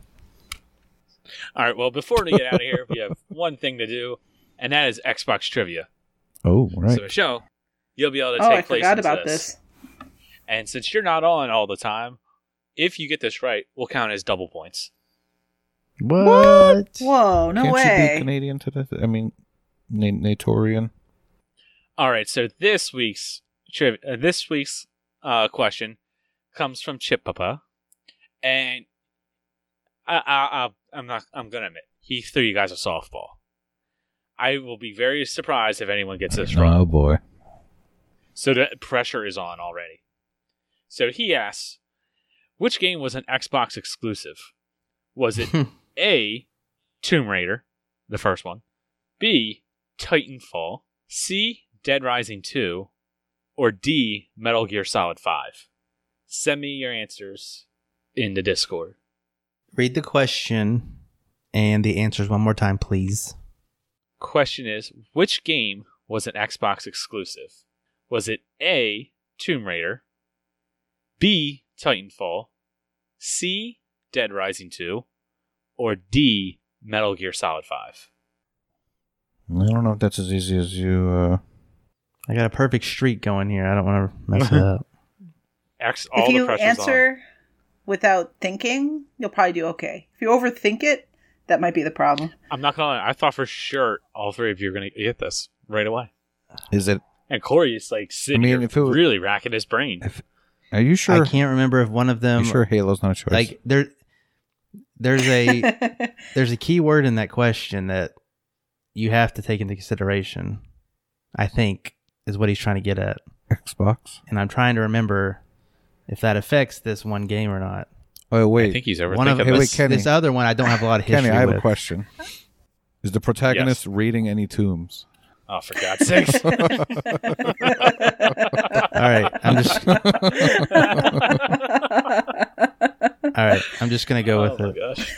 All right. Well, before we get out of here, we have one thing to do, and that is Xbox trivia. Oh, right. So, show you'll be able to Oh, take I place forgot about this. this. And since you're not on all the time, if you get this right, we'll count as double points. What? Whoa, no Can't you be way. Canadian to this? I mean, Na- Natorian. All right. So this week's triv- uh, this week's uh, question comes from Chip Papa, and I, I, I, I'm not. I'm gonna admit he threw you guys a softball. I will be very surprised if anyone gets this wrong. Oh boy. So the pressure is on already. So he asks, which game was an Xbox exclusive? Was it A, Tomb Raider, the first one, B, Titanfall, C, Dead Rising 2, or D, Metal Gear Solid 5? Send me your answers in the Discord. Read the question and the answers one more time, please. Question is, which game was an Xbox exclusive? Was it A, Tomb Raider, B, Titanfall, C, Dead Rising 2, or D, Metal Gear Solid 5? I don't know if that's as easy as you. uh I got a perfect streak going here. I don't want to mess it up. X, all If you pressure's answer without thinking, you'll probably do okay. If you overthink it, that might be the problem. I'm not gonna lie, I thought for sure all three of you were gonna get this right away. Is it? And Corey is like sitting I mean, here if it was- really racking his brain. Are you sure? I can't remember if one of them you sure Halo's not a choice? like there there's a there's a key word in that question that you have to take into consideration. I think is what he's trying to get at. Xbox. And I'm trying to remember if that affects this one game or not. Oh wait, I wait, think he's overthinking One of Hey, wait, this. Kenny. this other one I don't have a lot of history Kenny, I have with. a question. Is the protagonist reading any tombs? Oh, for God's sakes. All right, I'm just all right. I'm just gonna go oh with my it. gosh.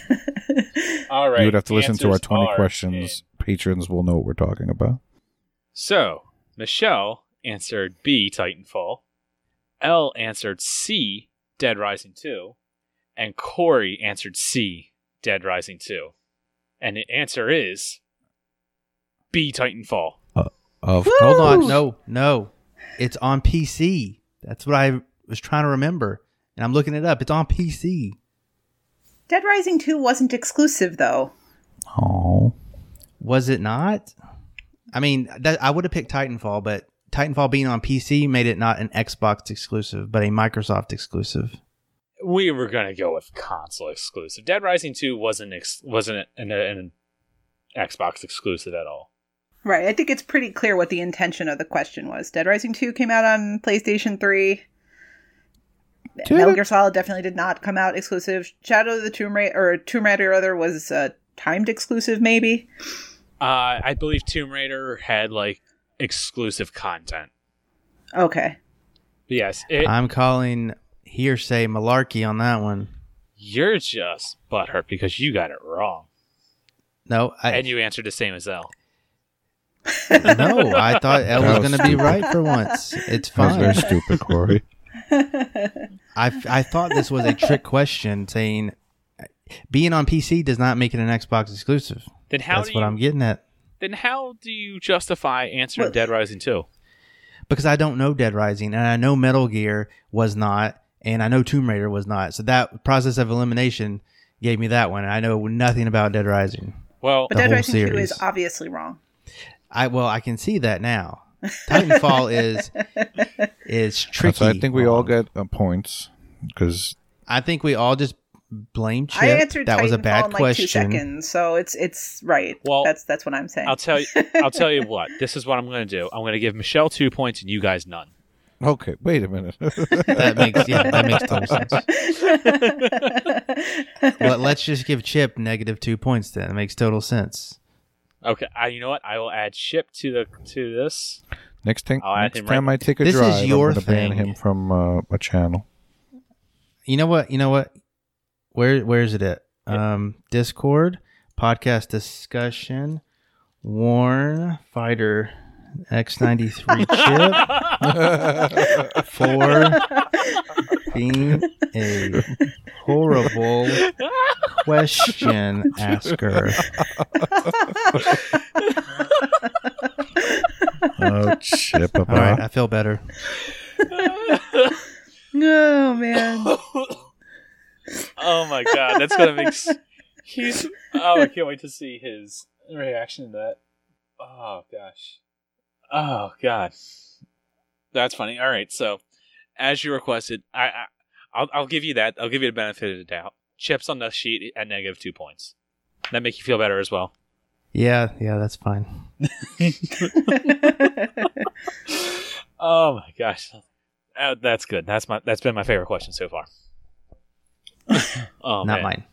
All right. you would have to listen to our 20 are questions. Patrons will know what we're talking about. So, Michelle answered B, Titanfall. L answered C, Dead Rising 2. And Corey answered C, Dead Rising 2. And the answer is B, Titanfall. Uh, of Woo! Hold on, no, no, it's on PC. That's what I was trying to remember, and I'm looking it up. It's on PC. Dead Rising 2 wasn't exclusive, though. oh, Was it not? I mean, that, I would have picked Titanfall, but Titanfall being on PC made it not an Xbox exclusive, but a Microsoft exclusive. We were going to go with console exclusive. Dead Rising 2 wasn't ex- wasn't an, an Xbox exclusive at all. Right. I think it's pretty clear what the intention of the question was. Dead Rising 2 came out on PlayStation 3. Did Metal? Gear Solid definitely did not come out exclusive. Shadow of the Tomb Raider, or Tomb Raider, or other, was uh, timed exclusive, maybe. Uh, I believe Tomb Raider had like exclusive content. Okay. But yes, it, I'm calling hearsay malarkey on that one. you're just butthurt because you got it wrong. No, I and you answered the same as L. no, I thought Elle was was going to be right for once. It's that was very stupid, Corey. I I thought this was a trick question, saying being on PC does not make it an Xbox exclusive. Then how That's do what you, I'm getting at. then how do you justify answering Well- Dead Rising 2? because I don't know Dead Rising and I know Metal Gear was not and I know Tomb Raider was not. So that process of elimination gave me that one. I know nothing about Dead Rising. Well, But Dead whole Rising 2 is obviously wrong. I well, I can see that now. Titanfall is is tricky. So I think we all get uh, points because I think we all just blame Chip. I answered that was a Titanfall bad in like question. two seconds, so it's it's right. Well, that's that's what I'm saying. I'll tell you. I'll tell you what. This is what I'm going to do. I'm going to give Michelle two points and you guys none. Okay, wait a minute. That makes yeah, that makes total sense. Well, let's just give Chip negative two points then. It makes total sense. Okay. I, you know what? I will add Chip to the to this. next thing, I'll add next him time right- I take a This is drive, your I'm gonna ban him from uh, a channel. You know what? You know what? Where where is it at? Um, Discord, podcast discussion, Warn Fighter X ninety three chip for being a horrible question asker. oh, chip All right, I feel better. oh man. oh my god, that's gonna make. s- He's. Oh, I can't wait to see his reaction to that. Oh gosh. Oh god. That's funny. All right, so as you requested, I, I I'll I'll give you that. I'll give you the benefit of the doubt. Chips on the sheet at negative two points. That make you feel better as well. Yeah, yeah, that's fine. Oh my gosh, Uh, that's good. That's my that's been my favorite question so far. oh Not man. mine.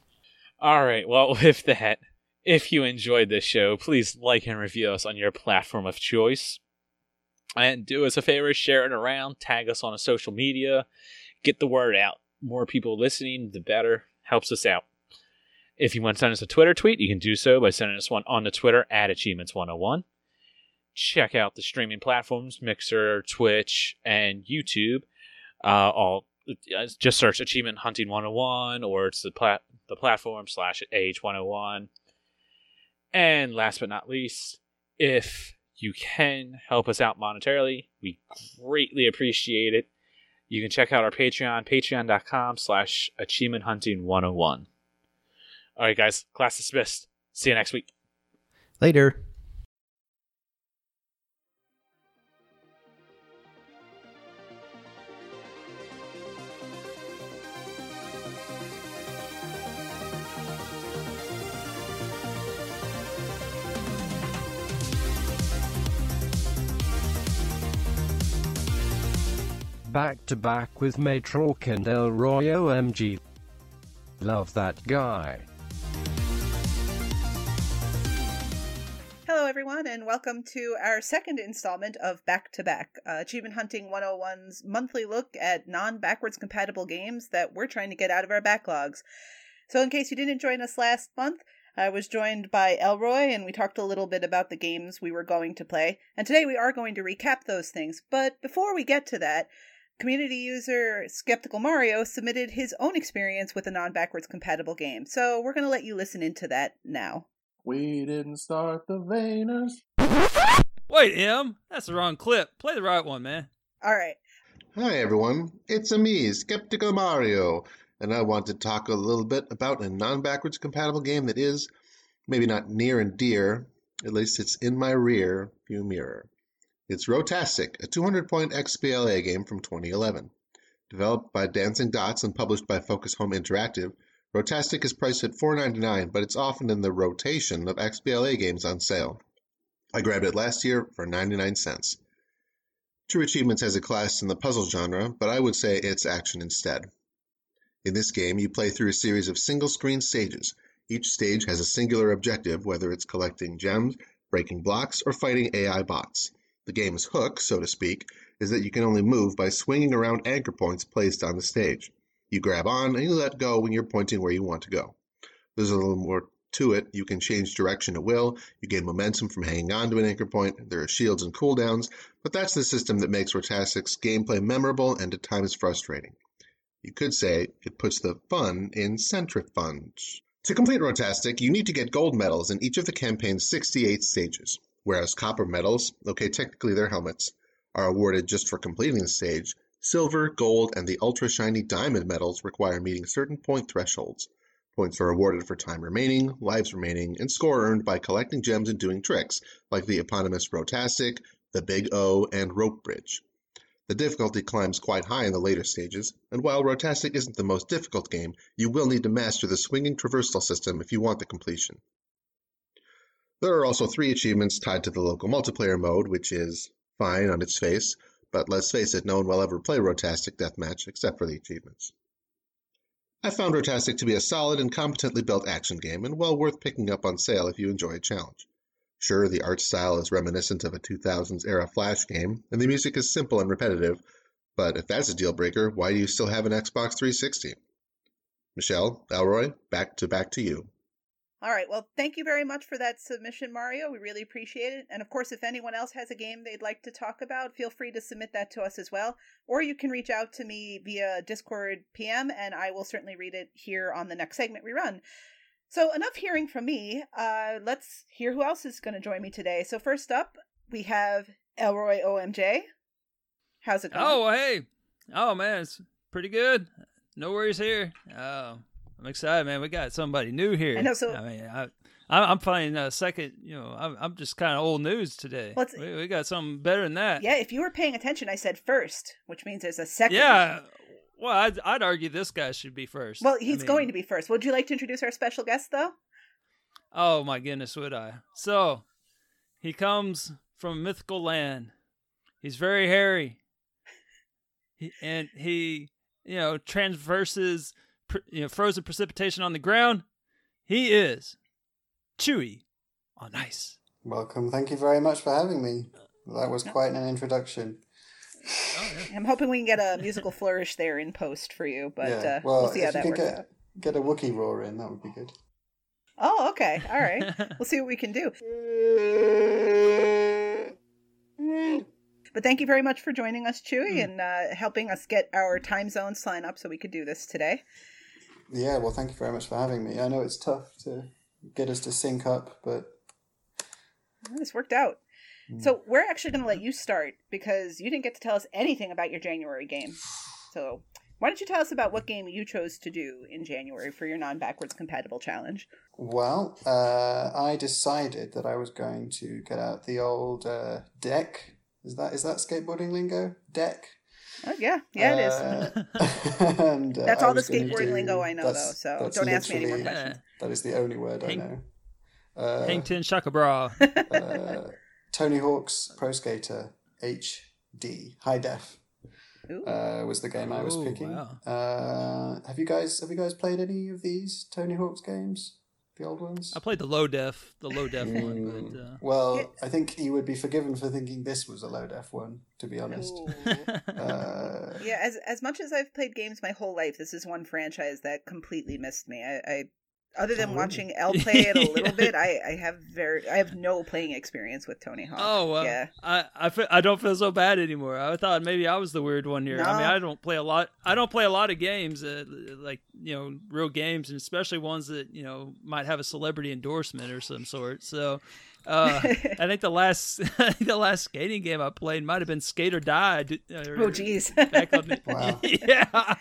All right. Well, with that, if you enjoyed this show, please like and review us on your platform of choice. And do us a favor, share it around, tag us on a social media, get the word out. More people listening, the better. Helps us out. If you want to send us a Twitter tweet, you can do so by sending us one on the Twitter at Achievements101. Check out the streaming platforms Mixer, Twitch, and YouTube. Uh, all uh, just search Achievement Hunting 101 or it's the plat- the platform slash AH101. And last but not least, if you can help us out monetarily, we greatly appreciate it. You can check out our Patreon, patreon.com slash achievement hunting 101. All right, guys, class dismissed. See you next week. Later. Back to back with Matrock and El Royo MG. Love that guy. Hello, everyone, and welcome to our second installment of Back to Back, uh, Achievement Hunting 101's monthly look at non backwards compatible games that we're trying to get out of our backlogs. So, in case you didn't join us last month, I was joined by Elroy, and we talked a little bit about the games we were going to play. And today we are going to recap those things. But before we get to that, community user Skeptical Mario submitted his own experience with a non backwards compatible game. So, we're going to let you listen into that now. We didn't start the Vayners. Wait, M, that's the wrong clip. Play the right one, man. All right. Hi everyone, it's a me, Skeptical Mario, and I want to talk a little bit about a non-backwards compatible game that is, maybe not near and dear, at least it's in my rear view mirror. It's Rotastic, a 200-point XBLA game from 2011. Developed by Dancing Dots and published by Focus Home Interactive, Rotastic is priced at $4.99, but it's often in the rotation of XBLA games on sale. I grabbed it last year for 99 cents. True Achievements has a class in the puzzle genre, but I would say it's action instead. In this game, you play through a series of single screen stages. Each stage has a singular objective, whether it's collecting gems, breaking blocks, or fighting AI bots. The game's hook, so to speak, is that you can only move by swinging around anchor points placed on the stage. You grab on and you let go when you're pointing where you want to go. There's a little more to it. You can change direction at will. You gain momentum from hanging on to an anchor point. There are shields and cooldowns, but that's the system that makes Rotastic's gameplay memorable and at times frustrating. You could say it puts the fun in centrifuge. To complete Rotastic, you need to get gold medals in each of the campaign's 68 stages, whereas copper medals, okay, technically they're helmets, are awarded just for completing the stage. Silver, gold, and the ultra shiny diamond medals require meeting certain point thresholds. Points are awarded for time remaining, lives remaining, and score earned by collecting gems and doing tricks, like the eponymous Rotastic, the Big O, and Rope Bridge. The difficulty climbs quite high in the later stages, and while Rotastic isn't the most difficult game, you will need to master the swinging traversal system if you want the completion. There are also three achievements tied to the local multiplayer mode, which is fine on its face, but let's face it, no one will ever play Rotastic Deathmatch except for the achievements. I found Rotastic to be a solid and competently built action game, and well worth picking up on sale if you enjoy a challenge. Sure, the art style is reminiscent of a 2000s era Flash game, and the music is simple and repetitive, but if that's a deal breaker, why do you still have an Xbox 360? Michelle, Elroy, back to back to you. All right. Well, thank you very much for that submission, Mario. We really appreciate it. And of course, if anyone else has a game they'd like to talk about, feel free to submit that to us as well. Or you can reach out to me via Discord PM, and I will certainly read it here on the next segment we run. So, enough hearing from me. Uh, let's hear who else is going to join me today. So, first up, we have Elroy OMJ. How's it going? Oh, hey. Oh, man, it's pretty good. No worries here. Oh, I'm excited, man. We got somebody new here. I know, so- I mean, I, I- I'm finding a uh, second. You know, I'm, I'm just kind of old news today. Well, we, we got something better than that. Yeah, if you were paying attention, I said first, which means there's a second. Yeah. Well, I'd, I'd argue this guy should be first. Well, he's going to be first. Would you like to introduce our special guest, though? Oh my goodness, would I? So, he comes from a mythical land. He's very hairy, he, and he, you know, transverses, you know, frozen precipitation on the ground. He is Chewy on ice. Welcome. Thank you very much for having me. That was quite an introduction. I'm hoping we can get a musical flourish there in post for you, but yeah. uh, well, we'll see how if you that could works get out. get a Wookiee roar in, that would be good. Oh, okay. All right. we'll see what we can do. But thank you very much for joining us, Chewy, and uh, helping us get our time zones line up so we could do this today. Yeah. Well, thank you very much for having me. I know it's tough to get us to sync up, but This worked out. So we're actually going to let you start because you didn't get to tell us anything about your January game. So why don't you tell us about what game you chose to do in January for your non-backwards compatible challenge? well, uh, I decided that I was going to get out the old uh, deck. Is that is that skateboarding lingo? Deck. Oh yeah, yeah, it is. Uh, and, uh, That's all the was gonna skateboarding do- lingo I know, though, so don't ask me any more literally- questions. That is the only word I know. Uh, Hang Ten Shaka Bra. uh, Tony Hawk's Pro Skater HD High Def uh, was the game I was Ooh, picking. wow. Uh, have you guys have you guys played any of these Tony Hawk's games? The old ones? I played the low def, the low def one, but uh, well, I think you would be forgiven for thinking this was a low def one. To be honest, uh, yeah, as as much as I've played games my whole life, this is one franchise that completely missed me. I, I other than watching L play it a little Yeah. bit, I, I have very I have no playing experience with Tony Hawk. Oh well, yeah. I I, feel, I don't feel so bad anymore. I thought maybe I was the weird one here. I mean, I don't play a lot. I don't play a lot of games, uh, like you know, real games, and especially ones that you know might have a celebrity endorsement or some sort. So, uh, I think the last the last skating game I played might have been Skate or Die. d- uh, Oh jeez. Back Wow. yeah,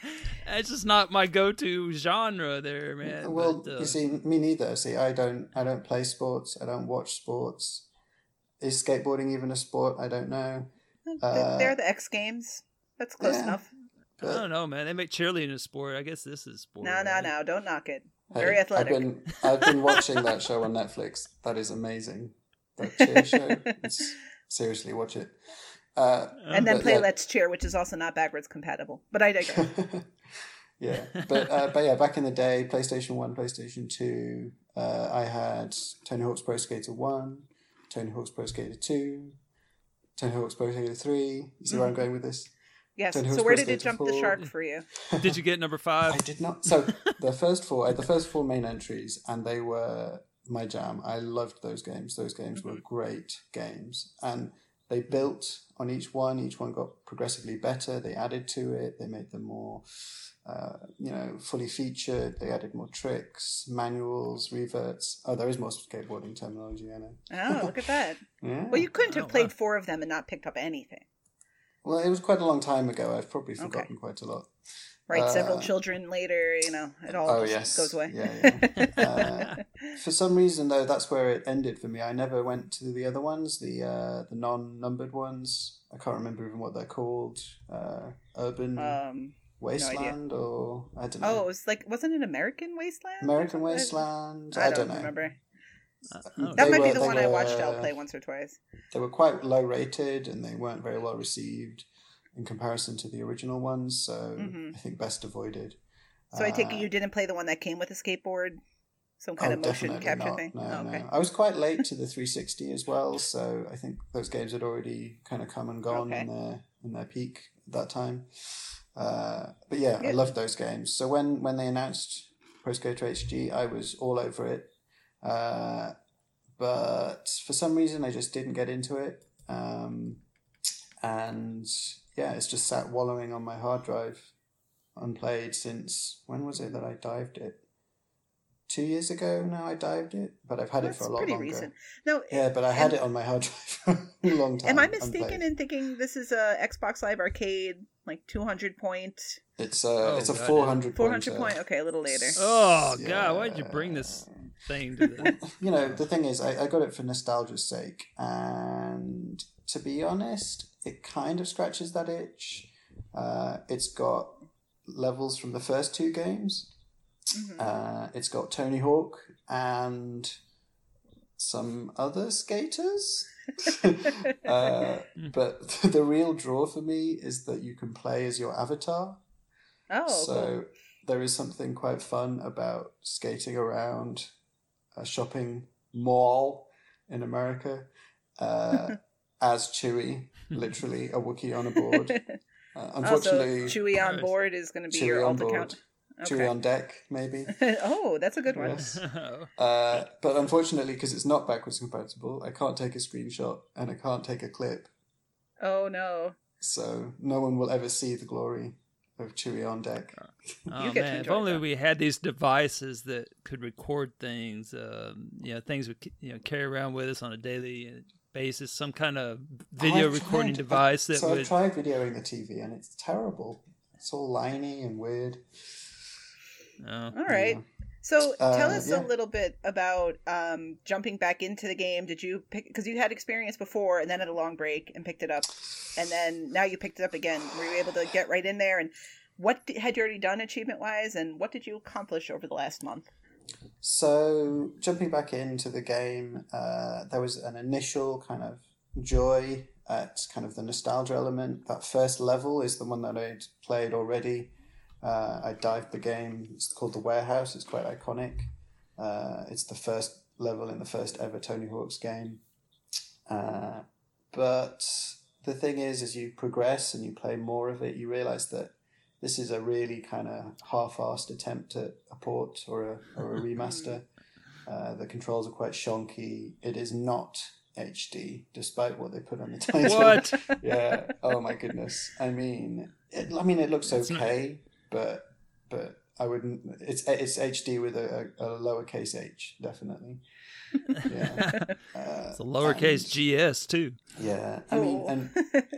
it's just not my go-to genre there, man. well, but, uh, you see, me neither. See, I don't I don't play sports. I don't watch sports. Is skateboarding even a sport? I don't know. They're- They're the X Games. That's close yeah. enough. I don't know, man. They make cheerleading a sport. I guess this is sport. No, no, no. Don't knock it. Hey, Very athletic. I've been I've been watching that show on Netflix. That is amazing. That cheer show. It's, seriously, watch it. Uh, and then play yeah. Let's Cheer, which is also not backwards compatible. But I digress. yeah, but uh, but yeah, back in the day, PlayStation One, PlayStation Two, uh, I had Tony Hawk's Pro Skater One, Tony Hawk's Pro Skater Two, Tony Hawk's Pro Skater Three. You see where I'm going with this? Yes. Tony So where did it Skater jump the shark for you? Did you get number five? I five? did not. So the first four, uh, the first four main entries, and they were my jam. I loved those games. Those games were great games, and they built on each one. Each one got progressively better. They added to it. They made them more, uh, you know, fully featured. They added more tricks, manuals, reverts. Oh, there is more skateboarding terminology. I know. Oh, look at that. Yeah. Well, you couldn't Oh, have played four of them and not picked up anything. Well, it was quite a long time ago. I've probably forgotten quite a lot. Right, several Uh, children later, you know, it all Oh just yes, goes away. Yeah, yeah. uh, for some reason, though, that's where it ended for me. I never went to the other ones, the uh, the non-numbered ones. I can't remember even what they're called. Uh, Urban um, Wasteland, or I don't know. oh, it was like, wasn't it American Wasteland? American Wasteland. I, I don't, don't know. remember. They That might be the they one I watched were- Al play once or twice. They were quite low rated, and they weren't very well received in comparison to the original ones. So Mhm. I think best avoided. So I take it Uh, you didn't play the one that came with a skateboard, some kind Oh, of motion capture not. thing. No, oh, okay. no. I was quite late to the 360 as well, so I think those games had already kind of come and gone in their in their peak at that time. Uh, but yeah, I loved those games. So when when they announced Pro Skater HD, I was all over it. Uh, but for some reason, I just didn't get into it. Um, and yeah, it's just sat wallowing on my hard drive, unplayed since when was it that I dived it? Two years ago now I dived it, but I've had it for a lot pretty longer. recent. No, Yeah, but I had it on my hard drive for a long time. Am I unplayed. mistaken in thinking this is a Xbox Live Arcade like 200 point? It's a Oh, it's a God. 400 400 point. Okay, a little later. Oh Yeah. God, why did you bring this thing to the? you know, the thing is, I, I got it for nostalgia's sake, and to be honest, it kind of scratches that itch. Uh, it's got levels from the first two games. Mhm. Uh, it's got Tony Hawk and some other skaters. uh, but the real draw for me is that you can play as your avatar. oh, so cool. there is something quite fun about skating around a shopping mall in America uh, as Chewy, literally a Wookiee on a board. Uh, unfortunately, also, Chewie on board is going to be Chewie your on alt board. account. Chewie on deck, maybe. oh, that's a good one. Yes. Uh, but unfortunately, because it's not backwards compatible, I can't take a screenshot and I can't take a clip. Oh no. So no one will ever see the glory of Chewie on deck. Oh You man, if only that. we had these devices that could record things. Um, you know, things we you know carry around with us on a daily uh, basis. Some kind of video I've recording tried- device that so would. I've tried videoing the TV and it's terrible. It's all liney and weird. Oh. All right. So tell Uh, us yeah. a little bit about um, jumping back into the game. Did you pick because you had experience before and then had a long break and picked it up, and then now you picked it up again? Were you able to get right in there? And what had you already done achievement wise, and what did you accomplish over the last month? So jumping back into the game, uh, there was an initial kind of joy at kind of the nostalgia element. That first level is the one that I'd played already. Uh, I dived the game. It's called the Warehouse. It's quite iconic. Uh, it's the first level in the first ever Tony Hawk's game. Uh, but the thing is, as you progress and you play more of it, you realize that this is a really kind of half-assed attempt at a port or a, or a remaster. Uh, the controls are quite shonky. It is not HD, despite what they put on the title. What? yeah. Oh my goodness. I mean, it, I mean, it looks It's not- okay, but but I wouldn't. It's it's HD with a, a, a lowercase h, definitely. Yeah. Uh, It's a lowercase GS too. yeah, I mean, Oh. and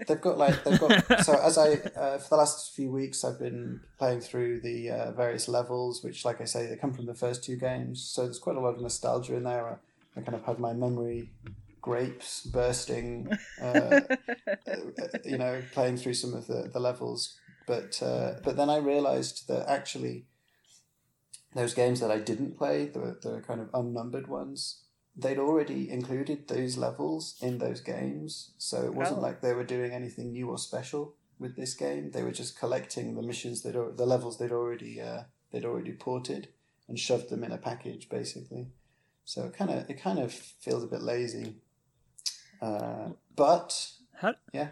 they've got like they've got. So as I uh, for the last few weeks, I've been playing through the uh, various levels, which, like I say, they come from the first two games. So there's quite a lot of nostalgia in there. I, I kind of had my memory grapes bursting, uh, uh, you know, playing through some of the the levels. But uh, but then I realised that actually those games that I didn't play, the the kind of unnumbered ones, they'd already included those levels in those games. So it wasn't Oh. like they were doing anything new or special with this game. They were just collecting the missions that the levels they'd already uh, they'd already ported and shoved them in a package, basically. So it kind of it kind of feels a bit lazy. Uh, but How yeah,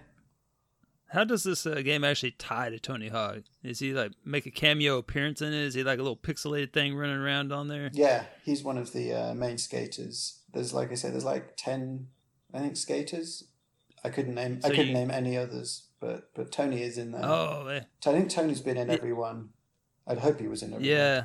how does this uh, game actually tie to Tony Hawk? Is he like make a cameo appearance in it? Is he like a little pixelated thing running around on there? yeah, he's one of the uh, main skaters. There's like I said, there's like ten, I think, skaters. I couldn't name I couldn't you- name any others, but but Tony is in there. Oh, they- I think Tony's been in every one. I'd hope he was in every one. yeah.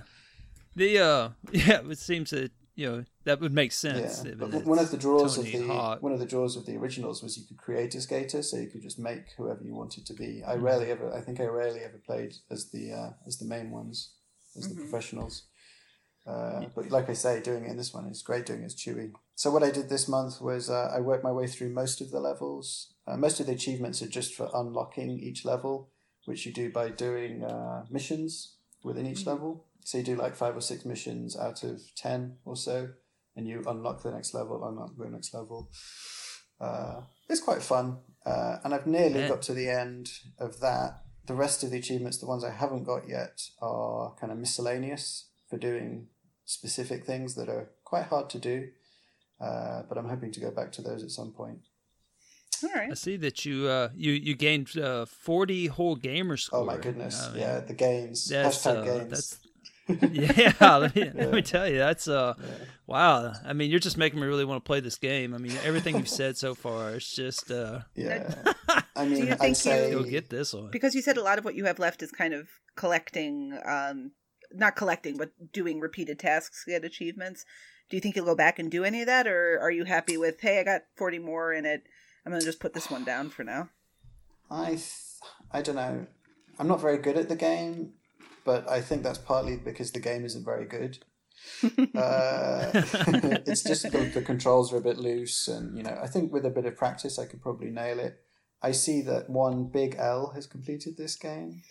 The uh, yeah, it seems that you know that would make sense. Yeah, but one of the draws of the Hawk. one of the draws of the originals was you could create a skater, so you could just make whoever you wanted to be. I rarely ever, I think I rarely ever played as the uh, as the main ones, as the professionals. Uh, but like I say, doing it in this one is great. Doing it as Chewy. So what I did this month was uh, I worked my way through most of the levels. Uh, most of the achievements are just for unlocking each level, which you do by doing uh, missions within each level. So you do like five or six missions out of ten or so, and you unlock the next level, unlock the next level. Uh, it's quite fun, uh, and I've nearly Yeah. got to the end of that. The rest of the achievements, the ones I haven't got yet, are kind of miscellaneous for doing specific things that are quite hard to do. Uh, but I'm hoping to go back to those at some point. All right. I see that you uh, you you gained uh, forty whole gamer score. Oh my goodness! I mean, yeah, the games. that's Hashtag uh, games. that's yeah. Let me, let me tell you, that's uh, Yeah. wow. I mean, you're just making me really want to play this game. I mean, everything you've said so far, it's just uh, Yeah. I Do mean, you think I'd say go get this one. Because you said a lot of what you have left is kind of collecting, um, not collecting, but doing repeated tasks to get achievements. Do you think you'll go back and do any of that, or are you happy with, hey, I got 40 more in it. I'm going to just put this one down for now? I, th- I don't know. I'm not very good at the game, but I think that's partly because the game isn't very good. uh, it's just the, the controls are a bit loose, and you know, I think with a bit of practice, I could probably nail it. I see that one Big L has completed this game,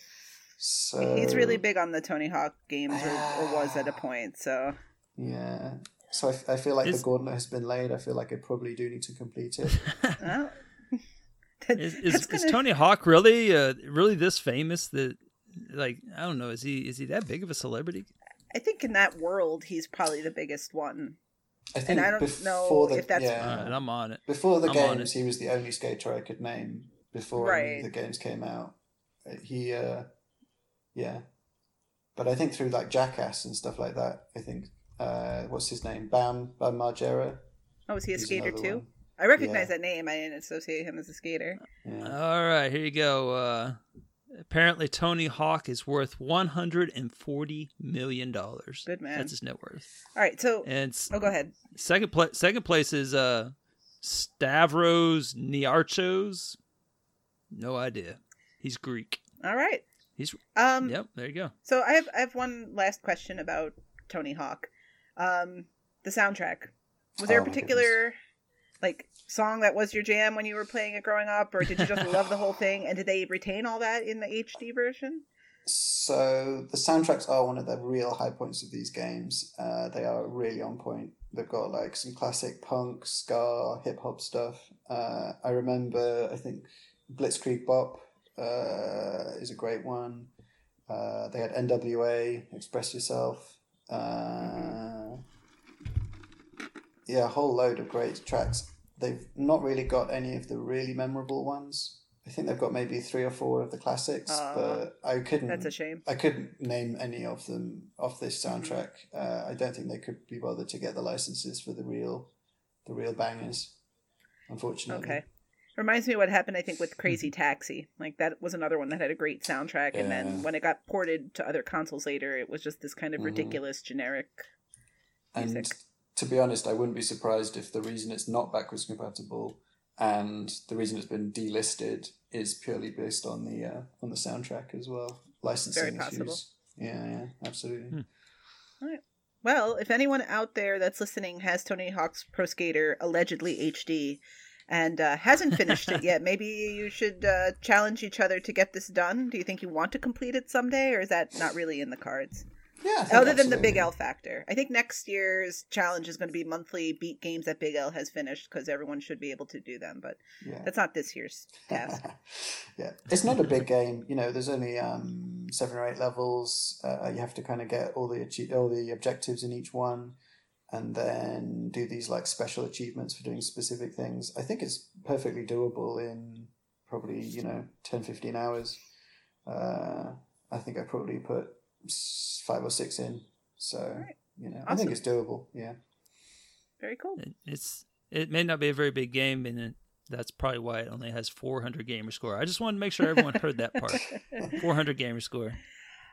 so He's really big on the Tony Hawk games, or, or was at a point. So Yeah, so I, f- I feel like Is- the gauntlet has been laid. I feel like I probably do need to complete it. well, Is, is, that's is gonna- Tony Hawk really uh, really this famous that like I don't know is he is he that big of a celebrity? I think in that world, he's probably the biggest one. I think I don't know the, if that's- yeah, All right, I'm on it. before the I'm games, he was the only skater I could name before Right. the games came out. Uh, He, uh, yeah, but I think through like Jackass and stuff like that, I think uh, what's his name, Bam Bam Margera. Oh, is he a He's skater too? one. I recognize Yeah. that name. I didn't associate him as a skater. Yeah. All right, here you go. Uh, apparently, Tony Hawk is worth 140 million dollars. Good man. That's his net worth. All right, so And oh, go ahead. second place, second place is uh, Stavros Niarchos. No idea. He's Greek. All right. He's Um, yep. There you go. So I have I have one last question about Tony Hawk. Um, the soundtrack. Was there Oh, a my particular like song that was your jam when you were playing it growing up, or did you just love the whole thing? And did they retain all that in the HD version? So the soundtracks are one of the real high points of these games. Uh, they are really on point. They've got like some classic punk, ska, hip hop stuff. Uh, I remember, I think Blitzkrieg Bop uh, is a great one. Uh, they had NWA, Express Yourself. Uh, yeah, a whole load of great tracks. They've not really got any of the really memorable ones. I think they've got maybe three or four of the classics, Aw. but I couldn't. That's a shame. I couldn't name any of them off this soundtrack. Uh, I don't think they could be bothered to get the licenses for the real, the real bangers. Unfortunately. Okay. Reminds me of what happened, I think, with Crazy Taxi. Like that was another one that had a great soundtrack, and then when it got ported to other consoles later, it was just this kind of Mhm. ridiculous generic. And music. To be honest, I wouldn't be surprised if the reason it's not backwards compatible and the reason it's been delisted is purely based on the uh, on the soundtrack as well. Licensing Very issues. Yeah, yeah, absolutely. Well, if anyone out there that's listening has Tony Hawk's Pro Skater allegedly HD and uh, hasn't finished it yet, maybe you should uh, challenge each other to get this done. Do you think you want to complete it someday, or is that not really in the cards? Yeah. Other than the Big. L factor, I think next year's challenge is going to be monthly beat games that Big L has finished because everyone should be able to do them. But Yeah. that's not this year's task. yeah, it's not a big game. You know, there's only um, seven or eight levels. Uh, you have to kind of get all the achie- all the objectives in each one, and then do these like special achievements for doing specific things. I think it's perfectly doable in probably you know 10, 15 hours. Uh, I think I probably put five or six in. So you know, I think it's doable. Yeah. Very cool. It's it may not be a very big game, and it, that's probably why it only has 400 gamer score. I just wanted to make sure everyone heard that part. 400 gamer score.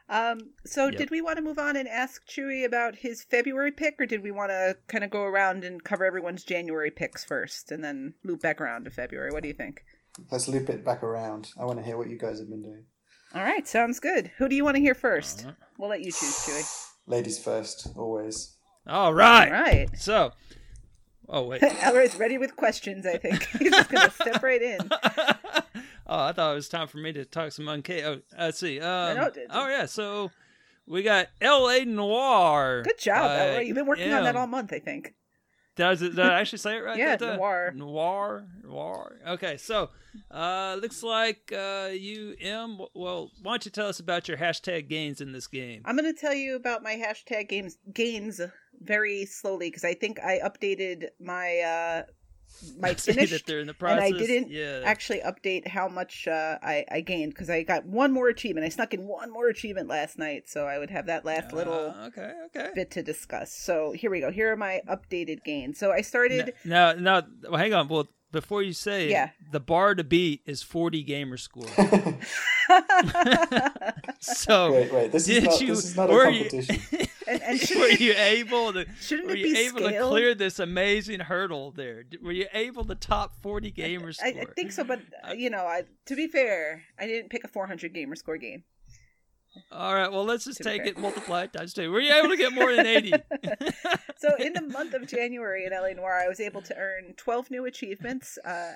Um, so Yep. did we want to move on and ask Chewy about his February pick, or did we want to kind of go around and cover everyone's January picks first, and then loop back around to February? What do you think? Let's loop it back around. I want to hear what you guys have been doing. All right, sounds good. Who do you want to hear 1st We'll let you choose, Chewy. Ladies first, always. All right. All right. So, oh wait. Elroy's ready with questions. I think he's just gonna step right in. oh, I thought it was time for me to talk some unca. Oh, let's see. Um, no, oh yeah, so we got L.A. Noire. Good job, by Elroy. You've been working on that all month, I think. Does it? Did I actually say it right? Yeah, I? noir. Noir. Noir. Okay, so uh, looks like uh, you, M. Well, why don't you tell us about your hashtag gains in this game? I'm gonna tell you about my hashtag games gains very slowly because I think I updated my uh my See finish that they're in the and I didn't Yeah. actually update how much uh, I I gained because I got one more achievement. I snuck in one more achievement last night, so I would have that last little Uh, okay, okay. bit to discuss. So here we go. Here are my updated gains. So I started. Now, now, well, hang on. Well, before you say Yeah. the bar to beat is 40 gamer score. so Wait, wait, this is did not- you, this is not a were you- competition. And, and were you able to? shouldn't were it you be able to scaled? clear this amazing hurdle there? Were you able to top 40 gamer I, score? I think so, but uh, you know, I, to be fair, I didn't pick a 400 gamer score game. All right, well, let's just To take fair. it multiplied times two. Were you able to get more than 80? so in the month of January in LA Noire, I was able to earn 12 new achievements uh,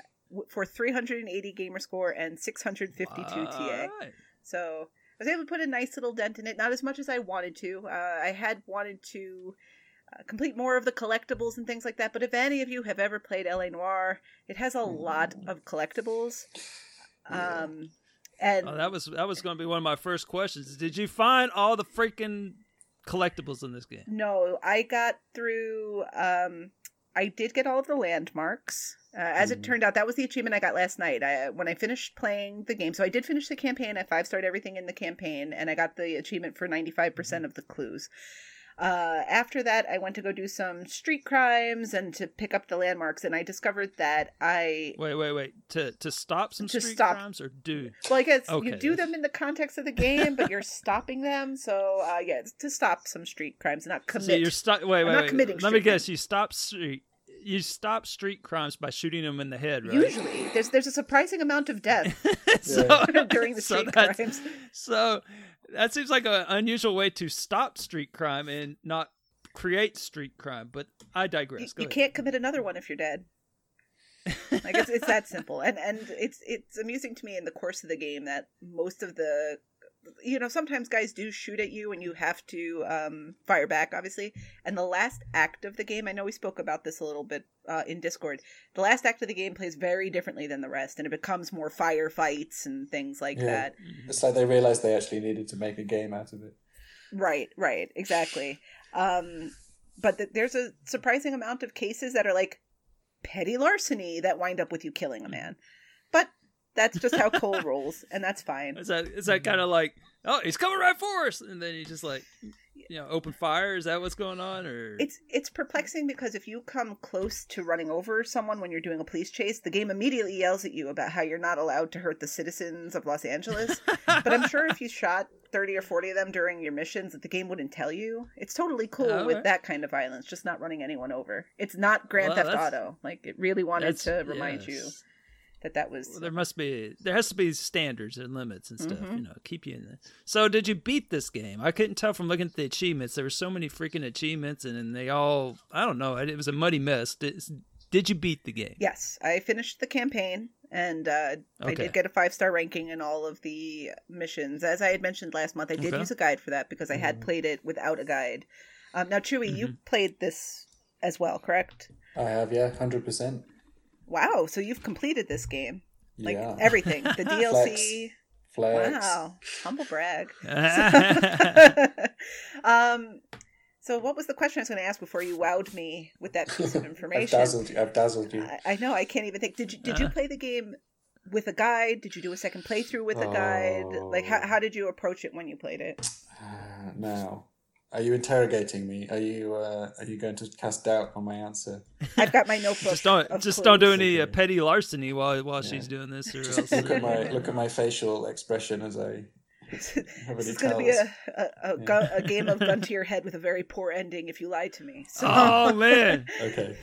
for 380 gamer score and 652 TA. So I was able to put a nice little dent in it. Not as much as I wanted to. Uh, I had wanted to uh, complete more of the collectibles and things like that. But if any of you have ever played LA Noire, it has a lot of collectibles. Um, and Oh, that was that was going to be one of my first questions. Did you find all the freaking collectibles in this game? No, I got through. Um, I did get all of the landmarks. Uh, as it turned out, that was the achievement I got last night. I, when I finished playing the game, so I did finish the campaign. I five starred everything in the campaign, and I got the achievement for ninety five percent of the clues. Uh, after that, I went to go do some street crimes and to pick up the landmarks, and I discovered that I Wait, wait, wait. To to stop some To street stop. crimes or do? Well, I guess Okay, you do them in the context of the game, but you're stopping them. So, uh, yeah, to stop some street crimes, not commit. So you're stop. Wait, I'm wait, not wait. committing Let me guess. You stop street. You stop street crimes by shooting them in the head, right? Usually, there's there's a surprising amount of death so, during the so street that's- crimes. So that seems like an unusual way to stop street crime and not create street crime. But I digress. You, you can't commit another one if you're dead. like it's, it's that simple, and and it's it's amusing to me in the course of the game that most of the you know sometimes guys do shoot at you and you have to um, fire back obviously and the last act of the game i know we spoke about this a little bit uh, in discord the last act of the game plays very differently than the rest and it becomes more firefights and things like Yeah. that It's like they realized they actually needed to make a game out of it. Right, right, exactly. Um, but th- there's a surprising amount of cases that are like petty larceny that wind up with you killing a man. But that's just how Cole rolls, and that's fine. Is that is that mm-hmm. kind of like oh he's coming right for us, and then you just like you know open fire? Is that what's going on, or It's it's perplexing because if you come close to running over someone when you're doing a police chase, the game immediately yells at you about how you're not allowed to hurt the citizens of Los Angeles. but I'm sure if you shot 30 or 40 of them during your missions that the game wouldn't tell you. It's totally cool Oh, with okay. that kind of violence, just not running anyone over. It's not Grand Well, Theft Auto. Like it really wanted to remind you yes. That that was Well, there must be there has to be standards and limits and stuff Mhm. you know keep you in there so did you beat this game i couldn't tell from looking at the achievements there were so many freaking achievements and, and they all i don't know it was a muddy mess did, did you beat the game Yes, I finished the campaign and uh, I did get a five star ranking in all of the missions. As I had mentioned last month, I did Okay. use a guide for that because I had played it without a guide. Um, now, Chewy, you played this as well, correct? I have, yeah, hundred percent. Wow, so you've completed this game. Like Yeah. everything. The DLC. Flex. Wow. Humble brag. um so what was the question I was gonna ask before you wowed me with that piece of I've information? dazzled you. I've dazzled you. I, I know I can't even think. Did you did you Uh. play the game with a guide? Did you do a second playthrough with a guide? Like how Oh. how did you approach it when you played it? Uh, now, are you interrogating me? Are you uh, are you going to cast doubt on my answer? I've got my notebook. just don't of just don't do any uh, petty larceny while while she's doing this or else Look at my look at my facial expression as I this is going to be tells. a a, a, gun, a game of gun to your head with a very poor ending if you lie to me. So Oh man. Okay.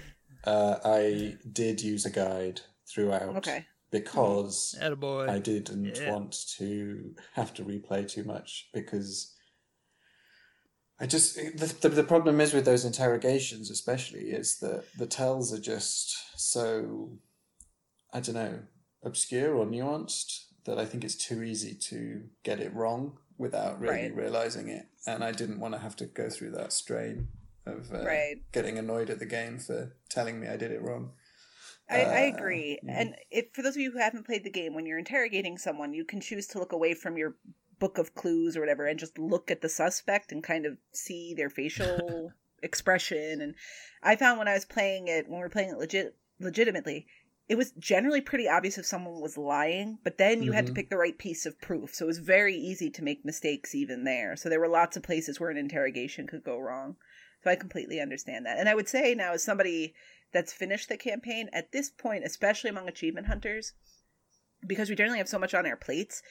Uh, I did use a guide throughout. Okay. Because Attaboy. I didn't Yeah. want to have to replay too much because I just the, the the problem is with those interrogations especially is that the tells are just so I don't know obscure or nuanced that I think it's too easy to get it wrong without really Right. realizing it and I didn't want to have to go through that strain of uh, Right. getting annoyed at the game for telling me I did it wrong. I, I Uh, agree. mm. And if for those of you who haven't played the game, when you're interrogating someone, you can choose to look away from your book of clues or whatever and just look at the suspect and kind of see their facial expression. And I found when I was playing it, when we are playing it legit legitimately, it was generally pretty obvious if someone was lying, but then you had to Mhm. pick the right piece of proof. So it was very easy to make mistakes even there. So there were lots of places where an interrogation could go wrong. So I completely understand that. And I would say now, as somebody that's finished the campaign, at this point, especially among achievement hunters, because we generally have so much on our plates,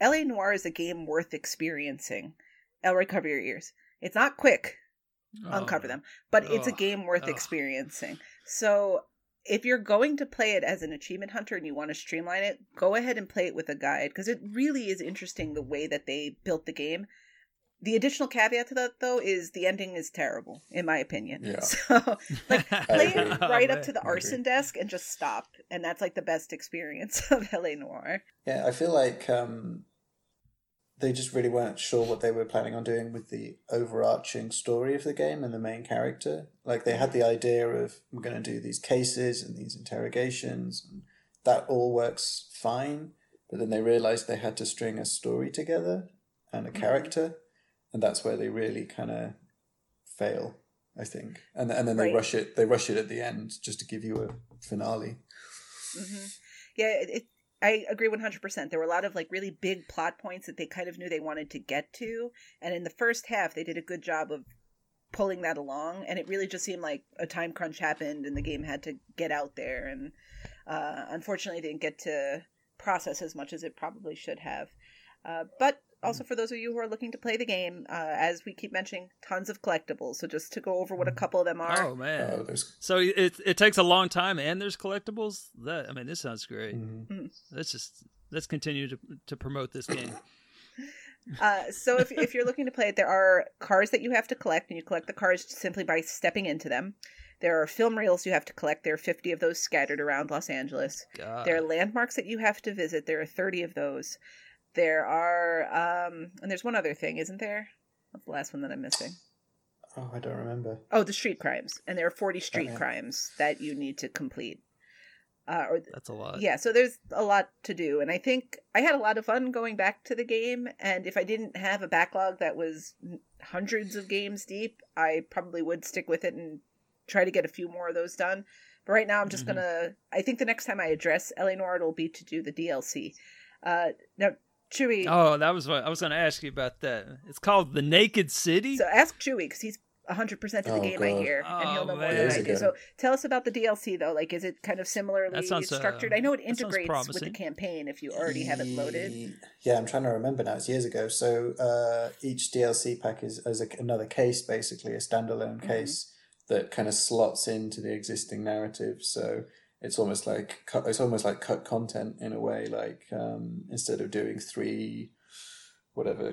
LA Noire is a game worth experiencing. Elroy, cover your ears. It's not quick, uncover Oh. them, but it's a game worth Ugh. experiencing. So if you're going to play it as an achievement hunter and you want to streamline it, go ahead and play it with a guide because it really is interesting the way that they built the game. The additional caveat to that, though, is the ending is terrible, in my opinion. Yeah. So, like, play it right up to the arson desk and just stop, and that's like the best experience of LA Noire. Yeah, I feel like um, they just really weren't sure what they were planning on doing with the overarching story of the game and the main character. Like they had the idea of we're going to do these cases and these interrogations, and that all works fine. But then they realized they had to string a story together and a Mhm. character, and that's where they really kind of fail. I think, and and then they Right. rush it. They rush it at the end just to give you a finale. hmm Yeah, it, it, I agree 100%. There were a lot of like really big plot points that they kind of knew they wanted to get to. And in the first half, they did a good job of pulling that along. And it really just seemed like a time crunch happened and the game had to get out there. And uh, unfortunately, didn't get to process as much as it probably should have. Uh, but also, for those of you who are looking to play the game, uh, as we keep mentioning, tons of collectibles. So just to go over what a couple of them are. Oh man. Oh, there's So it it takes a long time, and there's collectibles. That I mean, this sounds great. mhm. Let's just let's continue to to promote this game. Uh, so if, if you're looking to play it, there are cars that you have to collect, and you collect the cars simply by stepping into them. There are film reels you have to collect. There are 50 of those scattered around Los Angeles. God. There are landmarks that you have to visit. There are 30 of those. There are, um, and there's one other thing, isn't there? What's the last one that I'm missing? oh, I don't remember. Oh, the street crimes. And there are 40 street Okay. crimes that you need to complete. Uh, or That's a lot. yeah, so there's a lot to do. And I think I had a lot of fun going back to the game. And if I didn't have a backlog that was hundreds of games deep, I probably would stick with it and try to get a few more of those done. But right now, I'm just Mhm. gonna. I think the next time I address LA Noire, it'll be to do the DLC. Uh, now, Chewy. Oh, that was what I was going to ask you about. That it's called the Naked City. So ask Chewy because he's 100% of the Oh, game I God. hear, and he'll Oh, know more man. than I do. So tell us about the DLC though. Like, is it kind of similarly That sounds, uh, structured? I know it integrates with the campaign if you already have it loaded. Yeah, I'm trying to remember now. It's years ago. So uh, each DLC pack is as a, another case, basically a standalone Mhm. case that kind of slots into the existing narrative. So it's almost like cut, it's almost like cut content in a way. Like um, instead of doing three, whatever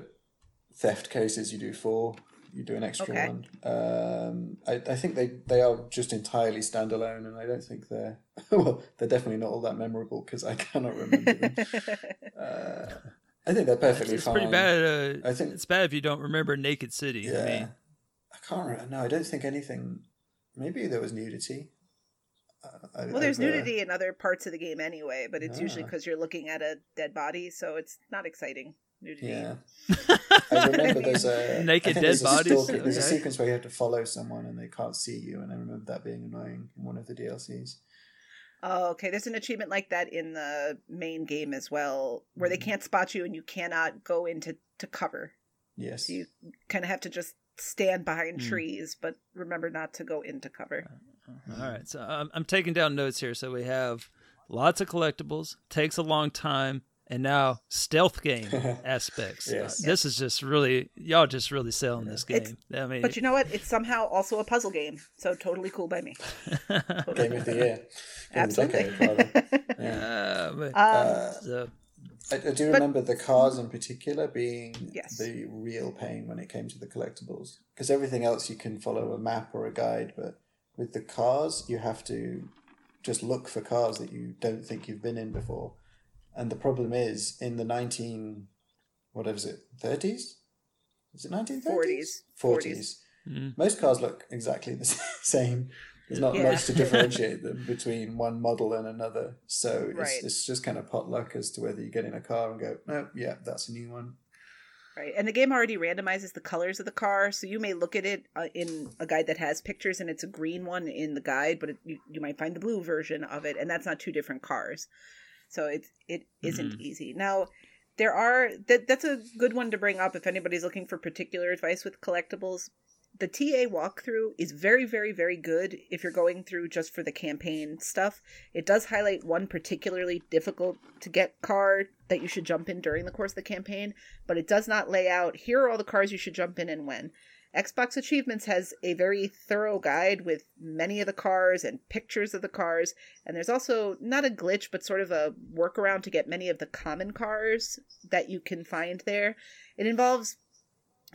theft cases, you do four. You do an extra Okay. one. Um, I, I think they, they are just entirely standalone, and I don't think they're well. They're definitely not all that memorable because I cannot remember them. Uh, I think they're it's, perfectly it's fine. pretty bad. Uh, I think- it's bad if you don't remember Naked City. Yeah, I mean, I can't remember. No, I don't think anything. Maybe there was nudity. Uh, I- well, there's I've, uh, nudity in other parts of the game anyway, but it's usually because you're looking at a dead body, so it's not exciting. Nudity. Yeah, I remember there's a I Naked think there's dead a bodies? stalking- There's a sequence where you have to follow someone and they can't see you, and I remember that being annoying in one of the DLCs. Oh, okay. There's an achievement like that in the main game as well, where they Mhm. can't spot you and you cannot go into to cover. Yes. So you kind of have to just stand behind Hmm. trees, but remember not to go into cover. All right. So I'm, I'm taking down notes here. So we have lots of collectibles. Takes a long time. and now stealth game aspects. Yes. This is just really y'all just really selling this game. It's- I mean, But you know what? It's somehow also a puzzle game, so totally cool by me. Game of the year. Game Absolutely. decade. Yeah. uh, but- Um, so- I, I do But- remember the cars in particular being Yes. the real pain when it came to the collectibles. Because everything else you can follow a map or a guide, but with the cars, you have to just look for cars that you don't think you've been in before. And the problem is, in the 19, whatever is it, 30s? Is it 1930s? 40s. 40s. Mm. Most cars look exactly the same. There's not Yeah. much to differentiate them between one model and another. So it's, Right. it's just kind of potluck as to whether you get in a car and go, no, yeah, that's a new one. Right, and the game already randomizes the colors of the car, so you may look at it uh, in a guide that has pictures, and it's a green one in the guide, but it, you, you might find the blue version of it, and that's not two different cars. So it it isn't Mhm. easy. Now, there are that that's a good one to bring up if anybody's looking for particular advice with collectibles. The TA walkthrough is very, very, very good if you're going through just for the campaign stuff. It does highlight one particularly difficult to get car that you should jump in during the course of the campaign, but it does not lay out here are all the cars you should jump in and when. Xbox Achievements has a very thorough guide with many of the cars and pictures of the cars, and there's also not a glitch, but sort of a workaround to get many of the common cars that you can find there. It involves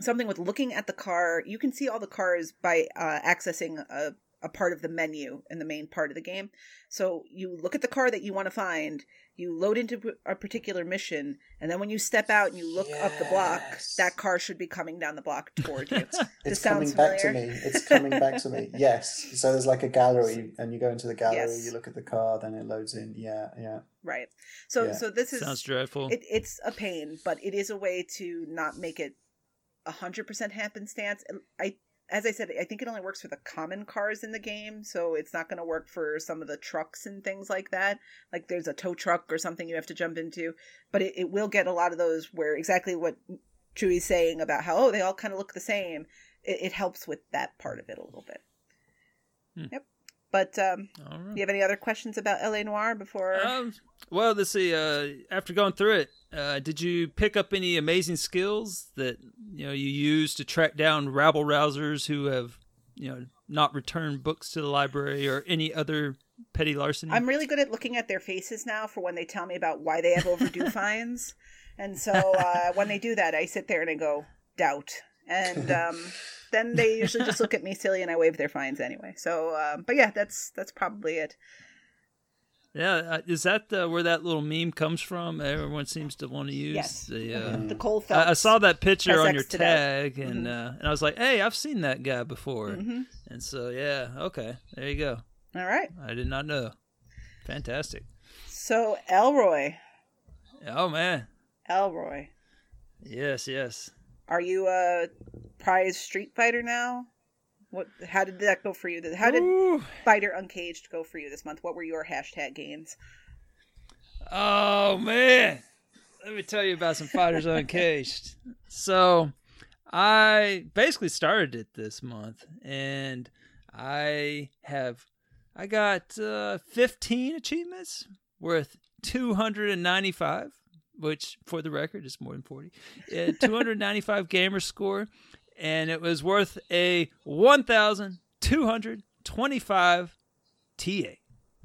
something with looking at the car. You can see all the cars by uh, accessing a, a part of the menu in the main part of the game. So you look at the car that you want to find, you load into a particular mission, and then when you step out and you look up the block, that car should be coming down the block toward you. It's sounds coming back to me. It's coming back to me. Yes. So there's like a gallery, and you go into the gallery, Yes. you look at the car, then it loads in. Yeah, yeah. right. So Yeah. so this is sounds dreadful. it, it's a pain, but it is a way to not make it a hundred percent happenstance. And I, as I said, I think it only works for the common cars in the game, so it's not going to work for some of the trucks and things like that. Like there's a tow truck or something you have to jump into, but it, it will get a lot of those where exactly what Chewy's saying about how oh they all kind of look the same. It, it helps with that part of it a little bit. Hmm. Yep. But um, do right. you have any other questions about LA Noire before? Um, well, let's see. Uh, after going through it, uh, did you pick up any amazing skills that you know you use to track down rabble rousers who have you know not returned books to the library or any other petty larceny? I'm really good at looking at their faces now for when they tell me about why they have overdue fines. And so uh, when they do that, I sit there and I go, doubt. And um, then they usually just look at me silly and I waive their fines anyway. So, um, but yeah, that's that's probably it. yeah, uh, is that uh, where that little meme comes from? Everyone seems to want to use Yes. the. Uh, The Cole Phelps. I, I saw that picture on your SX to that. tag, and uh, and I was like, "Hey, I've seen that guy before." Mhm. And so, yeah, okay, there you go. All right. I did not know. Fantastic. So Elroy, Oh man, Elroy, yes, yes. Are you a prize Street Fighter now? What? How did that go for you? How did Ooh. Fighter Uncaged go for you this month? What were your hashtag gains? Oh man, let me tell you about some fighters uncaged. So, I basically started it this month, and I have I got uh, 15 achievements worth 295, which for the record is more than 40. Uh, 295 gamer score, and it was worth a 1,225 TA.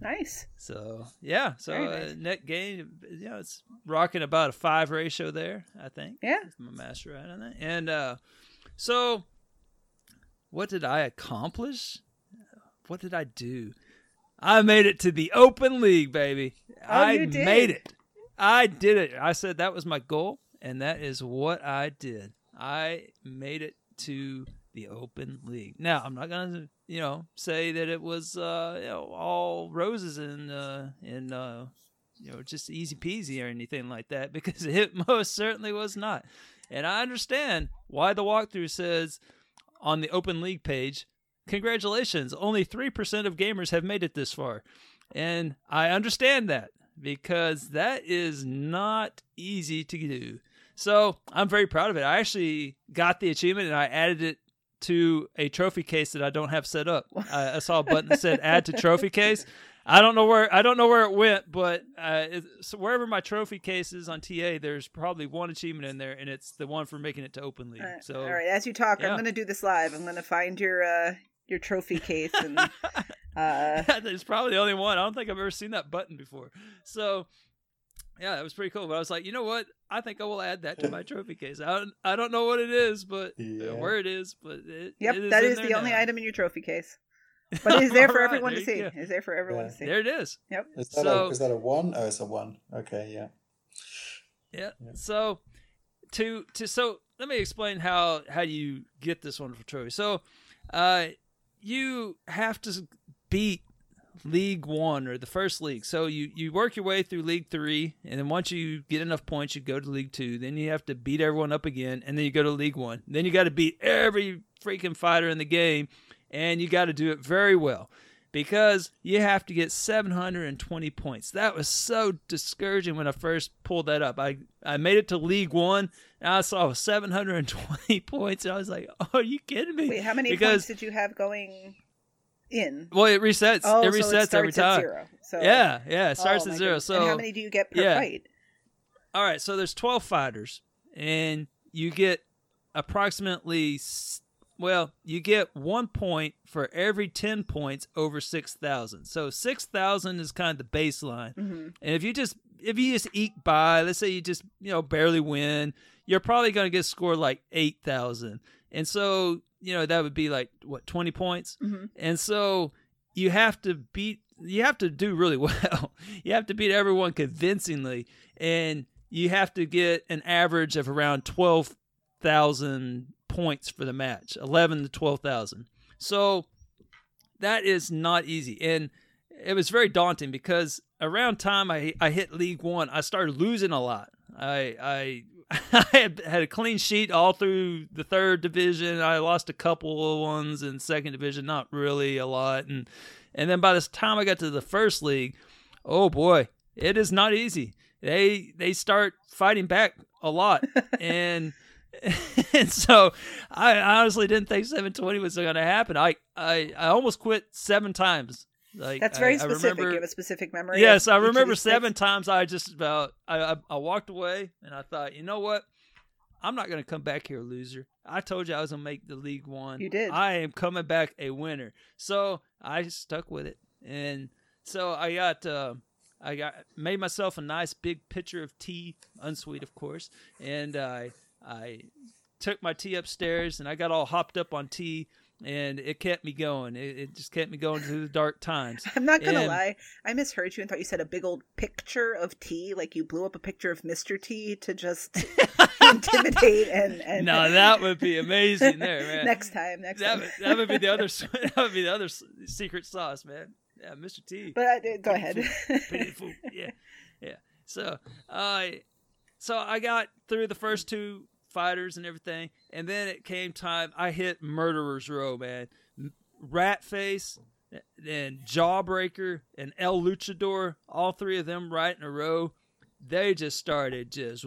Nice. So yeah, so Very uh, net gain, you know, it's rocking about a five ratio there. I think. Yeah. If my master right on that. And uh, so, what did I accomplish? What did I do? I made it to the open league, baby. Oh, I made it. I did it. I said that was my goal, and that is what I did. I made it to the open league. Now, I'm not gonna, you know, say that it was uh, you know, all roses and uh, and uh, you know, just easy peasy or anything like that, because it most certainly was not. And I understand why the walkthrough says on the open league page, congratulations, only 3% of gamers have made it this far. And I understand that because that is not easy to do. So I'm very proud of it. I actually got the achievement and I added it to a trophy case that I don't have set up. I, I saw a button that said add to trophy case. I don't know where I don't know where it went, but uh, it, so wherever my trophy case is on TA, there's probably one achievement in there, and it's the one for making it to Open League. All right, So all right, as you talk, yeah. I'm going to do this live. I'm going to find your uh, your trophy case and uh, it's probably the only one. I don't think I've ever seen that button before. So, yeah, that was pretty cool. But I was like, you know what? I think I will add that to my trophy case. I don't, I don't know what it is, but Yeah. uh, where it is, but it, yep, it is that in is there the only item in your trophy case. But it is there for All right, everyone to see. you go. It's there for everyone Yeah. to see. There it is. Yep. Is that, So- a, is that a one? Oh, it's a one. Okay, yeah. Yeah. So to to so let me explain how how you get this wonderful trophy. So uh you have to beat League One or the first league. So you you work your way through League Three, and then once you get enough points, you go to League Two. Then you have to beat everyone up again, and then you go to League One. Then you got to beat every freaking fighter in the game, and you got to do it very well because you have to get 720 points. That was so discouraging when I first pulled that up. I, I made it to League One and I saw 720 points and I was like, oh, are you kidding me? Wait, how many because, points did you have going in? Well, it resets. Oh, it so resets it every time. zero. So yeah, yeah, it starts Oh, at zero. goodness. So and how many do you get per yeah. fight? All right, so there's 12 fighters, and you get approximately, well, you get one point for every 10 points over 6,000. So 6,000 is kind of the baseline. hmm And if you just if you just eke by, let's say you just you know barely win, you're probably going to get scored like eight thousand, and so you know that would be like what twenty points, Mhm. and so you have to beat you have to do really well. you have to beat everyone convincingly, and you have to get an average of around twelve thousand points for the match, eleven to twelve thousand. So that is not easy, and it was very daunting because around time I I hit League One, I started losing a lot. I I I had, had a clean sheet all through the third division. I lost a couple of ones in second division, not really a lot, and and then by this time I got to the first league, oh boy, it is not easy. They they start fighting back a lot, and and so I honestly didn't think 720 was going to happen. I, I I almost quit seven times. Like That's very I, I specific. remember- you have a specific memory. Yes, I remember seven times. I just about I, I I walked away and I thought, you know what? I'm not gonna come back here loser. I told you I was gonna make the league one. You did. I am coming back a winner. So I stuck with it, and so I got uh, I got made myself a nice big pitcher of tea, unsweet of course, and I I took my tea upstairs and I got all hopped up on tea. And it kept me going. It, it just kept me going through the dark times. I'm not gonna And- lie. I misheard you and thought you said a big old picture of T, like you blew up a picture of Mr. T to just intimidate and and No, that would be amazing there, man. next time, next that time. would, that would be the other that would be the other secret sauce, man. Yeah, Mr. T. But uh, go ahead. Yeah, yeah. So, uh, so I got through the first two fighters and everything, and then it came time. I hit Murderers Row, man. M- Rat Face eh, and Jawbreaker and El Luchador, all three of them right in a row. They just started just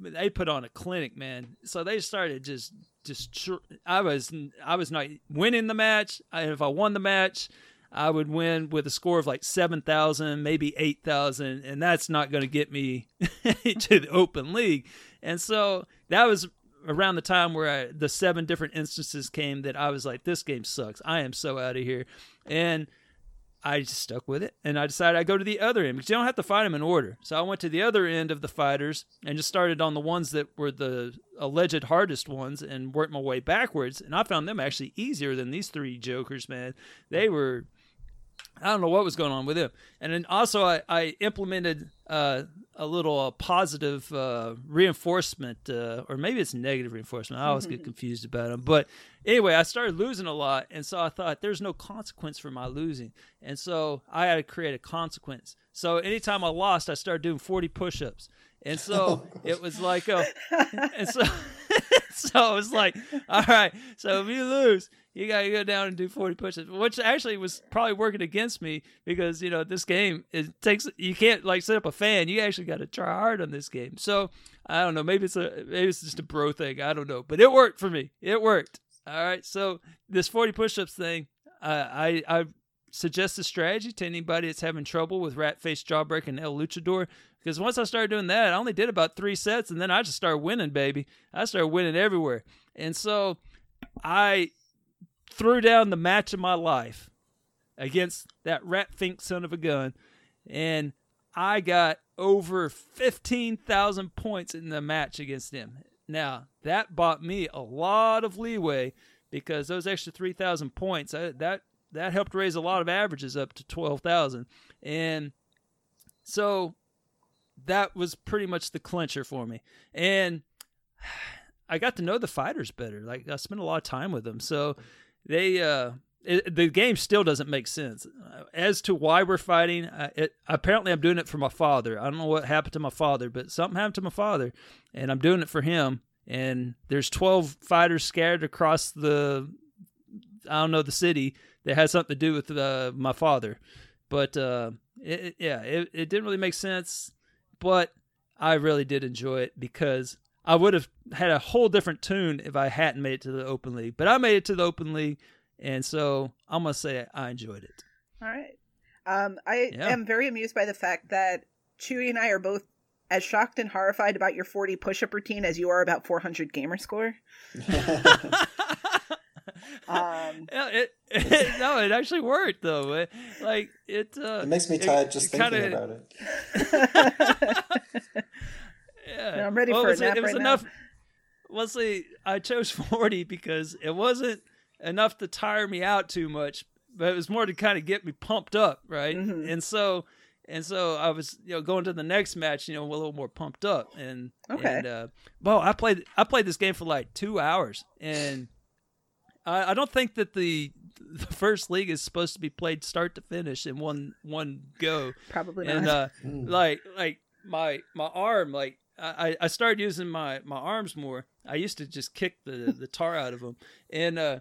they put on a clinic, man. So they started just just I was I was not winning the match. I, if I won the match, I would win with a score of like 7,000, maybe 8,000, and that's not going to get me to the open league. And so that was around the time where I, the seven different instances came that I was like, this game sucks. I am so out of here. And I just stuck with it, and I decided I'd go to the other end because you don't have to fight them in order. So I went to the other end of the fighters and just started on the ones that were the alleged hardest ones and worked my way backwards. And I found them actually easier than these three jokers, man. They were I don't know what was going on with him. And then also, I, I implemented uh, a little uh, positive uh, reinforcement, uh, or maybe it's negative reinforcement. I always get confused about them. But anyway, I started losing a lot. And so I thought there's no consequence for my losing. And so I had to create a consequence. So anytime I lost, I started doing 40 push ups. And so it was like, oh, and so, so it was like, all right, so if you lose, you got to go down and do 40 push-ups, which actually was probably working against me because, you know, this game, it takes, you can't like set up a fan. You actually got to try hard on this game. So I don't know. Maybe it's a, maybe it's just a bro thing. I don't know, but it worked for me. It worked. All right. So this 40 push-ups thing, uh, I, I suggest a strategy to anybody that's having trouble with Rat Face Jawbreaker and El Luchador. Because once I started doing that, I only did about three sets, and then I just started winning, baby. I started winning everywhere, and so I threw down the match of my life against that rat fink son of a gun, and I got over fifteen thousand points in the match against him. Now that bought me a lot of leeway because those extra three thousand points I, that that helped raise a lot of averages up to twelve thousand, and so that was pretty much the clincher for me. And I got to know the fighters better. Like I spent a lot of time with them, so they uh, it, the game still doesn't make sense as to why we're fighting. Uh, it, apparently, I'm doing it for my father. I don't know what happened to my father, but something happened to my father, and I'm doing it for him. And there's 12 fighters scattered across the I don't know the city that has something to do with uh, my father, but uh, it- yeah, it, it didn't really make sense. But I really did enjoy it because I would have had a whole different tune if I hadn't made it to the open league. But I made it to the open league, and so I'm gonna say I enjoyed it. All right. Um, I Yeah. am very amused by the fact that Chewy and I are both as shocked and horrified about your 40 push-up routine as you are about 400 gamer score. Um, Yeah, it, it no, it actually worked though. It- like it. Uh, It makes me it- tired just thinking kinda- about it. Yeah, I'm ready Well, for it a nap It was right enough. now. Leslie, I chose 40 because it wasn't enough to tire me out too much, but it was more to kind of get me pumped up, right? Mm-hmm. And so, and so I was, you know, going to the next match, you know, a little more pumped up, and Okay. And, uh, well, I played, I played this game for like two hours, and I, I don't think that the the first league is supposed to be played start to finish in one one go. Probably And not. uh, Mm. like like my my arm, like I I started using my my arms more. I used to just kick the the tar out of them, and uh,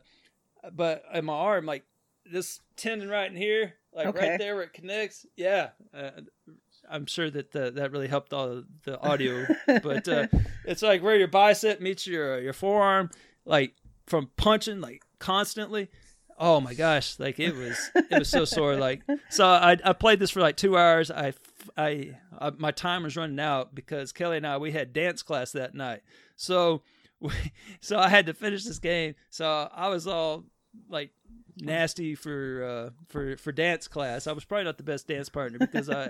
but in my arm, like this tendon right in here, like Okay. right there where it connects, yeah. Uh, I'm sure that the, that really helped all the audio, but uh, it's like where your bicep meets your your forearm, like from punching like constantly. Oh my gosh, like it was it was so sore. Like so, I I played this for like two hours. I I, I my time was running out because Kelly and I we had dance class that night. So we, so I had to finish this game. So I was all like nasty for uh, for for dance class. I was probably not the best dance partner because I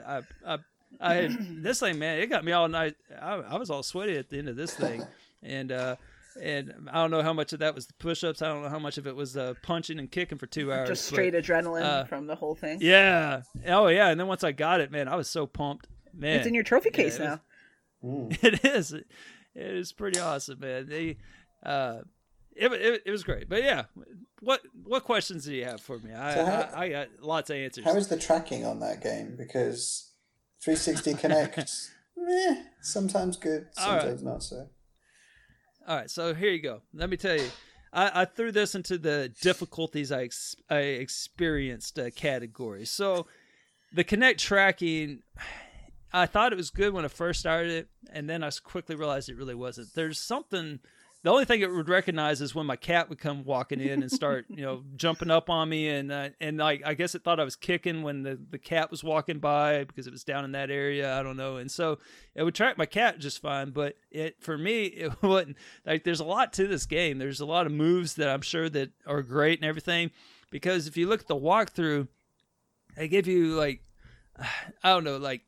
I, I I had this thing, man. It got me all night. I, I was all sweaty at the end of this thing, and uh, and I don't know how much of that was the push-ups. I don't know how much of it was uh, punching and kicking for two hours. Just but, straight adrenaline uh, from the whole thing. Yeah. Oh yeah. And then once I got it, man, I was so pumped. Man, It's in your trophy Yeah, case it was- now. it is. It is pretty awesome, man. They, uh, it, it, it was great. But yeah, what what questions do you have for me? I So how- I, I got lots of answers. How is the tracking on that game? Because 360 Kinect, meh, sometimes good, All right. sometimes not so. All right, so here you go. Let me tell you, I, I threw this into the difficulties I, ex- I experienced uh, category. So the Kinect tracking, I thought it was good when I first started it, and then I quickly realized it really wasn't. There's something. The only thing it would recognize is when my cat would come walking in and start, you know, jumping up on me, and uh, and like I guess it thought I was kicking when the the cat was walking by because it was down in that area. I don't know, and so it would track my cat just fine. But it for me, it wasn't like there's a lot to this game. There's a lot of moves that I'm sure that are great and everything. Because if you look at the walkthrough, they give you like I don't know, like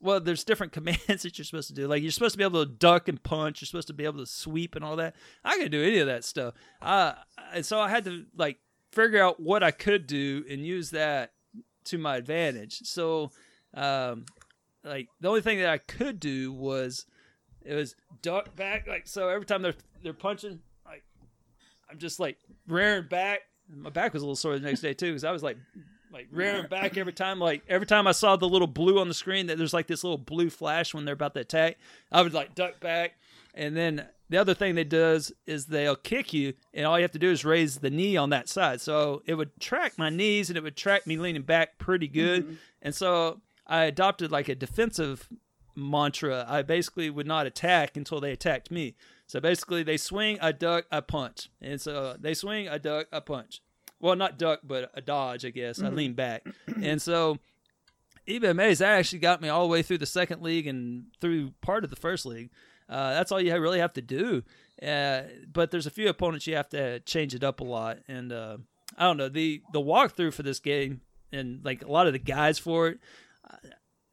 well, there's different commands that you're supposed to do. Like you're supposed to be able to duck and punch. You're supposed to be able to sweep and all that. I couldn't do any of that stuff. Uh, and so I had to like figure out what I could do and use that to my advantage. So, um, like the only thing that I could do was it was duck back. Like so, every time they're they're punching, like I'm just like rearing back. My back was a little sore the next day too because I was like like rearing back every time. Like every time I saw the little blue on the screen, that there's like this little blue flash when they're about to attack. I would like duck back, and then the other thing they does is they'll kick you, and all you have to do is raise the knee on that side. So it would track my knees, and it would track me leaning back pretty good. Mm-hmm. And so I adopted like a defensive mantra. I basically would not attack until they attacked me. So basically, they swing, I duck, I punch, and so they swing, I duck, I punch. Well, not duck, but a dodge, I guess. I Mhm. leaned back, and so even amazed that actually got me all the way through the second league and through part of the first league. Uh, that's all you really have to do. Uh, but there's a few opponents you have to change it up a lot, and uh, I don't know the the walkthrough for this game and like a lot of the guides for it.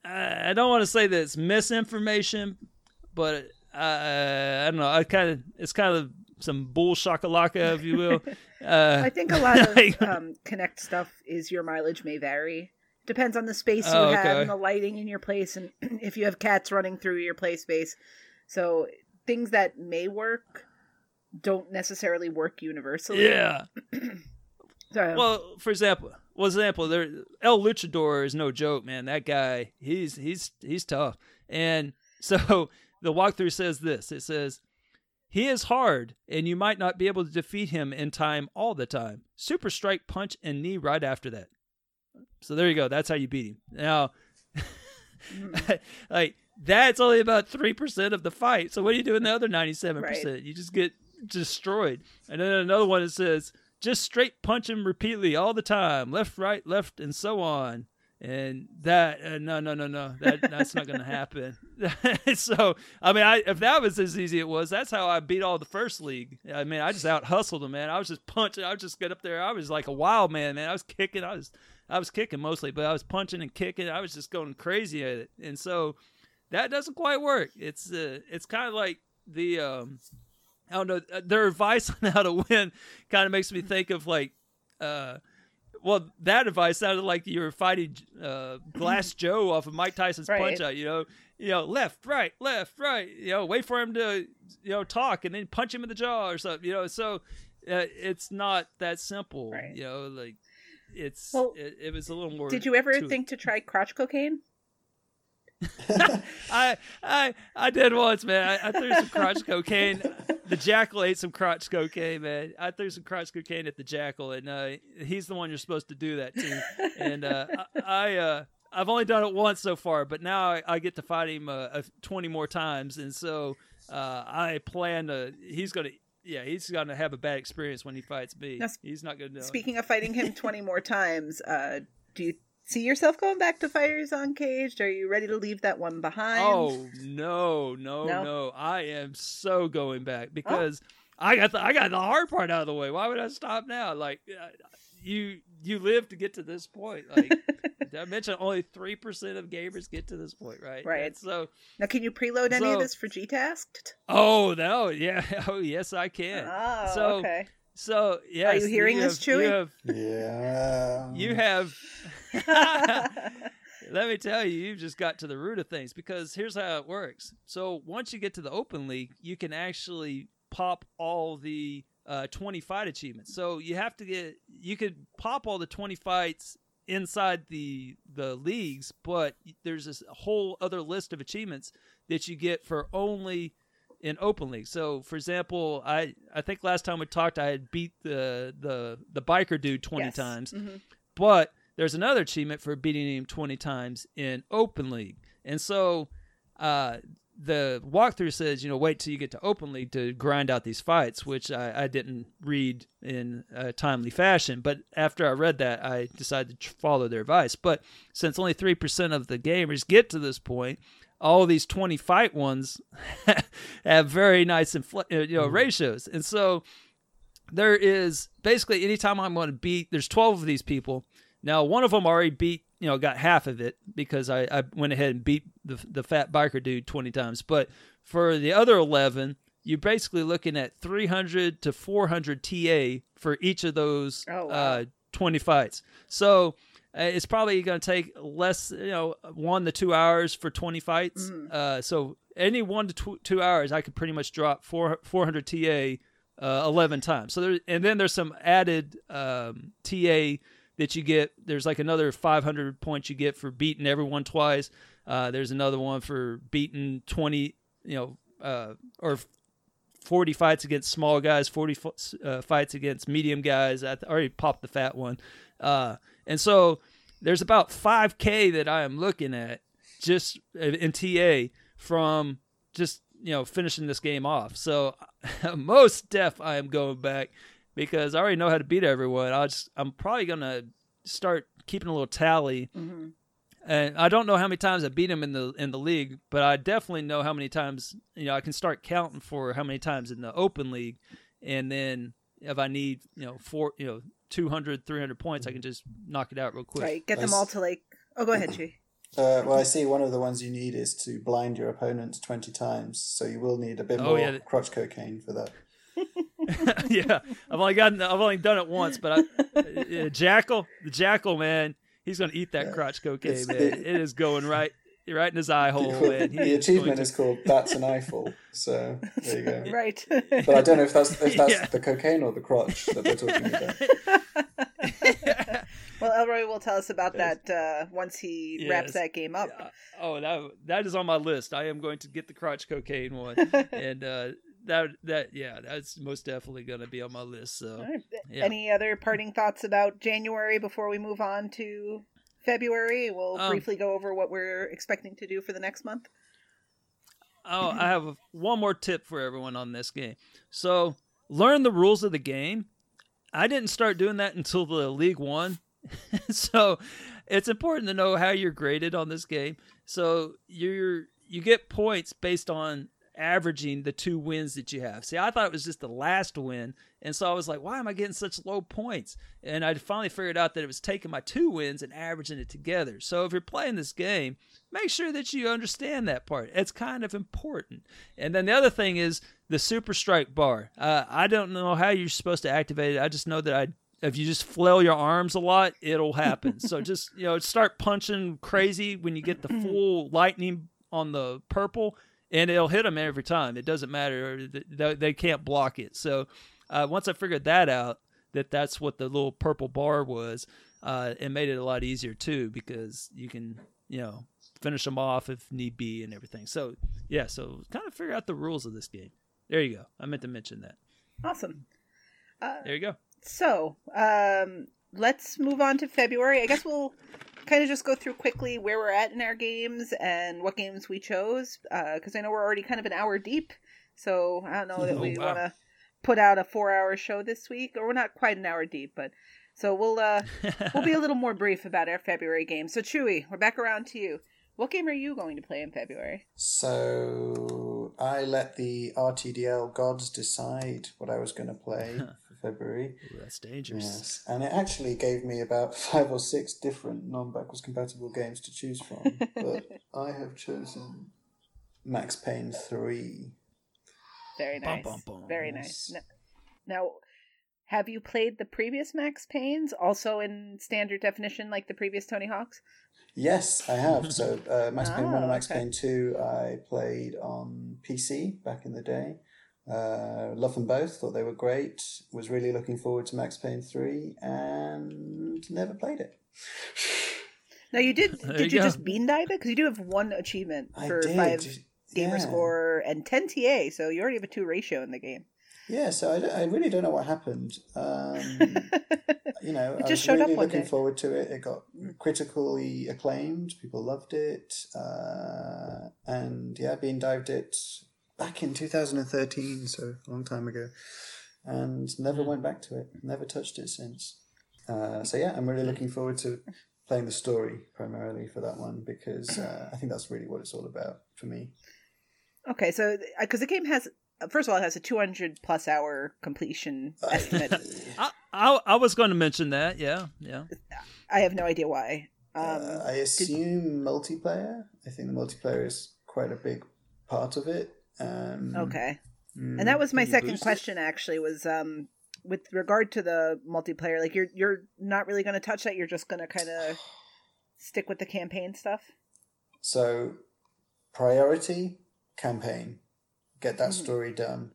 I, I don't want to say that it's misinformation, but uh, I don't know. I kind of it's kind of some bull shakalaka, if you will. Uh, I think a lot of um, Kinect stuff is your mileage may vary. Depends on the space you Oh, have and the lighting in your place, and if you have cats running through your play space. So things that may work don't necessarily work universally. Yeah. So, Well, for example, well, example, there El Luchador is no joke, man. That guy, he's he's he's tough. And so the walkthrough says this. It says he is hard, and you might not be able to defeat him in time all the time. Super strike, punch, and knee right after that. So there you go. That's how you beat him. Now, mm-hmm. like that's only about three percent of the fight. So what do you do in the other ninety-seven percent? You just get destroyed. And then another one that says just straight punch him repeatedly all the time, left, right, left, and so on. And that uh, no no no no that that's not going to happen. so I mean, I if that was as easy it was, that's how I beat all the first league. I mean, I just out hustled them, man. I was just punching. I was just get up there. I was like a wild man, man. I was kicking. I was I was kicking mostly, but I was punching and kicking. I was just going crazy at it, and so that doesn't quite work. It's uh, it's kind of like the um, I don't know uh, their advice on how to win kind of makes me think of like uh, well that advice sounded like you were fighting uh, Glass Joe off of Mike Tyson's Right. Punch Out. You know, you know left, right, left, right. You know, wait for him to you know talk and then punch him in the jaw or something. You know, so uh, it's not that simple. You know, like it's Well, it, it was a little more. did you ever think to try crotch cocaine? I I I did once, man. I, I threw some crotch cocaine. The jackal ate some crotch cocaine, man. I threw some crotch cocaine at the jackal, and uh, he's the one you're supposed to do that to. And uh, I, I uh, I've only done it once so far, but now I, I get to fight him uh, 20 more times, and so uh, I plan to. He's gonna. Yeah, he's gonna have a bad experience when he fights me. Now, he's not gonna know. Speaking of fighting him 20 more times, uh, do you see yourself going back to Fighters Uncaged? Are you ready to leave that one behind? Oh no, no, No? no, I am so going back because I got the I got the hard part out of the way. Why would I stop now? Like uh, you you live to get to this point. Like I mentioned only three percent of gamers get to this point, right? Right. And so Now, can you preload any of this for G Tasked? oh no, yeah, oh yes, I can. Oh, so okay. so yeah, Are you hearing this, have- Chewy? You have, Yeah. you have let me tell you you've just got to the root of things because here's how it works so once you get to the open league you can actually pop all the uh, 20 fight achievements so you have to get you could pop all the 20 fights inside the the leagues but there's this whole other list of achievements that you get for only in open league. So, for example, I I think last time we talked, I had beat the the the biker dude twenty Yes. times, Mhm. but there's another achievement for beating him twenty times in open league, and so uh, the walkthrough says, you know, wait till you get to open league to grind out these fights, which I, I didn't read in a timely fashion. But after I read that, I decided to follow their advice. But since only three percent of the gamers get to this point, all these 20 fight ones have very nice infl- uh, you know ratios and so there is basically anytime i'm going to beat there's 12 of these people now one of them already beat you know got half of it because i, I went ahead and beat the, the fat biker dude 20 times but for the other 11 you're basically looking at 300 to 400 ta for each of those Oh, wow. uh, 20 fights so uh, it's probably going to take less, you know, one to two hours for 20 fights. Mm. Uh, so any one to tw- two hours, I could pretty much drop four, 400 TA uh, 11 times. So there, and then there's some added um, TA that you get. There's like another 500 points you get for beating everyone twice. Uh, there's another one for beating 20, you know, uh, or 40 fights against small guys, 40 f- uh, fights against medium guys. I already popped the fat one. Uh, and so there's about 5K that I am looking at just in TA from just, you know, finishing this game off. So most def I am going back because I already know how to beat everyone. I just I'm probably gonna start keeping a little tally. Mhm. And I don't know how many times I beat him in the in the league, but I definitely know how many times you know I can start counting for how many times in the open league, and then if I need you know four you know 200 300 points, I can just knock it out real quick. Right. Get them all to like. Oh, go ahead, Chi. Uh, well, I see one of the ones you need is to blind your opponent 20 times, so you will need a bit Oh, more yeah. crotch cocaine for that. yeah, I've only gotten I've only done it once, but I, uh, Jackal, the Jackal man, he's gonna eat that crotch cocaine, It's man. the- it is going right right in his eye hole, the, man. He the is achievement to- is called That's an Eyeful, so there you go. Right. But I don't know if that's if that's Yeah. the cocaine or the crotch that we're talking about. well, Elroy will tell us about that uh, once he wraps that game up. Oh, that that is on my list. I am going to get the crotch cocaine one, and uh, that that yeah, that's most definitely going to be on my list. So, right. yeah. Any other parting thoughts about January before we move on to February? We'll Um, briefly go over what we're expecting to do for the next month. Oh, I have a, one more tip for everyone on this game. So, learn the rules of the game. I didn't start doing that until the League One. so, it's important to know how you're graded on this game. So, you're you get points based on averaging the two wins that you have. See, I thought it was just the last win, and so I was like, why am I getting such low points? And I finally figured out that it was taking my two wins and averaging it together. So, if you're playing this game, make sure that you understand that part. It's kind of important. And then the other thing is the super strike bar. Uh, I don't know how you're supposed to activate it. I just know that I if you just flail your arms a lot, it'll happen. so just you know start punching crazy when you get the full lightning on the purple, and it'll hit them every time. It doesn't matter; they, can't block it. So uh, once I figured that out, that that's what the little purple bar was, uh, it made it a lot easier too because you can you know finish them off if need be and everything. So yeah, so kind of figure out the rules of this game. There you go. I meant to mention that. Awesome. Uh, There you go. So, um, let's move on to February. I guess we'll kind of just go through quickly where we're at in our games and what games we chose, because I know we're already kind of an hour deep. So I don't know that Oh, we wow. want to put out a four-hour show this week, or we're not quite an hour deep, but so we'll uh, we'll be a little more brief about our February game. So Chewy, we're back around to you. What game are you going to play in February? So I let the RTDL gods decide what I was going to play for February. Ooh, that's dangerous. Yes, and it actually gave me about five or six different non-backwards compatible games to choose from. but I have chosen Max Payne three. Very nice. bum, bum. Very nice. N- Now, have you played the previous Max Paynes also in standard definition like the previous Tony Hawks? Yes, I have. So uh, Max Payne One and Max okay. Payne two, I played on PC back in the day. Uh, love them both. Thought they were great. Was really looking forward to Max Payne three, and never played it. Now, you did. There did you you, just bean dive it? Because you do have one achievement for five gamer yeah. score and ten TA, so you already have a two ratio in the game. Yeah, so I, I really don't know what happened. Um, you know, It I just was showed really one looking day. forward to it. It got critically acclaimed. People loved it. Uh, and yeah, being dived it back in 2013, so a long time ago. And never Hmm. went back to it. Never touched it since. Uh, so yeah, I'm really looking forward to playing the story primarily for that one because uh, I think that's really what it's all about for me. Okay, so because the game has first of all, it has a two hundred plus hour completion estimate. I, I I was going to mention that. Yeah, yeah. I have no idea why. Um, Uh, I assume multiplayer. I think the multiplayer is quite a big part of it. Um, okay. mm, and that was my second boost it? question actually was um with regard to the multiplayer like you're you're not really going to touch that you're just going to kind of stick with the campaign stuff So, priority campaign, get that Mhm. story done.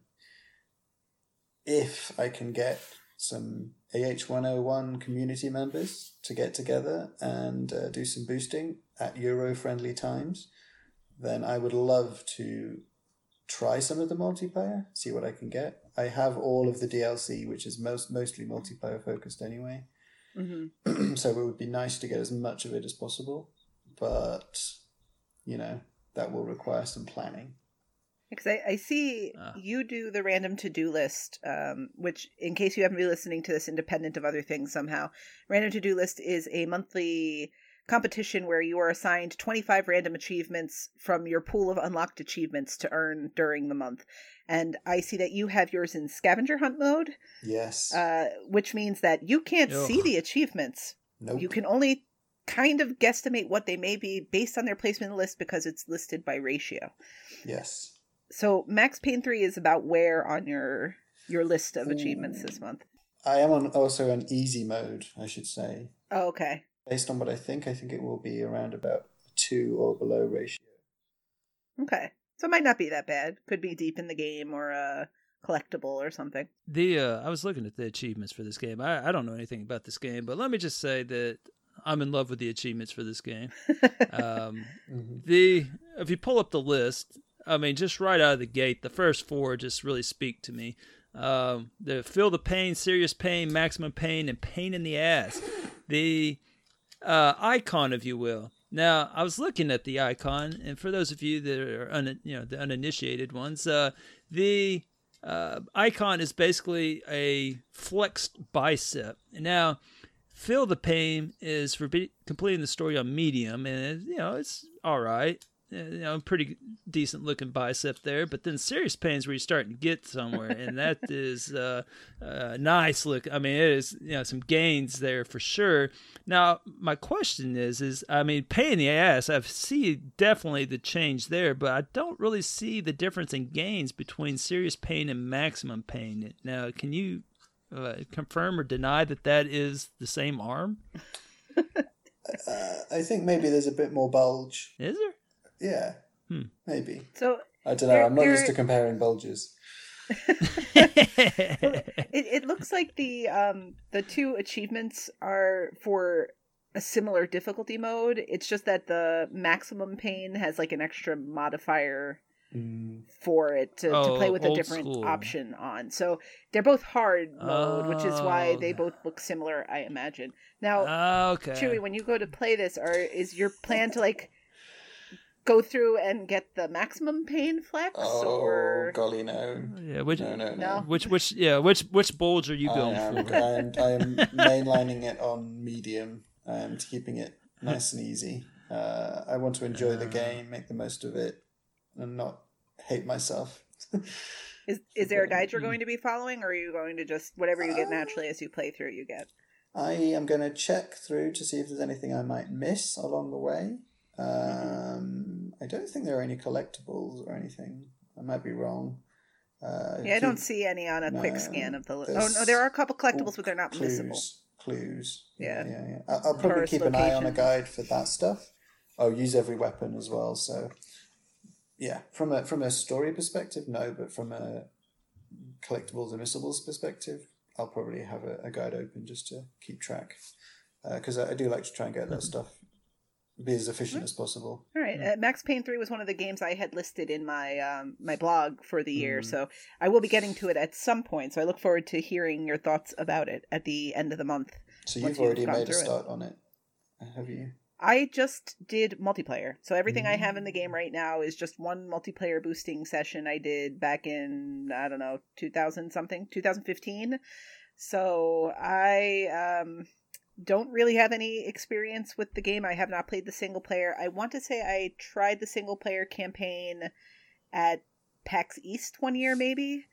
If I can get some AH101 community members to get together and uh, do some boosting at Euro friendly times, then I would love to try some of the multiplayer, see what I can get. I have all of the DLC, which is most mostly multiplayer focused anyway. mm-hmm. so it would be nice to get as much of it as possible, but you know that will require some planning. Because I, I see Ah. you do the random to do list, um, which, in case you haven't been listening to this independent of other things somehow, random to do list is a monthly competition where you are assigned 25 random achievements from your pool of unlocked achievements to earn during the month. And I see that you have yours in scavenger hunt mode, Yes. uh, which means that you can't Ugh. see the achievements. nope. You can only kind of guesstimate what they may be based on their placement in the list because it's listed by ratio. Yes. So Max Payne 3 is about where on your your list of achievements Ooh. this month? I am on also on easy mode, I should say. Oh, okay. Based on what I think, I think it will be around about two or below ratio. Okay. So it might not be that bad. Could be deep in the game or a collectible or something. The uh, I was looking at the achievements for this game. I, I don't know anything about this game, but let me just say that I'm in love with the achievements for this game. Um, Mhm. the if you pull up the list, I mean, just right out of the gate, the first four just really speak to me. Um, the feel the pain, serious pain, maximum pain, and pain in the ass. The uh, icon, if you will. Now, I was looking at the icon, and for those of you that are un, you know the uninitiated ones, uh, the uh, icon is basically a flexed bicep. Now, feel the pain is for completing the story on medium, and you know it's all right. You know, pretty decent looking bicep there, but then serious pains where you're starting to get somewhere, and that is uh, uh, nice look. I mean, it is you know some gains there for sure. Now, my question is, is I mean, pain in the ass. I see definitely the change there, but I don't really see the difference in gains between serious pain and maximum pain. Now, can you uh, confirm or deny that that is the same arm? Uh, I think maybe there's a bit more bulge. Is there? Yeah. Hmm. Maybe. So I don't know. There- I'm not used to comparing bulges. it, it looks like the um the two achievements are for a similar difficulty mode. It's just that the maximum pain has like an extra modifier Mm, for it to, to play Oh, with a different school. option on. So they're both hard mode, which is why Oh. they both look similar, I imagine. Now, Ah, okay. Chewy, when you go to play this, are is your plan to like go through and get the maximum pain flex, oh, or golly, no. Yeah, which, No, no, no. No. which, which, yeah, which, which bulge are you I going am, for? I am, I am mainlining it on medium and keeping it nice and easy. Uh, I want to enjoy the game, make the most of it, and not hate myself. is is there a guide you're going to be following, or are you going to just whatever you get Uh, naturally as you play through, you get? I am going to check through to see if there's anything I might miss along the way. Um, I don't think there are any collectibles or anything. I might be wrong. Uh, Yeah, I don't see any on a quick scan of the list. Oh no, there are a couple collectibles, but they're not clues, missable. Clues. Yeah. yeah, yeah. I- I'll probably Tourist keep an eye on a guide for that stuff. I'll use every weapon as well. So, yeah, from a from a story perspective, no, but from a collectibles and missables perspective, I'll probably have a, a guide open just to keep track because I, I do like to try and get that stuff be as efficient as possible. All right, uh, Max Payne Three was one of the games I had listed in my um, my blog for the year, Mhm. so I will be getting to it at some point. So I look forward to hearing your thoughts about it at the end of the month. So you've you've already gone made a through it. start on it, have you? I just did multiplayer. So everything I have in the game right now is just one multiplayer boosting session I did back in I don't know, 2000 something, 2015. So I um don't really have any experience with the game. I have not played the single player. I want to say I tried the single player campaign at PAX East one year maybe.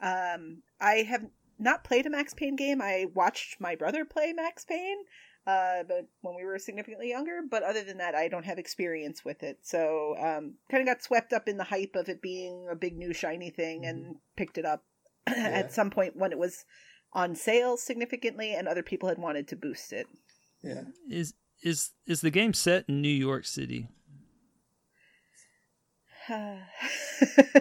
Um I have not played a Max Payne game. I watched my brother play Max Payne uh, but when we were significantly younger. But other than that, I don't have experience with it. So um, kind of got swept up in the hype of it being a big new shiny thing and picked it up Yeah. at some point when it was on sale significantly and other people had wanted to boost it. Yeah. Is is is the game set in New York City?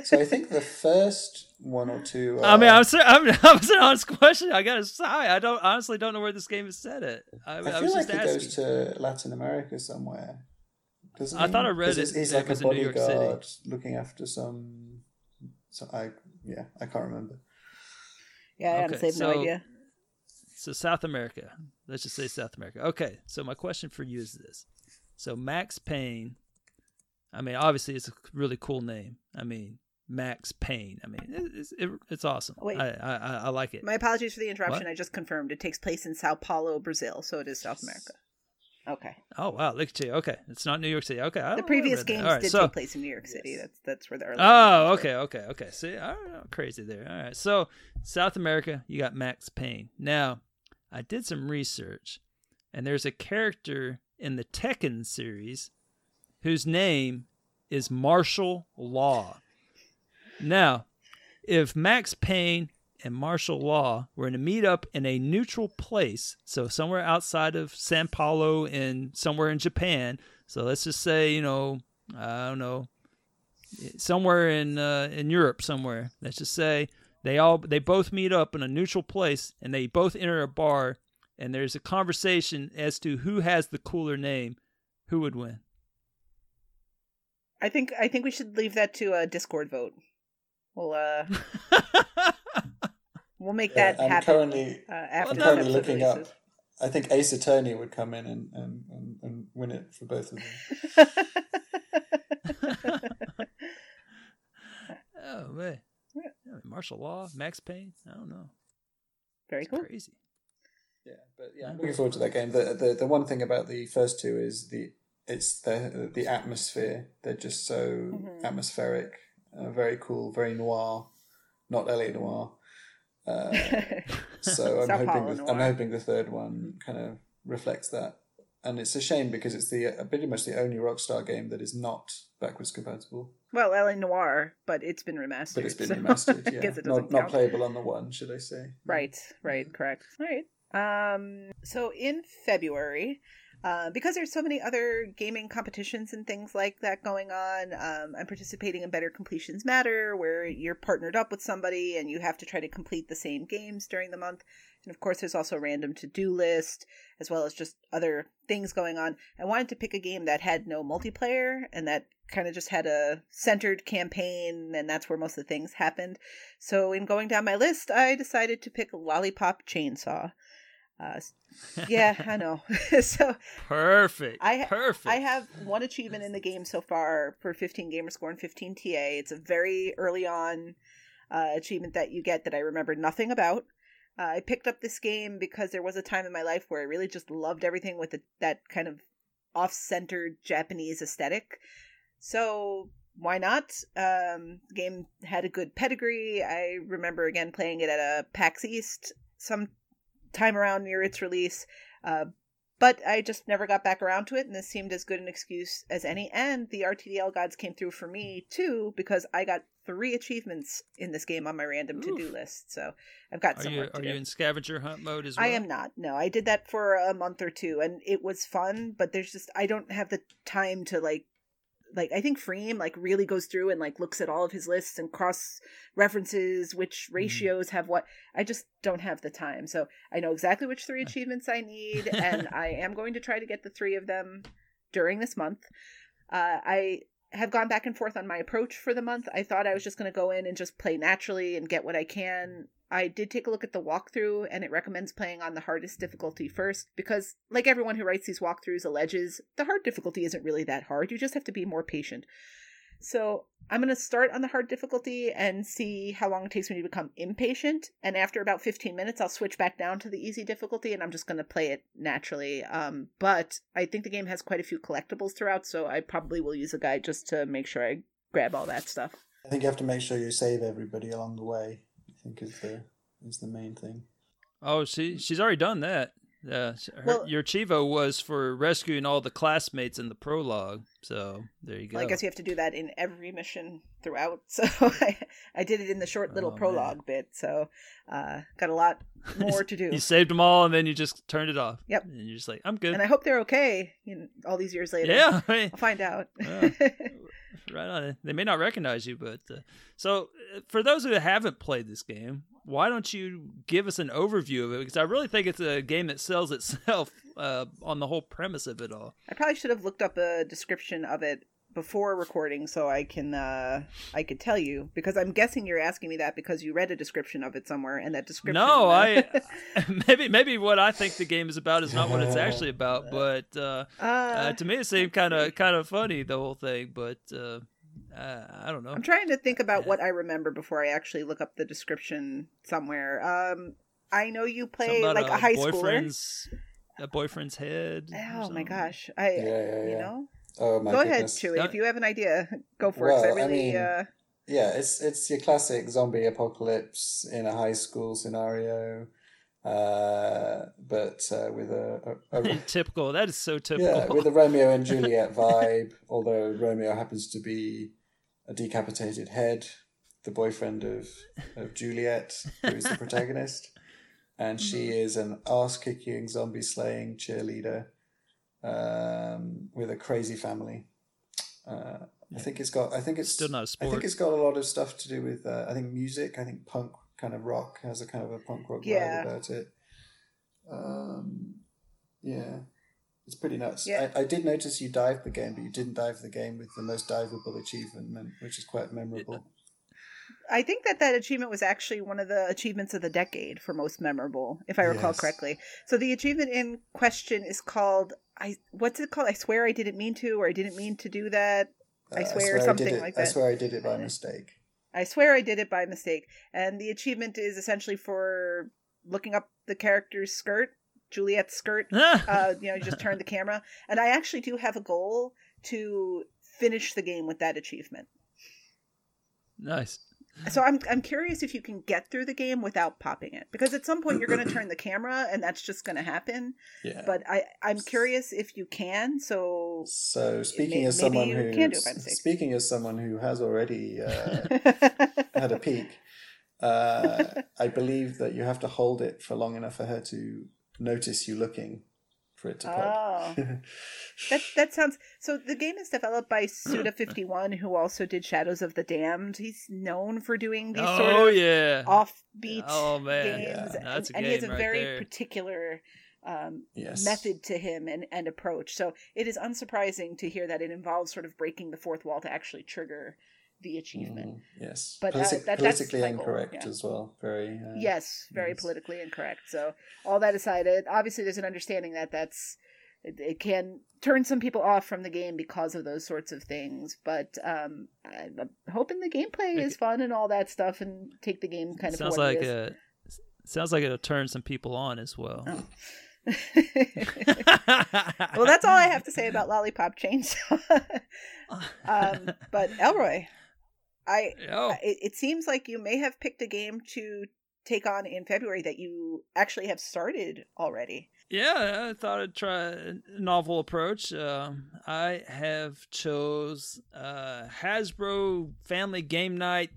So I think the first one or two. I mean, I'm, ser- I'm I'm it's an honest question. I gotta say, I don't honestly don't know where this game is set at. I, I I, feel was like just it asking. goes to Latin America somewhere. Doesn't I he? thought I read 'Cause it- He's, he's it like a was in New York City. bodyguard looking after some. So I yeah I can't remember. Yeah, I Okay, honestly have no so- idea. So South America. Let's just say South America. Okay. So my question for you is this: So Max Payne. I mean, obviously it's a really cool name. I mean, Max Payne. I mean, it's it, it's awesome. Wait. I, I I- I like it. My apologies for the interruption. What? I just confirmed it takes place in Sao Paulo, Brazil, so it is South America. Okay. Oh wow, look at you. Okay, it's not New York City. Okay, I The don't- I previous read that. games All right, did so, take place in New York City. That's that's where the early. Oh, games were. okay, okay, okay. See, I don't know, crazy there. All right, so South America, you got Max Payne. Now, I did some research, and there's a character in the Tekken series whose name is Marshall Law. Now, if Max Payne and Marshall Law were to meet up in a neutral place, so somewhere outside of San Paulo and somewhere in Japan, so let's just say, you know, I don't know, somewhere in uh, in Europe somewhere. Let's just say they all they both meet up in a neutral place and they both enter a bar and there's a conversation as to who has the cooler name, who would win. I think I think we should leave that to a Discord vote. We'll uh we'll make Yeah, that I'm happen. currently, uh, I'm currently episode looking up. I think Ace Attorney would come in and, and, and, and win it for both of them. Oh man, yeah, Marshall Law, Max Payne. I don't know. Very It's cool. crazy. Yeah, but yeah, I'm looking forward to that game. The, the the one thing about the first two is the it's the the atmosphere. They're just so Mhm. atmospheric, uh, very cool, very noir, not LA Noire. Uh, so I'm hoping the, I'm hoping the third one kind of reflects that. And it's a shame because it's the uh, pretty much the only Rockstar game that is not backwards compatible, Well, LA Noire, but it's been remastered. but it's been so remastered. I Yeah, guess it not, doesn't not playable on the one, should I say? Right, right, correct. All right. Um, so in February, uh, because there's so many other gaming competitions and things like that going on, um, I'm participating in Better Completions Matter, where you're partnered up with somebody and you have to try to complete the same games during the month. And of course, there's also a random to do list, as well as just other things going on. I wanted to pick a game that had no multiplayer and that kind of just had a centered campaign, and that's where most of the things happened. So, in going down my list, I decided to pick Lollipop Chainsaw. Uh, yeah, I know. so Perfect. I Perfect. I have one achievement in the game so far for 15 gamer score and 15 TA. It's a very early on uh, achievement that you get that I remember nothing about. Uh, I picked up this game because there was a time in my life where I really just loved everything with the, that kind of off-centered Japanese aesthetic. So why not? Um, the game had a good pedigree. I remember again playing it at a PAX East some time around near its release. Uh, but I just never got back around to it, and this seemed as good an excuse as any. And the RTDL gods came through for me too, because I got three achievements in this game on my random to do list. So I've got Are some you are do. you in scavenger hunt mode as well? I am not. No, I did that for a month or two, and it was fun. But there's just I don't have the time to like, like I think Freem like really goes through and like looks at all of his lists and cross references which ratios have what. I just don't have the time. So I know exactly which three achievements I need, and I am going to try to get the three of them during this month. Uh, I have gone back and forth on my approach for the month. I thought I was just going to go in and just play naturally and get what I can. I did take a look at the walkthrough, and it recommends playing on the hardest difficulty first because, like everyone who writes these walkthroughs alleges, the hard difficulty isn't really that hard. You just have to be more patient. So I'm going to start on the hard difficulty and see how long it takes me to become impatient. And after about 15 minutes, I'll switch back down to the easy difficulty and I'm just going to play it naturally. Um, but I think the game has quite a few collectibles throughout, so I probably will use a guide just to make sure I grab all that stuff. I think you have to make sure you save everybody along the way. I think is the is the main thing. Oh, she she's already done that. Yeah, her, Well- your cheevo was for rescuing all the classmates in the prologue. So there you go. Well, I guess you have to do that in every mission throughout. So I, I did it in the short little Oh, man. prologue bit. So uh, got a lot more to do. You saved them all, and then you just turned it off. Yep. And you're just like, I'm good. and I hope they're okay. You know, all these years later. yeah, I- I'll find out. Yeah. Right on. They may not recognize you, but uh, so uh, for those who haven't played this game, why don't you give us an overview of it? Because I really think it's a game that sells itself uh, on the whole premise of it all. I probably should have looked up a description of it before recording so I can uh I could tell you because I'm guessing you're asking me that because you read a description of it somewhere and that description No, uh, I maybe maybe what I think the game is about is not what it's actually about, but uh, uh, uh, to me it seemed kind of kind of funny the whole thing. But uh, uh, I don't know. I'm trying to think about what I remember before I actually look up the description somewhere. Um, I know you play like a high schooler. boyfriend's, A boyfriend's head. Oh my gosh! I Yeah, yeah, you know. Oh my Go goodness. ahead, Chewy. If you have an idea, go for it. I Well, I really. mean, uh, Yeah, it's it's your classic zombie apocalypse in a high school scenario, uh, but uh, with a, a, a typical. That is so typical. yeah, with a Romeo and Juliet vibe. Although Romeo happens to be a decapitated head, the boyfriend of of Juliet, who is the protagonist, and she is an ass kicking zombie slaying cheerleader um, with a crazy family. Uh, I think it's got. I think it's Still not a I sport. think it's got a lot of stuff to do with. Uh, I think music. I think punk kind of rock has a kind of a punk rock Yeah. vibe about it. Um, yeah, it's pretty nuts. Yeah. I, I did notice you dived the game, but you didn't dive the game with the most diveable achievement, which is quite memorable. I think that that achievement was actually one of the achievements of the decade for most memorable, if I recall Yes. correctly. So the achievement in question is called I. What's it called? I swear I didn't mean to, or I didn't mean to do that. I Uh, swear, I did something it- like I swear I did it by mistake. I swear I did it by mistake. And the achievement is essentially for looking up the character's skirt, Juliet's skirt. uh, you know, you just turn the camera. And I actually do have a goal to finish the game with that achievement. nice. So I'm I'm curious if you can get through the game without popping it because at some point you're going to turn the camera and that's just going to happen. Yeah. But I I'm curious if you can. So So speaking may- as someone who can do it by mistake. speaking as someone who has already uh, had a peek, uh, I believe that you have to hold it for long enough for her to notice you looking for it to pop. Oh. that that sounds so. The game is developed by Suda51, who also did Shadows of the Damned. He's known for doing these sort Oh of yeah. offbeat Oh, man. games, Yeah. That's a and, and he has a right very there. particular um, Yes. method to him and, and approach. So it is unsurprising to hear that it involves sort of breaking the fourth wall to actually trigger the achievement. Mm, yes, But, uh, Politic- that- that's politically my goal, incorrect yeah. as well. Very uh, yes, very yes. politically incorrect. So all that aside, it, obviously there's an understanding that that's it, it can turn some people off from the game because of those sorts of things. But um, I'm I'm hoping the gameplay is fun and all that stuff, and take the game kind of sounds like it is. a sounds like it'll turn some people on as well. Oh. well, that's all I have to say about Lollipop Chainsaw. um, but Elroy, I Oh. it, it seems like you may have picked a game to take on in February that you actually have started already. Yeah, I thought I'd try a novel approach. Um, I have chose uh, Hasbro Family Game Night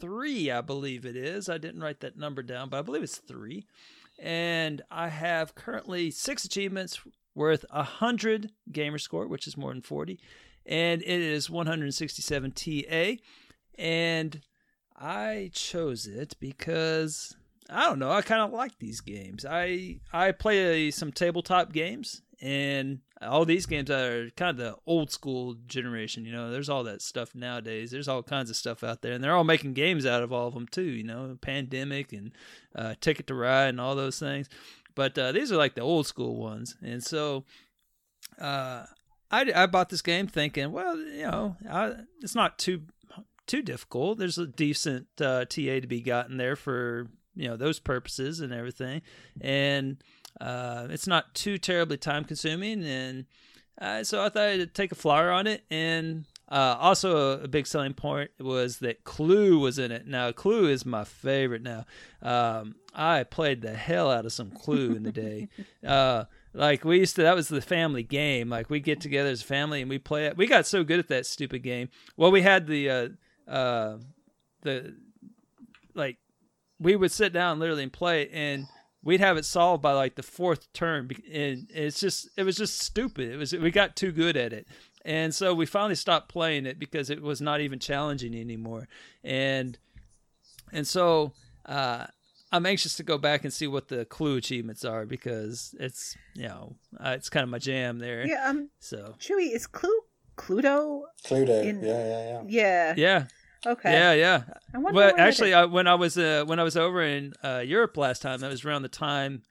three, I believe it is. I didn't write that number down, but I believe it's three. And I have currently six achievements worth a hundred gamer score, which is more than forty, and it is 167 TA. And I chose it because I don't know. I kind of like these games. I I play some tabletop games, and all these games are kind of the old school generation. You know, there's all that stuff nowadays. There's all kinds of stuff out there, and they're all making games out of all of them too. You know, Pandemic and uh, Ticket to Ride and all those things. But uh, these are like the old school ones, and so uh, I I bought this game thinking, well, you know, I, it's not too too difficult. There's a decent uh, TA to be gotten there for you know those purposes and everything, and uh, it's not too terribly time consuming. And uh, so I thought I'd take a flyer on it. And uh, also a, a big selling point was that Clue was in it. Now Clue is my favorite. Now um, I played the hell out of some Clue in the day. Uh, like we used to, that was the family game. Like we get together as a family and we play it. We got so good at that stupid game. Well, we had the uh, uh, the like we would sit down literally and play and we'd have it solved by like the fourth turn. And it's just it was just stupid. It was we got too good at it, and so we finally stopped playing it because it was not even challenging anymore. And and so uh, I'm anxious to go back and see what the clue achievements are because it's you know uh, it's kind of my jam there. Yeah, um, So Chewy is Clue Cluedo? Cluedo. In- yeah, yeah, yeah. Yeah. yeah. Okay. Yeah, yeah. I wonder Well, actually. I, when I was uh, when I was over in uh, Europe last time, that was around the time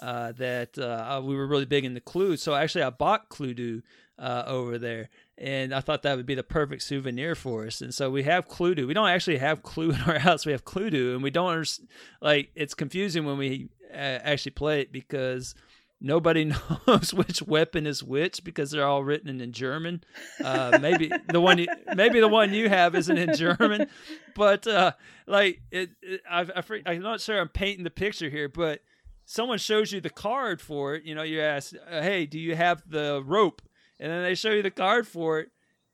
uh, that uh, we were really big into Clue. So actually, I bought Cluedo uh, over there, and I thought that would be the perfect souvenir for us. And so we have Cluedo. We don't actually have Clue in our house. We have Cluedo, and we don't like. It's confusing when we uh, actually play it because nobody knows which weapon is which because they're all written in German. Uh, maybe the one, you, maybe the one you have isn't in German, but uh, like it, it I, I, I'm not sure I'm painting the picture here, but someone shows you the card for it. You know, you ask, uh, "Hey, do you have the rope?" And then they show you the card for it,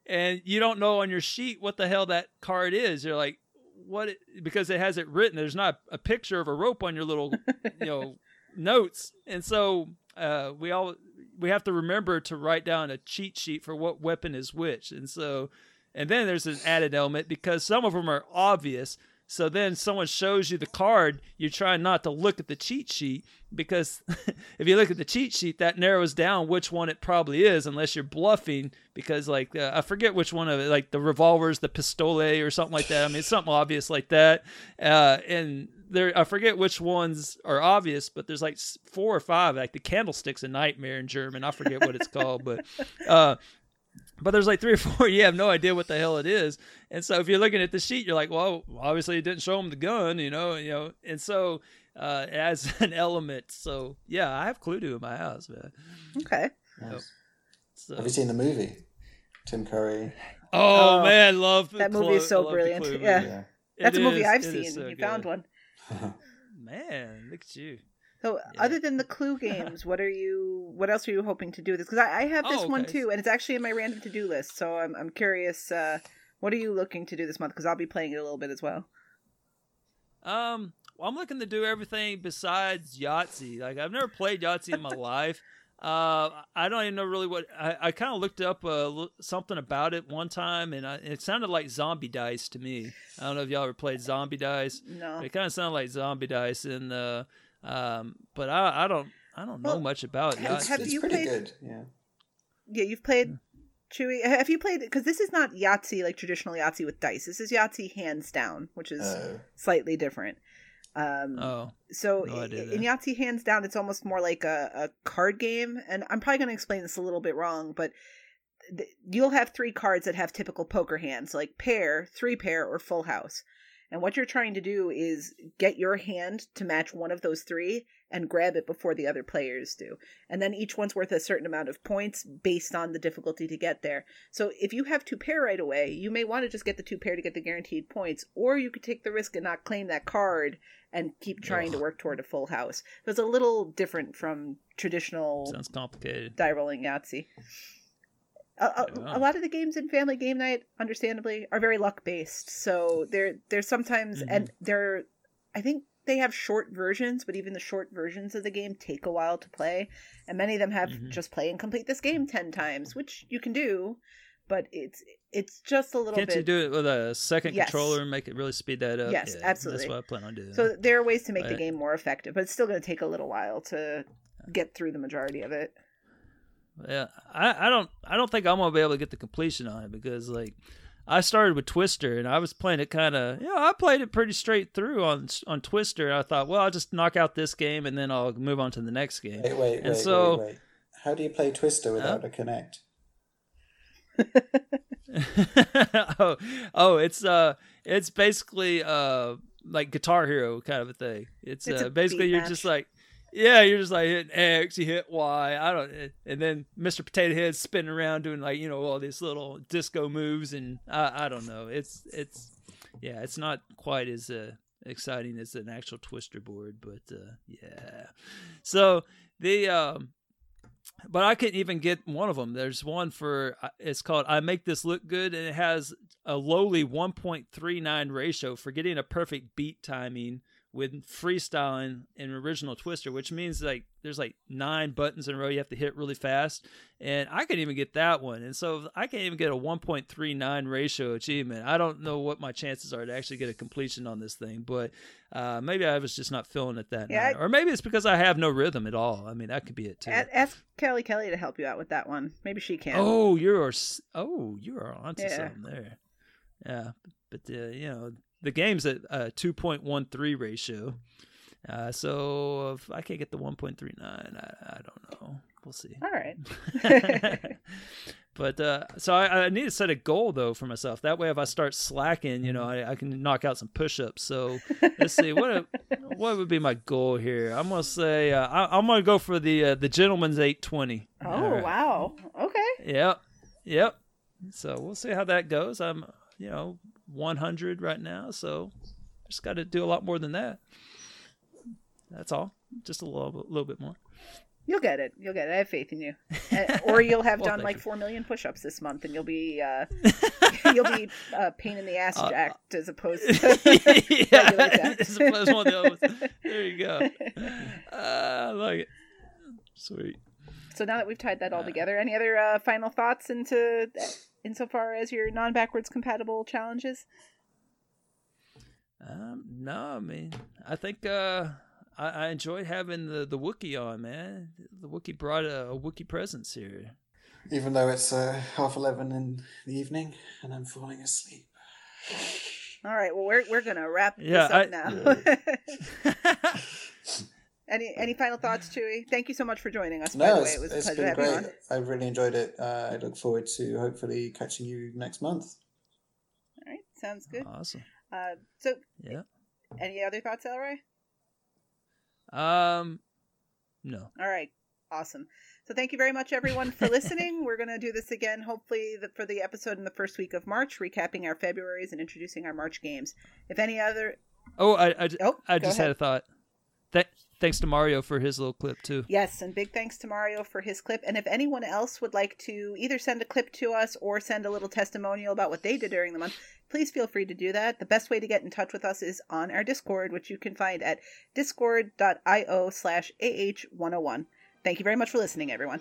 and you don't know on your sheet what the hell that card is. You're like, "What?" It, because it has it written. There's not a picture of a rope on your little, you know notes. And so uh, we all we have to remember to write down a cheat sheet for what weapon is which. And so and then there's an added element because some of them are obvious. So then someone shows you the card you're trying not to look at the cheat sheet because if you look at the cheat sheet that narrows down which one it probably is unless you're bluffing because like uh, i forget which one of it like the revolvers the pistole or something like that. I mean something obvious like that. Uh, and there I forget which ones are obvious, but there's like four or five. Like the candlestick's a nightmare in German. I forget what it's called, but uh, but there's like three or four. You have no idea what the hell it is, and so if you're looking at the sheet, you're like, well, obviously it didn't show him the gun, you know, you know, and so uh, as an element. So yeah, I have Cluedo in my house, man. Okay. Nice. So, Have you seen the movie? Tim Curry. oh, Oh, man, love that Clue- movie is so I love the brilliant. Yeah. Yeah. That's It a movie is- I've seen. so you found one. Man, look at you. So, Yeah. other than the Clue games, what are you? What else are you hoping to do with this? Because I, I have this Oh, one okay. too, and it's actually in my random to do list. So I'm I'm curious. Uh, what are you looking to do this month? Because I'll be playing it a little bit as well. Um, well, I'm looking to do everything besides Yahtzee. Like I've never played Yahtzee in my life. Uh, I don't even know really what I, I kind of looked up uh, something about it one time, and I, it sounded like zombie dice to me. I don't know if y'all ever played zombie dice. No. It kind of sounded like zombie dice, and uh, um, but I, I don't I don't know Well, much about have- It's, have it's you pretty played- good. Yeah. Yeah, you've played Chewy. Have you played? Because this is not Yahtzee like traditional Yahtzee with dice. This is Yahtzee hands down, which is Oh. slightly different. Um, Oh, So No i- idea in that. Yahtzee hands down, it's almost more like a, a card game, and I'm probably going to explain this a little bit wrong, but th- you'll have three cards that have typical poker hands, like pair, three pair, or full house. And what you're trying to do is get your hand to match one of those three and grab it before the other players do. And then each one's worth a certain amount of points based on the difficulty to get there. So if you have two pair right away, you may want to just get the two pair to get the guaranteed points, or you could take the risk and not claim that card and keep trying to work toward a full house. So it's a little different from traditional sounds complicated. die rolling Yahtzee. A, a, Yeah. a lot of the games in Family Game Night, understandably, are very luck based. So they're they're sometimes mm-hmm. and they're I think they have short versions, but even the short versions of the game take a while to play, and many of them have Mhm. just play and complete this game ten times, which you can do, but it's it's just a little Can't bit. you do it with a second Yes. controller and make it really speed that up? Yes, Yeah, absolutely. That's what I plan on doing. so there are ways to make the game more effective, but it's still going to take a little while to get through the majority of it. Yeah, I, I don't I don't think I'm gonna be able to get the completion on it because like I started with Twister and I was playing it kind of you know I played it pretty straight through on on Twister. I thought well I'll just knock out this game and then I'll move on to the next game. Wait, wait, And wait, so- wait, wait. How do you play Twister without a Kinect? oh, oh, it's uh, it's basically uh, like Guitar Hero kind of a thing. It's, It's a uh, basically you're match. just like, yeah, you're just like hitting X, you hit Y. I don't, and then Mr. Potato Head's spinning around doing like you know all these little disco moves, and I, I don't know. It's it's yeah, it's not quite as uh, exciting as an actual Twister board, but uh, yeah. So the um but I couldn't even get one of them. There's one for uh, it's called "I Make This Look Good" and it has a lowly 1.39 ratio for getting a perfect beat timing with freestyling in original Twister, which means like there's like nine buttons in a row you have to hit really fast, and I couldn't even get that one. And so I can't even get a 1.39 ratio achievement. I don't know what my chances are to actually get a completion on this thing, but uh, maybe I was just not feeling it that Yeah, night, or maybe it's because I have no rhythm at all. I mean, that could be it too. Ask Kelly Kelly to help you out with that one. Maybe she can. Oh, you're oh, you are onto Yeah. something there. Yeah, but uh, you know the game's at a 2.13 ratio, Uh, so if I can't get the 1.39, I, I don't know. We'll see. All right. but uh, so I, I need to set a goal though for myself. That way, if I start slacking, you know, I, I can knock out some push-ups. So let's see what a, what would be my goal here. I'm gonna say uh, I, I'm gonna go for the uh, the gentleman's 820. Oh right. wow. Okay. Yep. Yep. So we'll see how that goes. I'm, you know, 100 right now, so just got to do a lot more than that. That's all. Just a little, little bit more. You'll get it. You'll get it. I have faith in you. Uh, or you'll have Well, done like you. four million push-ups this month, and you'll be uh, you'll be uh, pain in the ass Uh, jacked as opposed yeah, to jacked. as opposed one of the other ones. There you go. Uh, I like it. Sweet. So now that we've tied that all Uh, together, any other uh, final thoughts into insofar as your non-backwards compatible challenges? Um, no, I mean, I think uh, I, I enjoyed having the the Wookiee on, man. The Wookiee brought a, a Wookiee presence here. Even though it's uh, half eleven in the evening and I'm falling asleep. All right. Well, we're we're gonna wrap Yeah, this up I- now. any any final thoughts, Chewy? Thank you so much for joining us. by No, the way, it was a pleasure been having you great. on. I really enjoyed it. Uh, I look forward to hopefully catching you next month. All right. Sounds good. Awesome. Uh, so, Yeah. any other thoughts, Elroy? Um, no. All right. Awesome. So thank you very much, everyone, for listening. We're going to do this again, hopefully, the, for the episode in the first week of March, recapping our Februarys and introducing our March games. If any other, Oh, I I, Oh, I just ahead. had a thought. Th- thanks to Mario for his little clip too. yes, and big thanks to Mario for his clip. And if anyone else would like to either send a clip to us or send a little testimonial about what they did during the month, please feel free to do that. The best way to get in touch with us is on our Discord, which you can find at discord.io slash AH101. Thank you very much for listening, everyone.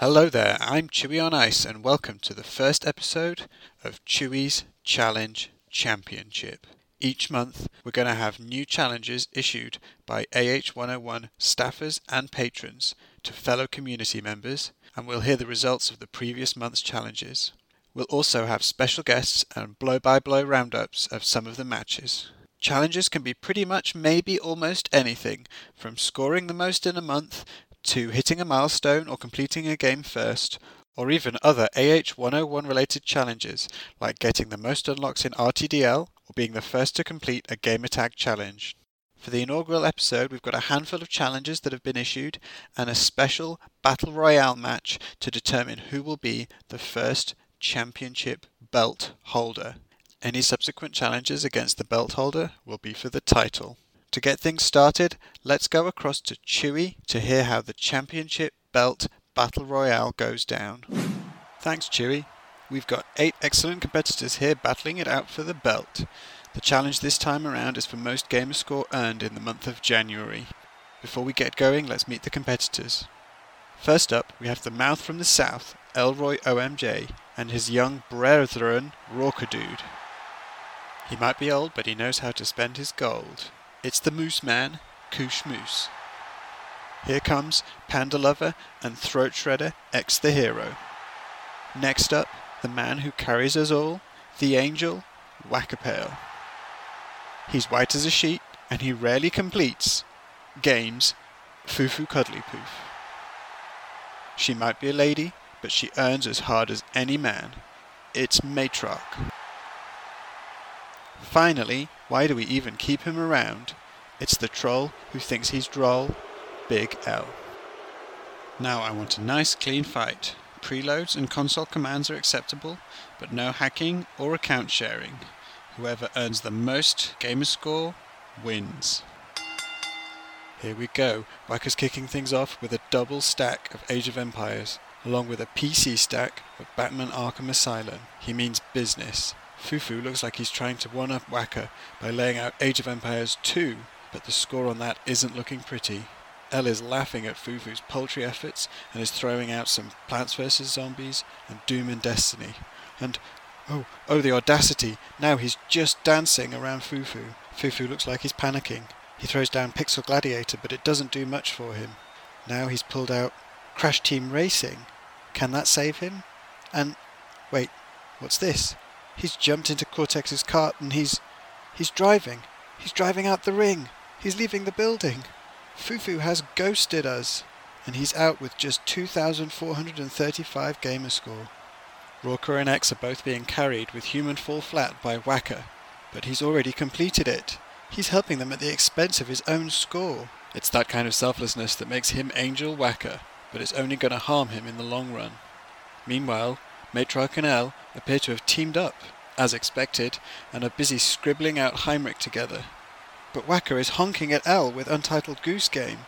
Hello there, I'm Chewy on Ice, and welcome to the first episode of Chewy's Challenge Championship. Each month, we're going to have new challenges issued by AH101 staffers and patrons to fellow community members, and we'll hear the results of the previous month's challenges. We'll also have special guests and blow by blow roundups of some of the matches. Challenges can be pretty much maybe almost anything, from scoring the most in a month to hitting a milestone or completing a game first, or even other AH101 related challenges like getting the most unlocks in RTDL or being the first to complete a gamertag challenge. For the inaugural episode, we've got a handful of challenges that have been issued and a special Battle Royale match to determine who will be the first championship belt holder. Any subsequent challenges against the belt holder will be for the title. To get things started, let's go across to Chewy to hear how the championship belt battle royale goes down. Thanks, Chewy. We've got eight excellent competitors here battling it out for the belt. The challenge this time around is for most gamer score earned in the month of January. Before we get going, let's meet the competitors. First up, we have the mouth from the south, Elroy OMJ, and his young brethren, Rorkadude. He might be old, but he knows how to spend his gold. It's the Moose Man, Koosh Moose. Here comes Panda Lover and Throat Shredder, ex the hero. Next up, the man who carries us all, the angel, Wackapale. He's white as a sheet, and he rarely completes games Fufu Cuddly Poof. She might be a lady, but she earns as hard as any man. It's Matrock. Finally, why do we even keep him around? It's the troll who thinks he's droll, Big L. Now I want a nice clean fight. Preloads and console commands are acceptable, but no hacking or account sharing. Whoever earns the most gamer score wins. Here we go. Wacker's kicking things off with a double stack of Age of Empires, along with a PC stack of Batman Arkham Asylum. He means business. Fufu looks like he's trying to one up Wacker by laying out Age of Empires 2, but the score on that isn't looking pretty. L is laughing at Fufu's poultry efforts and is throwing out some Plants vs. Zombies and Doom and Destiny. And Oh, oh, the audacity. Now he's just dancing around Fufu. Fufu looks like he's panicking. He throws down Pixel Gladiator, but it doesn't do much for him. Now he's pulled out Crash Team Racing. Can that save him? And wait, what's this? He's jumped into Cortex's cart and he's he's driving. He's driving out the ring. He's leaving the building. Fufu has ghosted us, and he's out with just 2,435 gamer score. Rorker and X are both being carried with human fall flat by Wacker, but he's already completed it. He's helping them at the expense of his own score. It's that kind of selflessness that makes him Angel Wacker, but it's only going to harm him in the long run. Meanwhile, Matriarch and L appear to have teamed up, as expected, and are busy scribbling out Heimrich together. But Wacker is honking at L with Untitled Goose Game.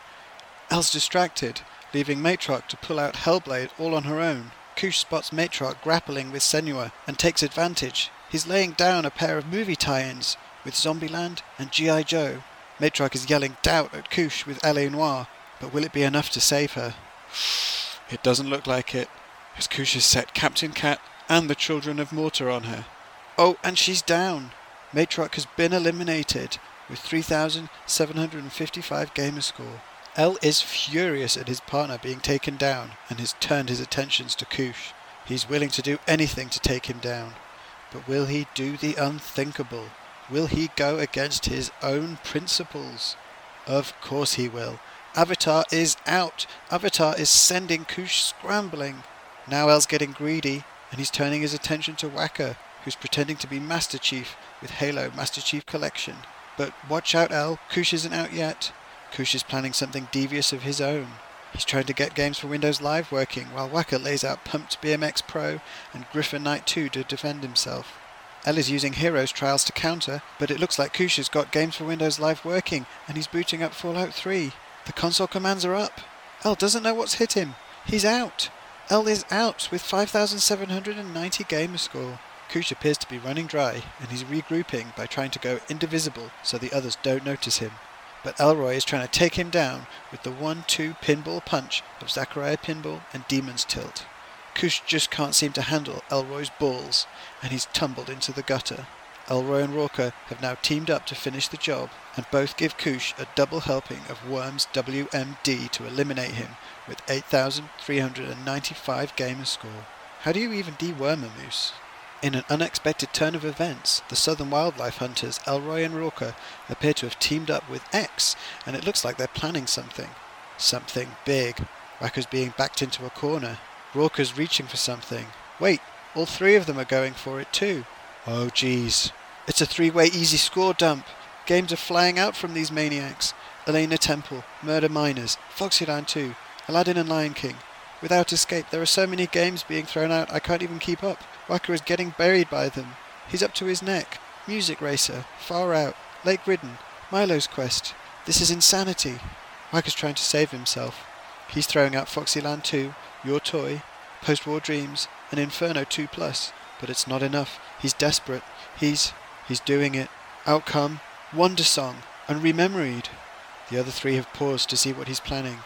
L's distracted, leaving Matriarch to pull out Hellblade all on her own. Kush spots Matriarch grappling with Senua and takes advantage. He's laying down a pair of movie tie-ins with Zombieland and G.I. Joe. Matriarch is yelling doubt at Kush with L.A. Noire, but will it be enough to save her? It doesn't look like it, as Kush has set Captain Cat and the Children of Morta on her. Oh, and she's down. Matriarch has been eliminated with 3,755 gamer score. L is furious at his partner being taken down and has turned his attentions to Kush. He's willing to do anything to take him down. But will he do the unthinkable? Will he go against his own principles? Of course he will. Avatar is out. Avatar is sending Kush scrambling. Now El's getting greedy, and he's turning his attention to Wacker, who's pretending to be Master Chief with Halo Master Chief Collection. But watch out, El, Kush isn't out yet. Kush is planning something devious of his own. He's trying to get games for Windows Live working, while Wacker lays out Pumped BMX Pro and Griffin Knight 2 to defend himself. El is using Heroes Trials to counter, but it looks like Kush has got games for Windows Live working, and he's booting up Fallout 3. The console commands are up. El doesn't know what's hit him. He's out. L is out with 5,790 gamer score. Kush appears to be running dry, and he's regrouping by trying to go indivisible so the others don't notice him. But Elroy is trying to take him down with the 1-2 pinball punch of Zaccaria Pinball and Demon's Tilt. Kush just can't seem to handle Elroy's balls, and he's tumbled into the gutter. Elroy and Rorker have now teamed up to finish the job, and both give Kush a double helping of Worms WMD to eliminate him with 8,395 gamer score. How do you even deworm a moose? In an unexpected turn of events, the southern wildlife hunters Elroy and Rorker appear to have teamed up with X, and it looks like they're planning something. Something big. Wacker's being backed into a corner. Rorker's reaching for something. Wait, all three of them are going for it too. Oh jeez. It's a three-way easy score dump. Games are flying out from these maniacs. Elena Temple, Murder Miners, Foxyland 2, Aladdin and Lion King. Without escape, there are so many games being thrown out I can't even keep up. Wacker is getting buried by them. He's up to his neck. Music Racer, Far Out, Lake Ridden, Milo's Quest. This is insanity. Wacker's trying to save himself. He's throwing out Foxyland 2, Your Toy, Post War Dreams, and Inferno 2 Plus. But it's not enough. He's desperate. He's he's doing it. Outcome, Wandersong, and Rememoried. The other three have paused to see what he's planning.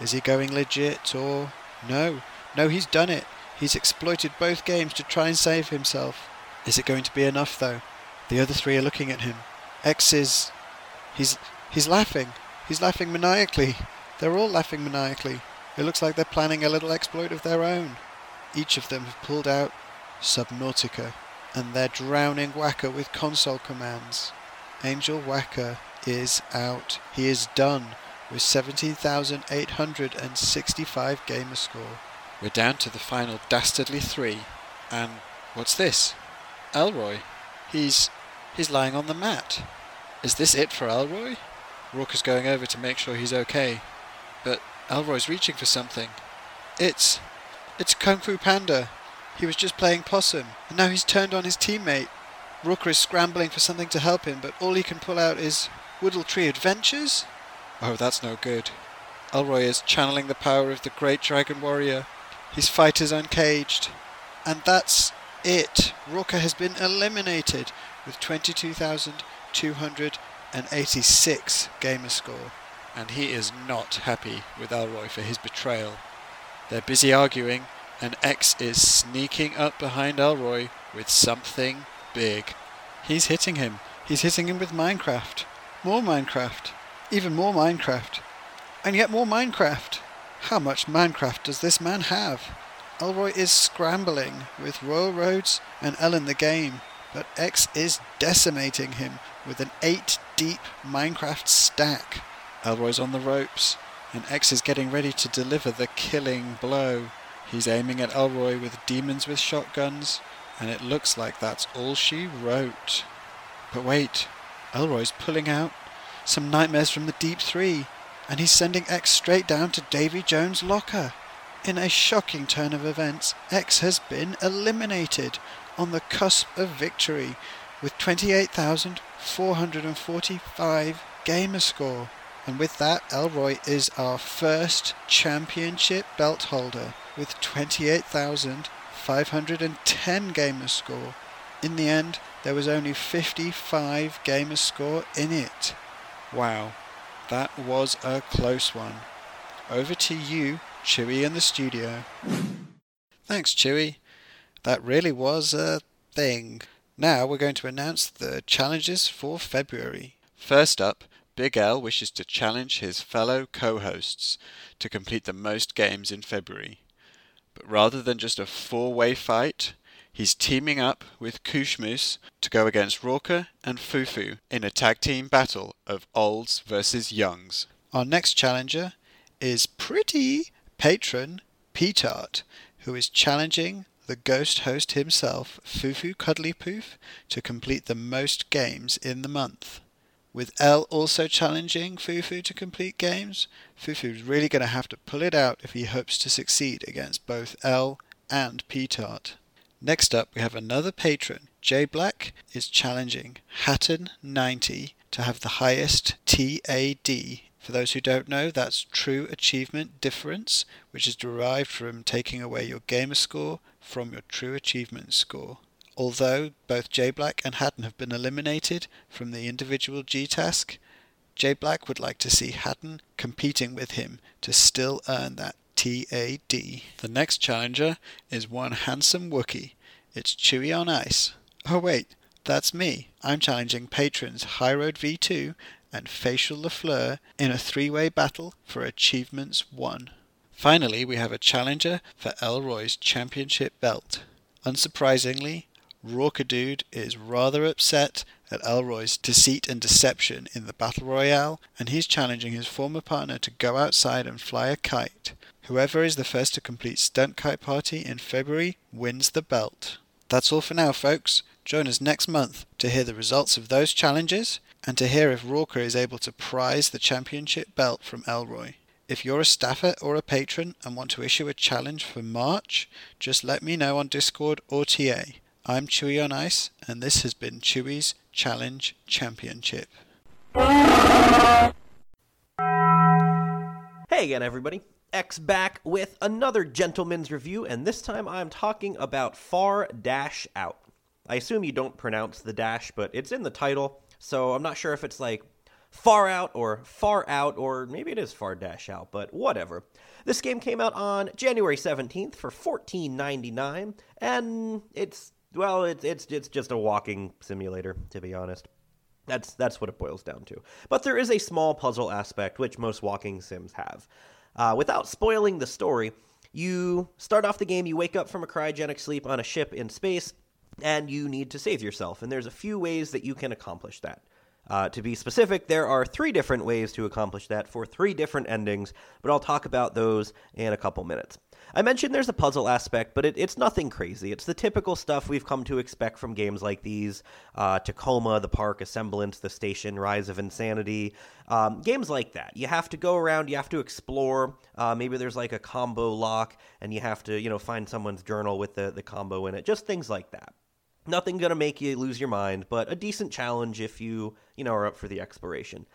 Is he going legit or no? No, he's done it. He's exploited both games to try and save himself. Is it going to be enough though? The other three are looking at him. X is he's he's laughing. He's laughing maniacally. They're all laughing maniacally. It looks like they're planning a little exploit of their own. Each of them have pulled out Subnautica, and they're drowning Wacker with console commands. Angel Wacker is out. He is done with 17,865 gamer score. We're down to the final dastardly three, and what's this? Elroy. He's he's lying on the mat. Is this it for Elroy? Rorker's going over to make sure he's okay, but Elroy's reaching for something. It's it's Kung Fu Panda. He was just playing possum, and now he's turned on his teammate. Rooker is scrambling for something to help him, but all he can pull out is Woodle Tree Adventures? Oh, that's no good. Elroy is channeling the power of the great dragon warrior. His fight is uncaged. And that's it. Rooker has been eliminated with 22,286 gamer score. And he is not happy with Elroy for his betrayal. They're busy arguing, and X is sneaking up behind Elroy with something big. He's hitting him. He's hitting him with Minecraft. More Minecraft. Even more Minecraft. And yet more Minecraft. How much Minecraft does this man have? Elroy is scrambling with Royal Roads and Ellen the game, but X is decimating him with an 8 deep Minecraft stack. Elroy's on the ropes, and X is getting ready to deliver the killing blow. He's aiming at Elroy with demons with shotguns, and it looks like that's all she wrote. But wait, Elroy's pulling out some nightmares from the Deep Three, and he's sending X straight down to Davy Jones' locker. In a shocking turn of events, X has been eliminated on the cusp of victory with 28,445 gamer score. And with that, Elroy is our first championship belt holder with 28,510 gamer score. In the end, there was only 55 gamer score in it. Wow, that was a close one. Over to you, Chewy in the studio. Thanks, Chewy. That really was a thing. Now we're going to announce the challenges for February. First up, Big L wishes to challenge his fellow co hosts to complete the most games in February. But rather than just a four way fight, he's teaming up with Kushmoose to go against Rorka and Fufu in a tag team battle of olds versus youngs. Our next challenger is pretty patron Petart, who is challenging the ghost host himself, Fufu Cuddly Poof, to complete the most games in the month. With L also challenging Fufu to complete games, Fufu's really going to have to pull it out if he hopes to succeed against both L and Petart. Next up, we have another patron. J Black is challenging Hatton90 to have the highest TAD. For those who don't know, that's True Achievement Difference, which is derived from taking away your gamer score from your True Achievement score. Although both J Black and Hatton have been eliminated from the individual GTask, J Black would like to see Hatton competing with him to still earn that TAD. The next challenger is one handsome Wookie. It's Chewy on Ice. Oh wait, that's me. I'm challenging patrons High Road V2 and Facial LaFleur in a three-way battle for Achievements 1. Finally, we have a challenger for Elroy's championship belt. Unsurprisingly, Rorkadude is rather upset at Elroy's deceit and deception in the Battle Royale, and he's challenging his former partner to go outside and fly a kite. Whoever is the first to complete Stunt Kite Party in February wins the belt. That's all for now, folks. Join us next month to hear the results of those challenges and to hear if Rorka is able to prize the championship belt from Elroy. If you're a staffer or a patron and want to issue a challenge for March, just let me know on Discord or TA. I'm Chewy on Ice, and this has been Chewy's Challenge Championship. Hey again, everybody. X back with another gentleman's review, and this time I'm talking about Far Dash Out. I assume you don't pronounce the dash, but it's in the title, so I'm not sure if it's like far out or far out, or maybe it is far dash out, but whatever. This game came out on January 17th for $14.99, and it's well, it's it's it's just a walking simulator, to be honest. That's that's what it boils down to. But there is a small puzzle aspect which most walking sims have. Uh, without spoiling the story, you start off the game, you wake up from a cryogenic sleep on a ship in space, and you need to save yourself. And there's a few ways that you can accomplish that. Uh, to be specific, there are three different ways to accomplish that for three different endings, but I'll talk about those in a couple minutes. I mentioned there's a puzzle aspect, but it, it's nothing crazy. It's the typical stuff we've come to expect from games like these uh, Tacoma, The Park, Assemblance, The Station, Rise of Insanity, um, games like that. You have to go around, you have to explore. Uh, maybe there's like a combo lock, and you have to, you know, find someone's journal with the, the combo in it. Just things like that. Nothing gonna make you lose your mind, but a decent challenge if you, you know, are up for the exploration.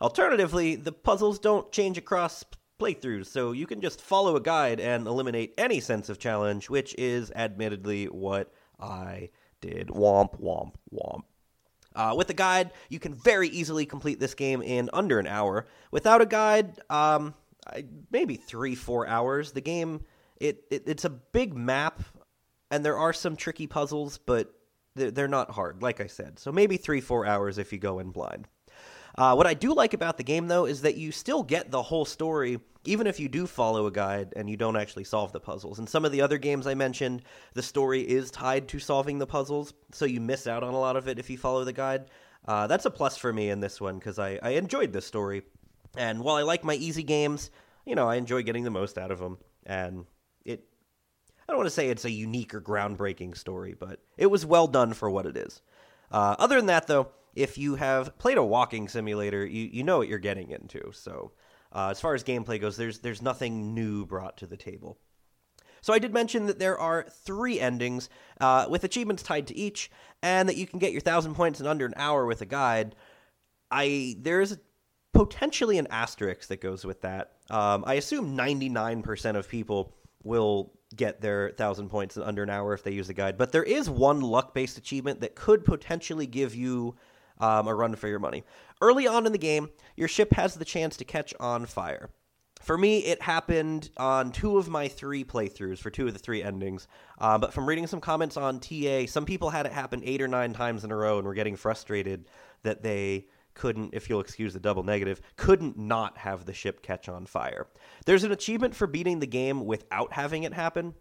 Alternatively, the puzzles don't change across playthroughs, so you can just follow a guide and eliminate any sense of challenge, which is admittedly what I did. Womp, womp, womp. Uh, with a guide, you can very easily complete this game in under an hour. Without a guide, um, maybe three, four hours. The game it, it it's a big map, and there are some tricky puzzles, but they're, they're not hard, like I said. So maybe three four hours if you go in blind. Uh, what I do like about the game, though, is that you still get the whole story, even if you do follow a guide and you don't actually solve the puzzles. In some of the other games I mentioned, the story is tied to solving the puzzles, so you miss out on a lot of it if you follow the guide. Uh, that's a plus for me in this one because I, I enjoyed this story. And while I like my easy games, you know, I enjoy getting the most out of them. And it, I don't want to say it's a unique or groundbreaking story, but it was well done for what it is. Uh, other than that, though, if you have played a walking simulator, you, you know what you're getting into. So, uh, as far as gameplay goes, there's there's nothing new brought to the table. So I did mention that there are three endings uh, with achievements tied to each, and that you can get your thousand points in under an hour with a guide. I there's potentially an asterisk that goes with that. Um, I assume 99% of people will get their thousand points in under an hour if they use the guide, but there is one luck-based achievement that could potentially give you um, a run for your money. Early on in the game, your ship has the chance to catch on fire. For me, it happened on two of my three playthroughs for two of the three endings. Uh, but from reading some comments on TA, some people had it happen eight or nine times in a row and were getting frustrated that they couldn't, if you'll excuse the double negative, couldn't not have the ship catch on fire. There's an achievement for beating the game without having it happen.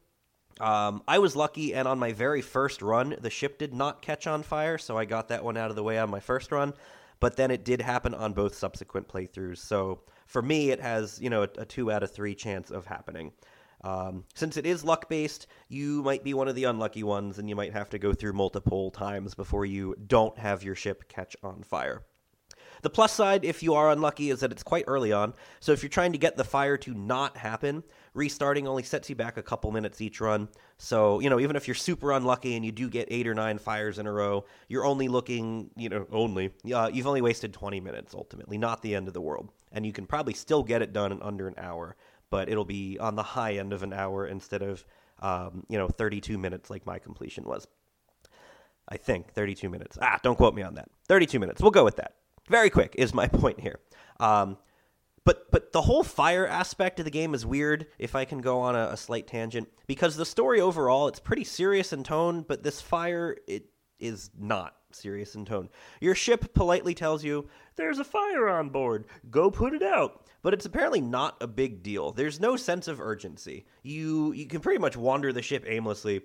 Um, I was lucky, and on my very first run, the ship did not catch on fire, so I got that one out of the way on my first run. But then it did happen on both subsequent playthroughs. So for me, it has you know a, a two out of three chance of happening. Um, since it is luck based, you might be one of the unlucky ones, and you might have to go through multiple times before you don't have your ship catch on fire. The plus side, if you are unlucky, is that it's quite early on. So if you're trying to get the fire to not happen, restarting only sets you back a couple minutes each run. So, you know, even if you're super unlucky and you do get eight or nine fires in a row, you're only looking, you know, only, uh, you've only wasted 20 minutes ultimately, not the end of the world. And you can probably still get it done in under an hour, but it'll be on the high end of an hour instead of, um, you know, 32 minutes like my completion was. I think 32 minutes. Ah, don't quote me on that. 32 minutes. We'll go with that. Very quick is my point here. Um, but but the whole fire aspect of the game is weird. If I can go on a, a, slight tangent, because the story overall it's pretty serious in tone, but this fire it is not serious in tone. Your ship politely tells you there's a fire on board. Go put it out. But it's apparently not a big deal. There's no sense of urgency. You you can pretty much wander the ship aimlessly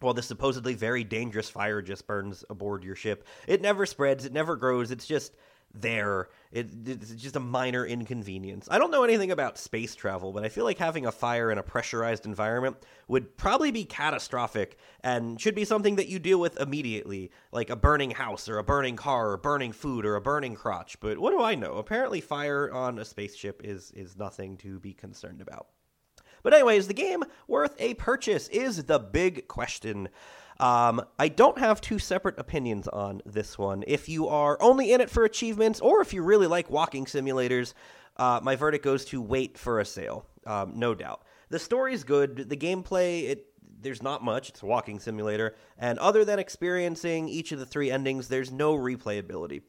while this supposedly very dangerous fire just burns aboard your ship. It never spreads. It never grows. It's just there. It, it's just a minor inconvenience. I don't know anything about space travel, but I feel like having a fire in a pressurized environment would probably be catastrophic and should be something that you deal with immediately, like a burning house or a burning car or burning food or a burning crotch. But what do I know? Apparently, fire on a spaceship is is nothing to be concerned about. But anyways, the game worth a purchase is the big question. Um, I don't have two separate opinions on this one. If you are only in it for achievements, or if you really like walking simulators, uh, my verdict goes to wait for a sale. Um, no doubt. The story's good. The gameplay, it there's not much. It's a walking simulator, and other than experiencing each of the three endings, there's no replayability.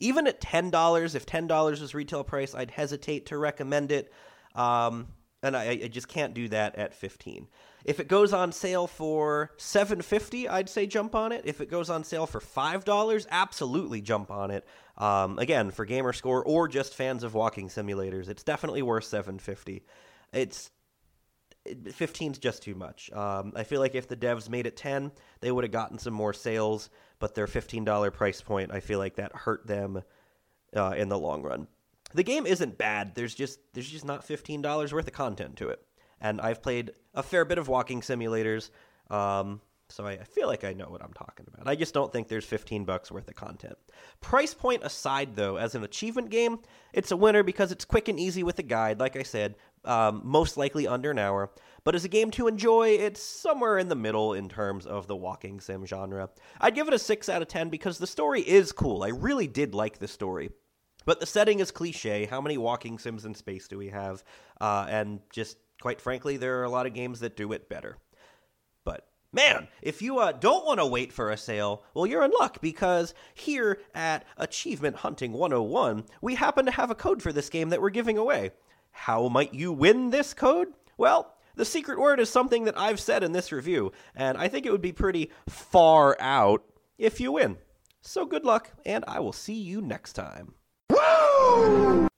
Even at ten dollars, if ten dollars was retail price, I'd hesitate to recommend it. Um, and I, I, just can't do that at 15 if it goes on sale for 750 i'd say jump on it. If it goes on sale for $5 absolutely jump on it. Um, again for gamer score or just fans of walking simulators it's definitely worth 750 it's 15 is just too much. Um, i feel like if the devs made it 10 they would have gotten some more sales but their $15 price point i feel like that hurt them uh, in the long run. The game isn't bad. There's just there's just not fifteen dollars worth of content to it. And I've played a fair bit of walking simulators, um, so I, I feel like I know what I'm talking about. I just don't think there's fifteen bucks worth of content. Price point aside, though, as an achievement game, it's a winner because it's quick and easy with a guide. Like I said, um, most likely under an hour. But as a game to enjoy, it's somewhere in the middle in terms of the walking sim genre. I'd give it a 6 out of 10 because the story is cool. I really did like the story. But the setting is cliche. How many walking sims in space do we have? Uh, and just quite frankly, there are a lot of games that do it better. But man, if you uh, don't want to wait for a sale, well, you're in luck because here at Achievement Hunting 101, we happen to have a code for this game that we're giving away. How might you win this code? Well, The secret word is something that I've said in this review, and I think it would be pretty far out if you win. So good luck, and I will see you next time. Hello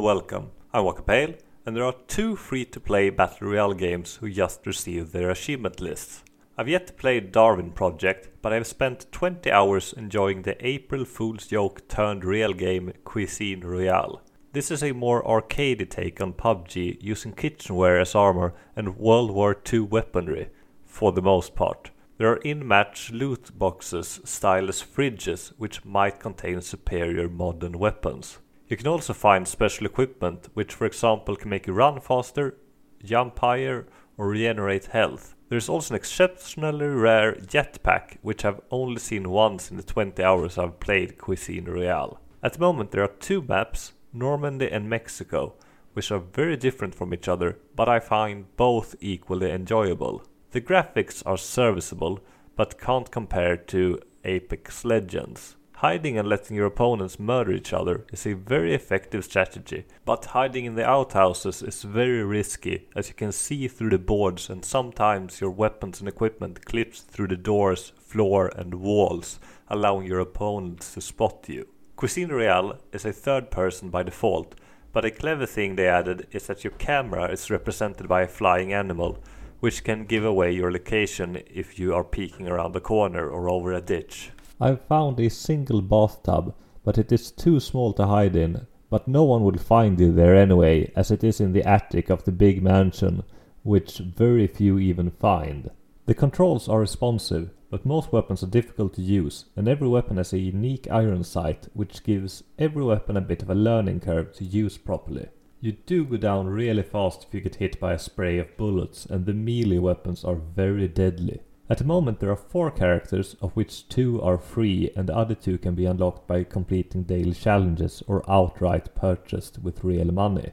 welcome. I'm Wakapale and there are two free-to-play Battle Royale games who just received their achievement lists. I've yet to play Darwin Project, but I've spent 20 hours enjoying the April Fool's joke turned real game Cuisine Royale. This is a more arcadey take on PUBG using kitchenware as armor and World War II weaponry, for the most part. There are in-match loot boxes styled as fridges which might contain superior modern weapons. You can also find special equipment which for example can make you run faster, jump higher or regenerate health. There is also an exceptionally rare jetpack which I've only seen once in the 20 hours I've played Cuisine Royale. At the moment there are two maps, Normandy and Mexico, which are very different from each other, but I find both equally enjoyable. The graphics are serviceable, but can't compare to Apex Legends. Hiding and letting your opponents murder each other is a very effective strategy, but hiding in the outhouses is very risky as you can see through the boards and sometimes your weapons and equipment clips through the doors, floor and walls, allowing your opponents to spot you. Cuisine Royale is a third person by default, but a clever thing they added is that your camera is represented by a flying animal, which can give away your location if you are peeking around a corner or over a ditch. I've found a single bathtub, but it is too small to hide in. But no one will find you there anyway, as it is in the attic of the big mansion, which very few even find. The controls are responsive, but most weapons are difficult to use, and every weapon has a unique iron sight, which gives every weapon a bit of a learning curve to use properly. You do go down really fast if you get hit by a spray of bullets, and the melee weapons are very deadly. At the moment there are four characters, of which two are free and the other two can be unlocked by completing daily challenges or outright purchased with real money.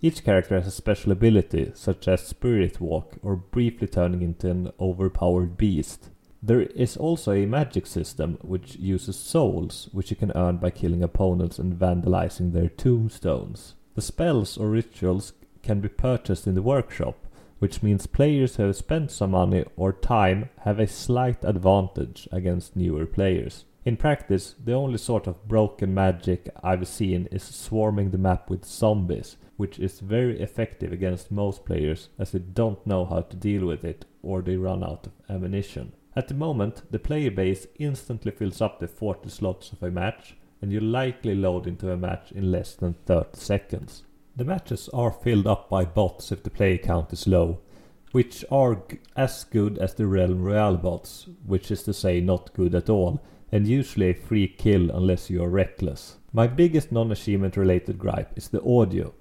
Each character has a special ability, such as Spirit Walk or briefly turning into an overpowered beast. There is also a magic system which uses souls, which you can earn by killing opponents and vandalizing their tombstones. The spells or rituals can be purchased in the workshop, which means players who have spent some money or time have a slight advantage against newer players. In practice, the only sort of broken magic I've seen is swarming the map with zombies, which is very effective against most players as they don't know how to deal with it or they run out of ammunition. At the moment, the player base instantly fills up the 40 slots of a match, and you likely load into a match in less than 30 seconds. The matches are filled up by bots if the player count is low, which are g- as good as the Realm Royale bots, which is to say not good at all, and usually a free kill unless you are reckless. My biggest non-achievement related gripe is the audio.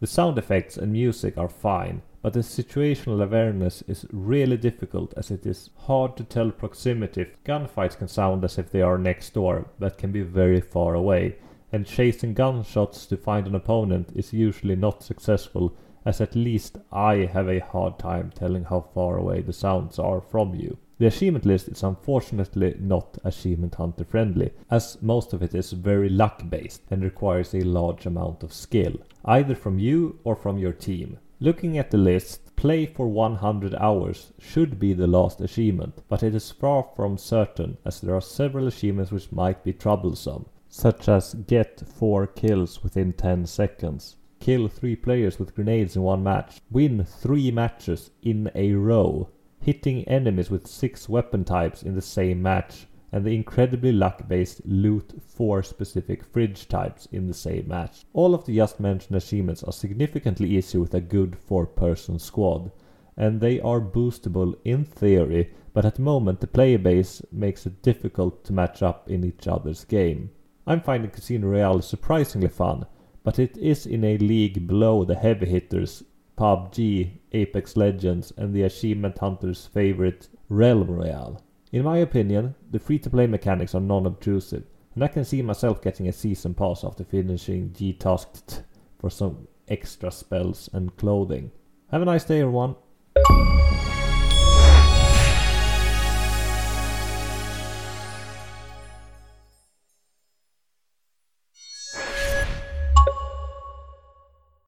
The sound effects and music are fine, but the situational awareness is really difficult as it is hard to tell proximity. Gunfights can sound as if they are next door, but can be very far away, and chasing gunshots to find an opponent is usually not successful as at least I have a hard time telling how far away the sounds are from you. The achievement list is unfortunately not achievement hunter friendly, as most of it is very luck based and requires a large amount of skill, either from you or from your team. Looking at the list, play for 100 hours should be the last achievement, but it is far from certain as there are several achievements which might be troublesome. Such as get 4 kills within 10 seconds, kill 3 players with grenades in one match, win 3 matches in a row, hitting enemies with 6 weapon types in the same match, and the incredibly luck-based loot 4 specific fridge types in the same match. All of the just mentioned achievements are significantly easier with a good 4-person squad, and they are boostable in theory, but at the moment the player base makes it difficult to match up in each other's game. I'm finding Cuisine Royale surprisingly fun, but it is in a league below the heavy hitters PUBG, Apex Legends, and the achievement hunter's favorite Realm Royale. In my opinion, the free to play mechanics are non obtrusive, and I can see myself getting a season pass after finishing G Tasked for some extra spells and clothing. Have a nice day, everyone.